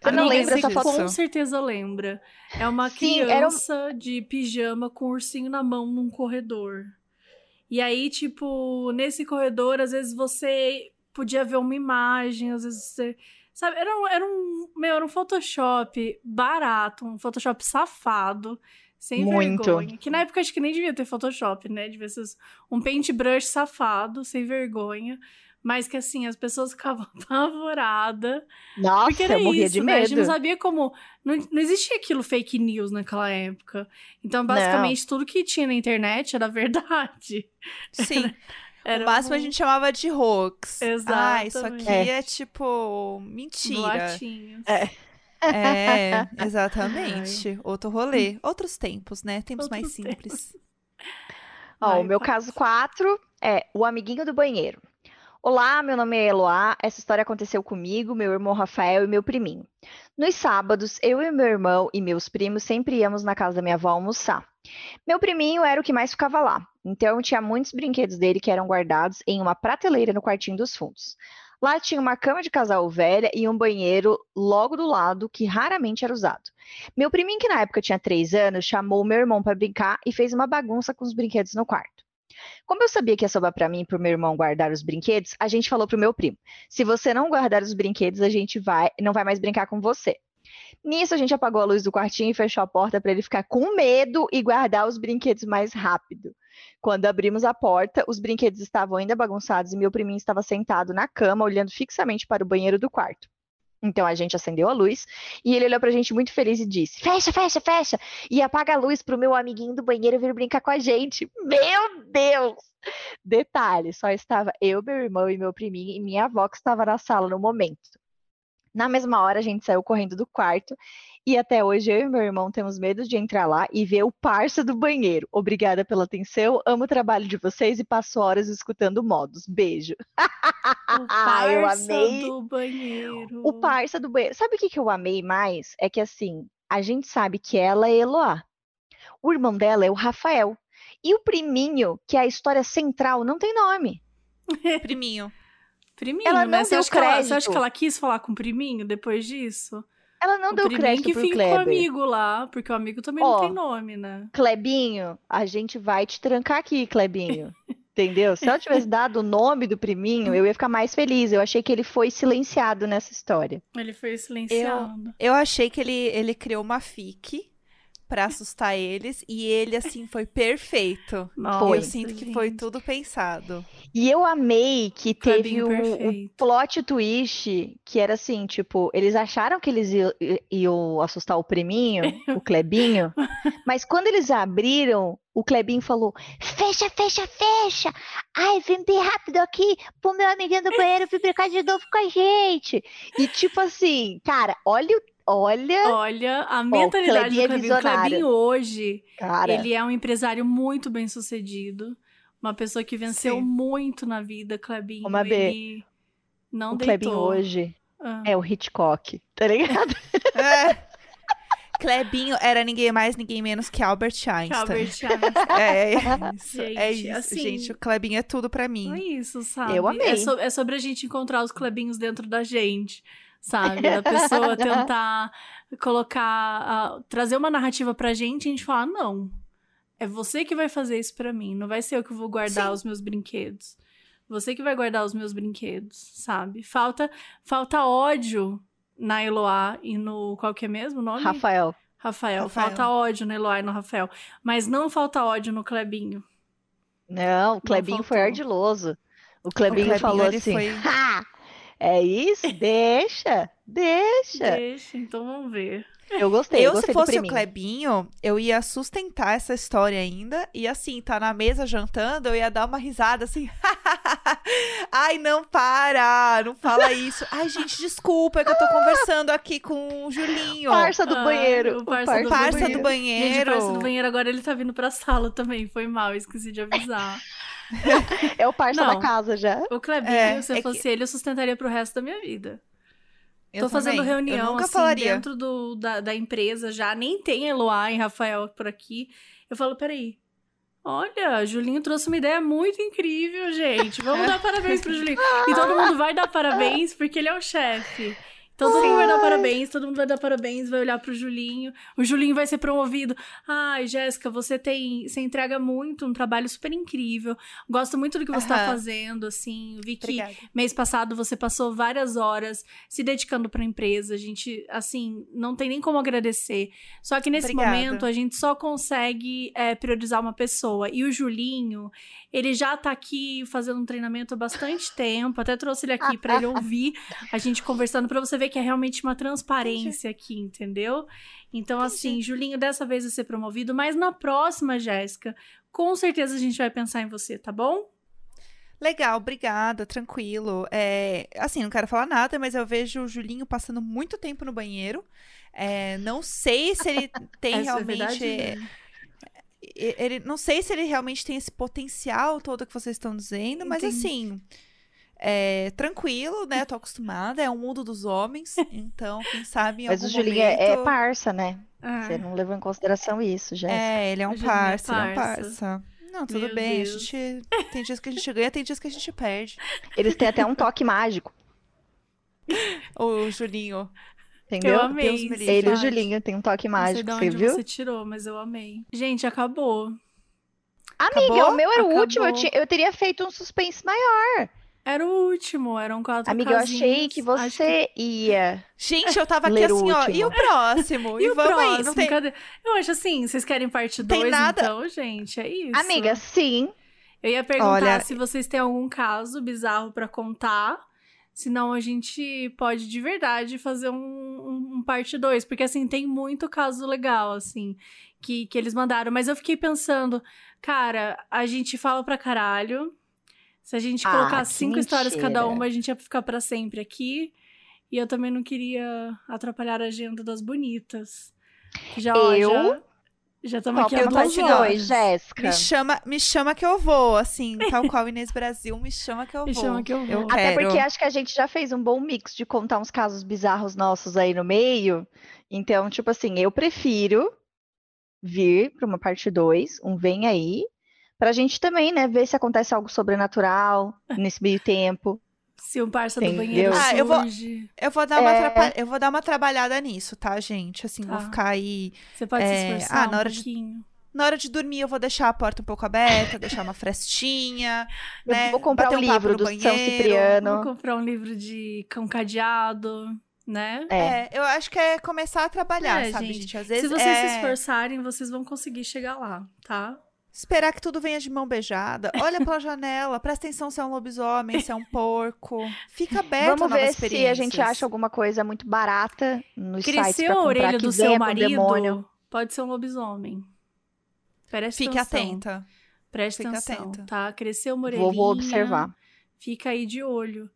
Você não
Amiga,
lembra essa foto?
Com certeza lembra. É uma
Sim, era um-
criança de pijama com um ursinho na mão num corredor. E aí, tipo, nesse corredor, às vezes você podia ver uma imagem, às vezes você. Sabe, era um, era um, meu, era um Photoshop barato, um Photoshop safado, sem
Muito.
vergonha. Que na época acho que nem devia ter Photoshop, né? Devia ser um paintbrush safado, sem vergonha. Mas que assim, as pessoas ficavam apavoradas.
Nossa,
Porque era
eu morria
isso,
de
né? A gente não
medo.
sabia como. Não, não existia aquilo fake news naquela época. Então, basicamente, tudo que tinha na internet era verdade.
Sim.
Era
o máximo a
um-
gente chamava de hoax. Ah, isso aqui
Exatamente.
é, tipo mentira.
boatinhos.
É.
É, exatamente. Outro rolê. Outros tempos, né? Tempos mais
Outros
simples.
Ó,
Vai,
o meu caso 4 é o amiguinho do banheiro. Olá, meu nome é Eloá. Essa história aconteceu comigo, meu irmão Rafael e meu priminho. Nos sábados, eu e meu irmão e meus primos sempre íamos na casa da minha avó almoçar. Meu priminho era o que mais ficava lá, então tinha muitos brinquedos dele que eram guardados em uma prateleira no quartinho dos fundos. Lá tinha uma cama de casal velha e um banheiro logo do lado que raramente era usado. Meu priminho, que na época tinha três anos, chamou meu irmão para brincar e fez uma bagunça com os brinquedos no quarto. Como eu sabia que ia sobrar para mim e para o meu irmão guardar os brinquedos, a gente falou pro meu primo: se você não guardar os brinquedos, a gente vai, não vai mais brincar com você. Nisso, a gente apagou a luz do quartinho e fechou a porta para ele ficar com medo e guardar os brinquedos mais rápido. Quando abrimos a porta, os brinquedos estavam ainda bagunçados e meu priminho estava sentado na cama, olhando fixamente para o banheiro do quarto. Então a gente acendeu a luz e ele olhou pra gente muito feliz e disse: Fecha, fecha, fecha! E apaga a luz pro meu amiguinho do banheiro vir brincar com a gente. Meu Deus! Detalhe: só estava eu, meu irmão e meu priminho e minha avó que estava na sala no momento. Na mesma hora, a gente saiu correndo do quarto e até hoje eu e meu irmão temos medo de entrar lá e ver o parça do banheiro. Obrigada pela atenção, amo o trabalho de vocês e passo horas escutando modos. Beijo.
O parça eu amei. do banheiro.
O parça do banheiro. Sabe o que, que eu amei mais? É que assim, a gente sabe que ela é Eloá. O irmão dela é o Rafael. E o priminho, que é a história central, não tem nome.
Priminho.
Priminho, ela não deu crédito. Ela, você acha que ela quis falar com o priminho depois disso?
Ela não o deu crédito que pro fica Kleber.
com o amigo lá, porque o amigo também Ó, não tem nome, né?
Klebinho, a gente vai te trancar aqui, Klebinho. Entendeu? Se ela tivesse dado o nome do priminho, eu ia ficar mais feliz. Eu achei que ele foi silenciado nessa história.
Ele foi silenciado.
Eu, eu achei que ele, ele criou uma fic para assustar eles e ele assim foi perfeito. Nossa, eu sinto gente. que foi tudo pensado.
E eu amei que teve um, um, plot twist que era assim, tipo, eles acharam que eles iam, iam assustar o priminho, o Clebinho, mas quando eles abriram, o Clebinho falou: fecha, fecha, fecha! Ai, vem bem rápido aqui pro meu amiguinho do banheiro vir brincar de novo com a gente. E tipo assim, cara, olha o Olha.
Olha, a mentalidade do Clebinho. O Clebinho hoje, Cara. ele é um empresário muito bem sucedido. Uma pessoa que venceu Sim. muito na vida, Clebinho.
Uma ele não o deitou. Clebinho hoje ah. é o Hitchcock, tá ligado?
é. Clebinho era ninguém mais, ninguém menos que Albert Einstein. Que
Albert Einstein.
É, é isso. Gente, é isso, assim, gente. O Clebinho é tudo pra mim.
É isso, sabe?
Eu amei.
É, so, é sobre a gente encontrar os Clebinhos dentro da gente sabe? Da pessoa tentar colocar, uh, trazer uma narrativa pra gente e a gente falar, não, é você que vai fazer isso pra mim, não vai ser eu que vou guardar Sim. os meus brinquedos. Você que vai guardar os meus brinquedos, sabe? Falta, falta ódio na Eloá e no. Qual que é mesmo o nome?
Rafael.
Rafael. Rafael. Falta ódio na Eloá e no Rafael. Mas não falta ódio no Clebinho.
Não, o Clebinho não foi ardiloso. O Clebinho, o Clebinho falou assim: foi... É isso? Deixa, deixa.
Deixa, então vamos ver.
Eu gostei.
Eu,
eu gostei
se fosse o Clebinho, eu ia sustentar essa história ainda. E assim, tá na mesa jantando, eu ia dar uma risada assim. Ai, não para! Não fala isso. Ai, gente, desculpa, é que eu tô conversando aqui com o Julinho.
Parça do banheiro.
o parça,
parça, do, parça banheiro. do banheiro.
Gente, parça do banheiro, agora ele tá vindo pra sala também. Foi mal, esqueci de avisar.
é o parça não, da casa já.
O Clebinho, é, se eu é fosse que... ele, eu sustentaria pro resto da minha vida. Eu Tô fazendo também. reunião assim, falaria. dentro do, da, da empresa já, nem tem Eloá e Rafael por aqui. Eu falo, peraí, Olha, Julinho trouxe uma ideia muito incrível, gente. Vamos dar parabéns pro Julinho. E todo mundo vai dar parabéns porque ele é o chefe. Todo mundo vai dar parabéns, todo mundo vai dar parabéns, vai olhar pro Julinho. O Julinho vai ser promovido. Ai, Jéssica, você tem. Você entrega muito, um trabalho super incrível. Gosto muito do que você uhum. tá fazendo, assim. Vi que Obrigada. mês passado você passou várias horas se dedicando pra empresa. A gente, assim, não tem nem como agradecer. Só que nesse Obrigada. momento a gente só consegue é, priorizar uma pessoa. E o Julinho, ele já tá aqui fazendo um treinamento há bastante tempo. Até trouxe ele aqui para ele ouvir a gente conversando para você ver que é realmente uma transparência aqui, entendeu? Então, Entendi. assim, Julinho, dessa vez vai ser promovido, mas na próxima, Jéssica, com certeza a gente vai pensar em você, tá bom?
Legal, obrigada, tranquilo. É, assim, não quero falar nada, mas eu vejo o Julinho passando muito tempo no banheiro. É, não sei se ele tem é realmente. É ele, não sei se ele realmente tem esse potencial todo que vocês estão dizendo, mas Entendi. assim. É, tranquilo, né? Tô acostumada. É o mundo dos homens. Então, quem sabe em
Mas
o
Julinho
momento...
é, parça, né? Ah. Você não levou em consideração isso, já.
É, ele é um é parça, é, parça. Ele é um parça. Não, tudo Meu bem. A gente, tem dias que a gente ganha, tem dias que a gente perde.
Eles têm até um toque mágico.
o Julinho.
Entendeu?
Eu amei.
Deus me.
Ele e o. Julinho tem um toque
Não sei
mágico,
de
você
onde
viu?
você tirou, mas eu amei. Gente, acabou.
Amiga,
Acabou?
o meu era o
Acabou.
último, eu, tinha- eu teria feito um suspense maior.
Era o último, eram quatro
Amiga, eu
casinhas.
achei que você ia.
Gente, eu tava aqui assim, ó. E o próximo?
E, o
vamos
próximo?
aí. Não tem...
Cadê? Eu acho assim, vocês querem parte
Tem
2,
nada.
então, gente, é isso.
Amiga, sim.
Eu ia perguntar
Olha-
se vocês têm algum caso bizarro pra contar. Senão a gente pode de verdade fazer um, um, um parte 2. Porque, assim, tem muito caso legal, assim, que, que eles mandaram. Mas eu fiquei pensando, cara, a gente fala pra caralho. Se a gente
Ah,
colocar cinco histórias cada uma, a gente ia ficar pra sempre aqui. E eu também não queria atrapalhar a agenda das bonitas. Já,
Eu?
já, já estamos aqui
é
duas
parte
horas.
2, Jéssica?
Me chama, me chama que eu vou, assim, tal qual Inês Brasil, me chama que eu
Me
vou.
chama que eu vou.
Até
quero.
porque acho que a gente já fez um bom mix de contar uns casos bizarros nossos aí no meio. Então, tipo assim, eu prefiro vir para uma parte 2, um vem aí, pra gente também, né, ver se acontece algo sobrenatural nesse meio tempo.
Se um parça do banheiro
Ah, eu vou-
surge,
Eu vou dar uma
É.
atrapa- eu vou dar uma trabalhada nisso, tá, gente? Assim, vou
Tá.
ficar aí.
você pode se
É,
esforçar
ah,
um
na hora de-
pouquinho.
Na hora de dormir, eu vou deixar a porta um pouco aberta, deixar uma frestinha,
Eu
né?
vou comprar
bater
um
um
livro do São
banheiro.
Cipriano.
Vou comprar um livro de cão cadeado, né?
É.
É, eu acho que é começar a trabalhar,
É,
sabe,
gente.
gente? Às vezes
Se vocês
é
se esforçarem, vocês vão conseguir chegar lá, tá?
Esperar que tudo venha de mão beijada. Olha pela janela, presta atenção se é um lobisomem, se é um porco. Fica aberto
Vamos
a novas
ver se a gente acha alguma coisa muito barata nos sites
Cresceu a
comprar
orelha
que
do seu
com o
marido,
demônio.
pode ser um lobisomem. Preste
Fique
atenção.
atenta.
Preste
Fique
atenção,
atenta.
tá? Cresceu uma orelhinha.
Vou, vou observar.
Fica aí de olho.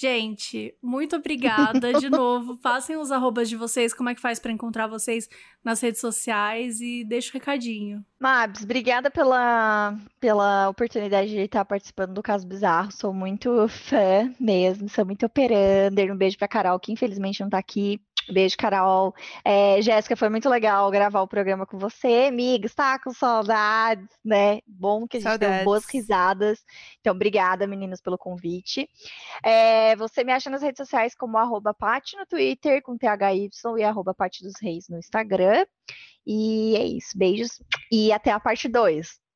Gente, muito obrigada de novo. Passem os arrobas de vocês, como é que faz pra encontrar vocês nas redes sociais e deixa o recadinho.
Mabs, obrigada pela, pela oportunidade de estar participando do Caso Bizarro. Sou muito fã mesmo, sou muito operander. Um beijo pra Carol, que infelizmente não tá aqui. Beijo, Carol. É, Jéssica, foi muito legal gravar o programa com você. Amiga, está com saudades, né? Bom que a gente deu
Saudades.
boas risadas. Então, obrigada, meninas, pelo convite. É, você me acha nas redes sociais como arroba Pati no Twitter, com THY, e arroba Pati dos Reis no Instagram. E é isso. Beijos. E até a parte 2.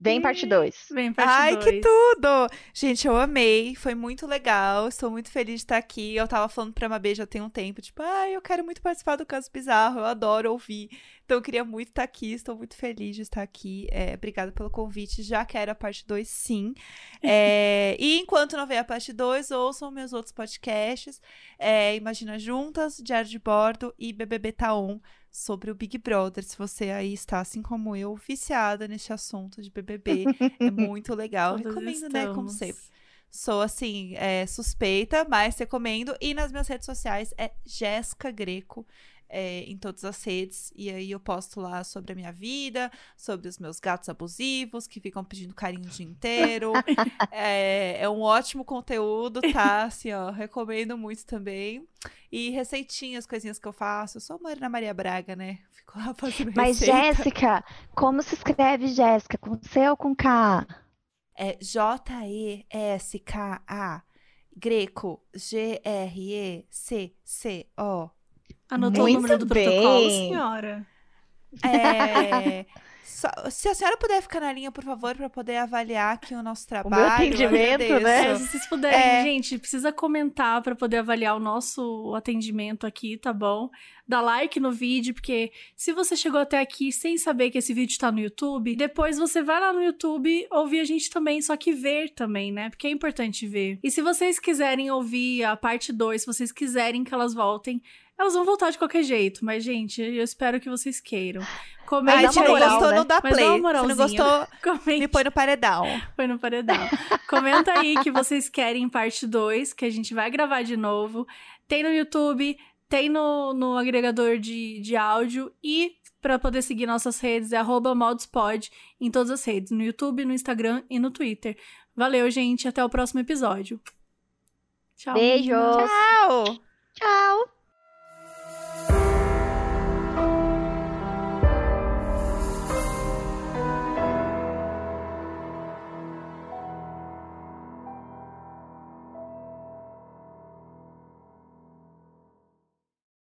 Vem parte 2.
Vem, parte
Ai,
dois.
que tudo! Gente, eu amei, foi muito legal, estou muito feliz de estar aqui. Eu tava falando pra Mabê já tem um tempo, tipo, ai, eu quero muito participar do Caso Bizarro, eu adoro ouvir. Então eu queria muito estar aqui, estou muito feliz de estar aqui. É, obrigada pelo convite, já quero a parte 2, sim. É, e enquanto não vier a parte 2, ouçam meus outros podcasts, é, Imagina Juntas, Diário de Bordo e BBB Taon, sobre o Big Brother. Se você aí está, assim como eu, viciada nesse assunto de BBB, é muito legal.
Todas
Recomendo, né? Como
estamos.
sempre. Sou, assim, é, suspeita, mas recomendo. E nas minhas redes sociais é Jéssica Greco. É, em todas as redes, e aí eu posto lá sobre a minha vida, sobre os meus gatos abusivos que ficam pedindo carinho o dia inteiro. é, é um ótimo conteúdo, tá? Assim, ó, recomendo muito também. E receitinhas, coisinhas que eu faço. Eu sou Marina Maria Braga, né? Fico lá fazendo
Mas,
receita.
Jéssica, como se escreve Jéssica? Com C ou com K?
É J-E-S-K-A. Greco, G-R-E-C-C-O.
Anotou
Muito
o número do protocolo,
bem.
senhora?
É, só- se a senhora puder ficar na linha, por favor, para poder avaliar aqui o nosso trabalho. eu
atendimento,
agradeço.
né?
É, se vocês puderem,
É.
gente, precisa comentar pra poder avaliar o nosso atendimento aqui, tá bom? Dá like no vídeo, porque se você chegou até aqui sem saber que esse vídeo tá no YouTube, depois você vai lá no YouTube ouvir a gente também, só que ver também, né? Porque é importante ver. E se vocês quiserem ouvir a parte 2, se vocês quiserem que elas voltem, elas vão voltar de qualquer jeito, mas gente, eu espero que vocês queiram.
Ai,
Comente
se não
aí.
gostou,
né?
não dá play. Se não gostou,
Comente.
me põe no paredão.
Foi no paredão. Comenta aí que vocês querem parte 2, que a gente vai gravar de novo. Tem no YouTube, tem no, no agregador de, de áudio e para poder seguir nossas redes é arroba moduspod em todas as redes, no YouTube, no Instagram e no Twitter. Valeu, gente. Até o próximo episódio. Tchau. Meninas.
Tchau!
Tchau.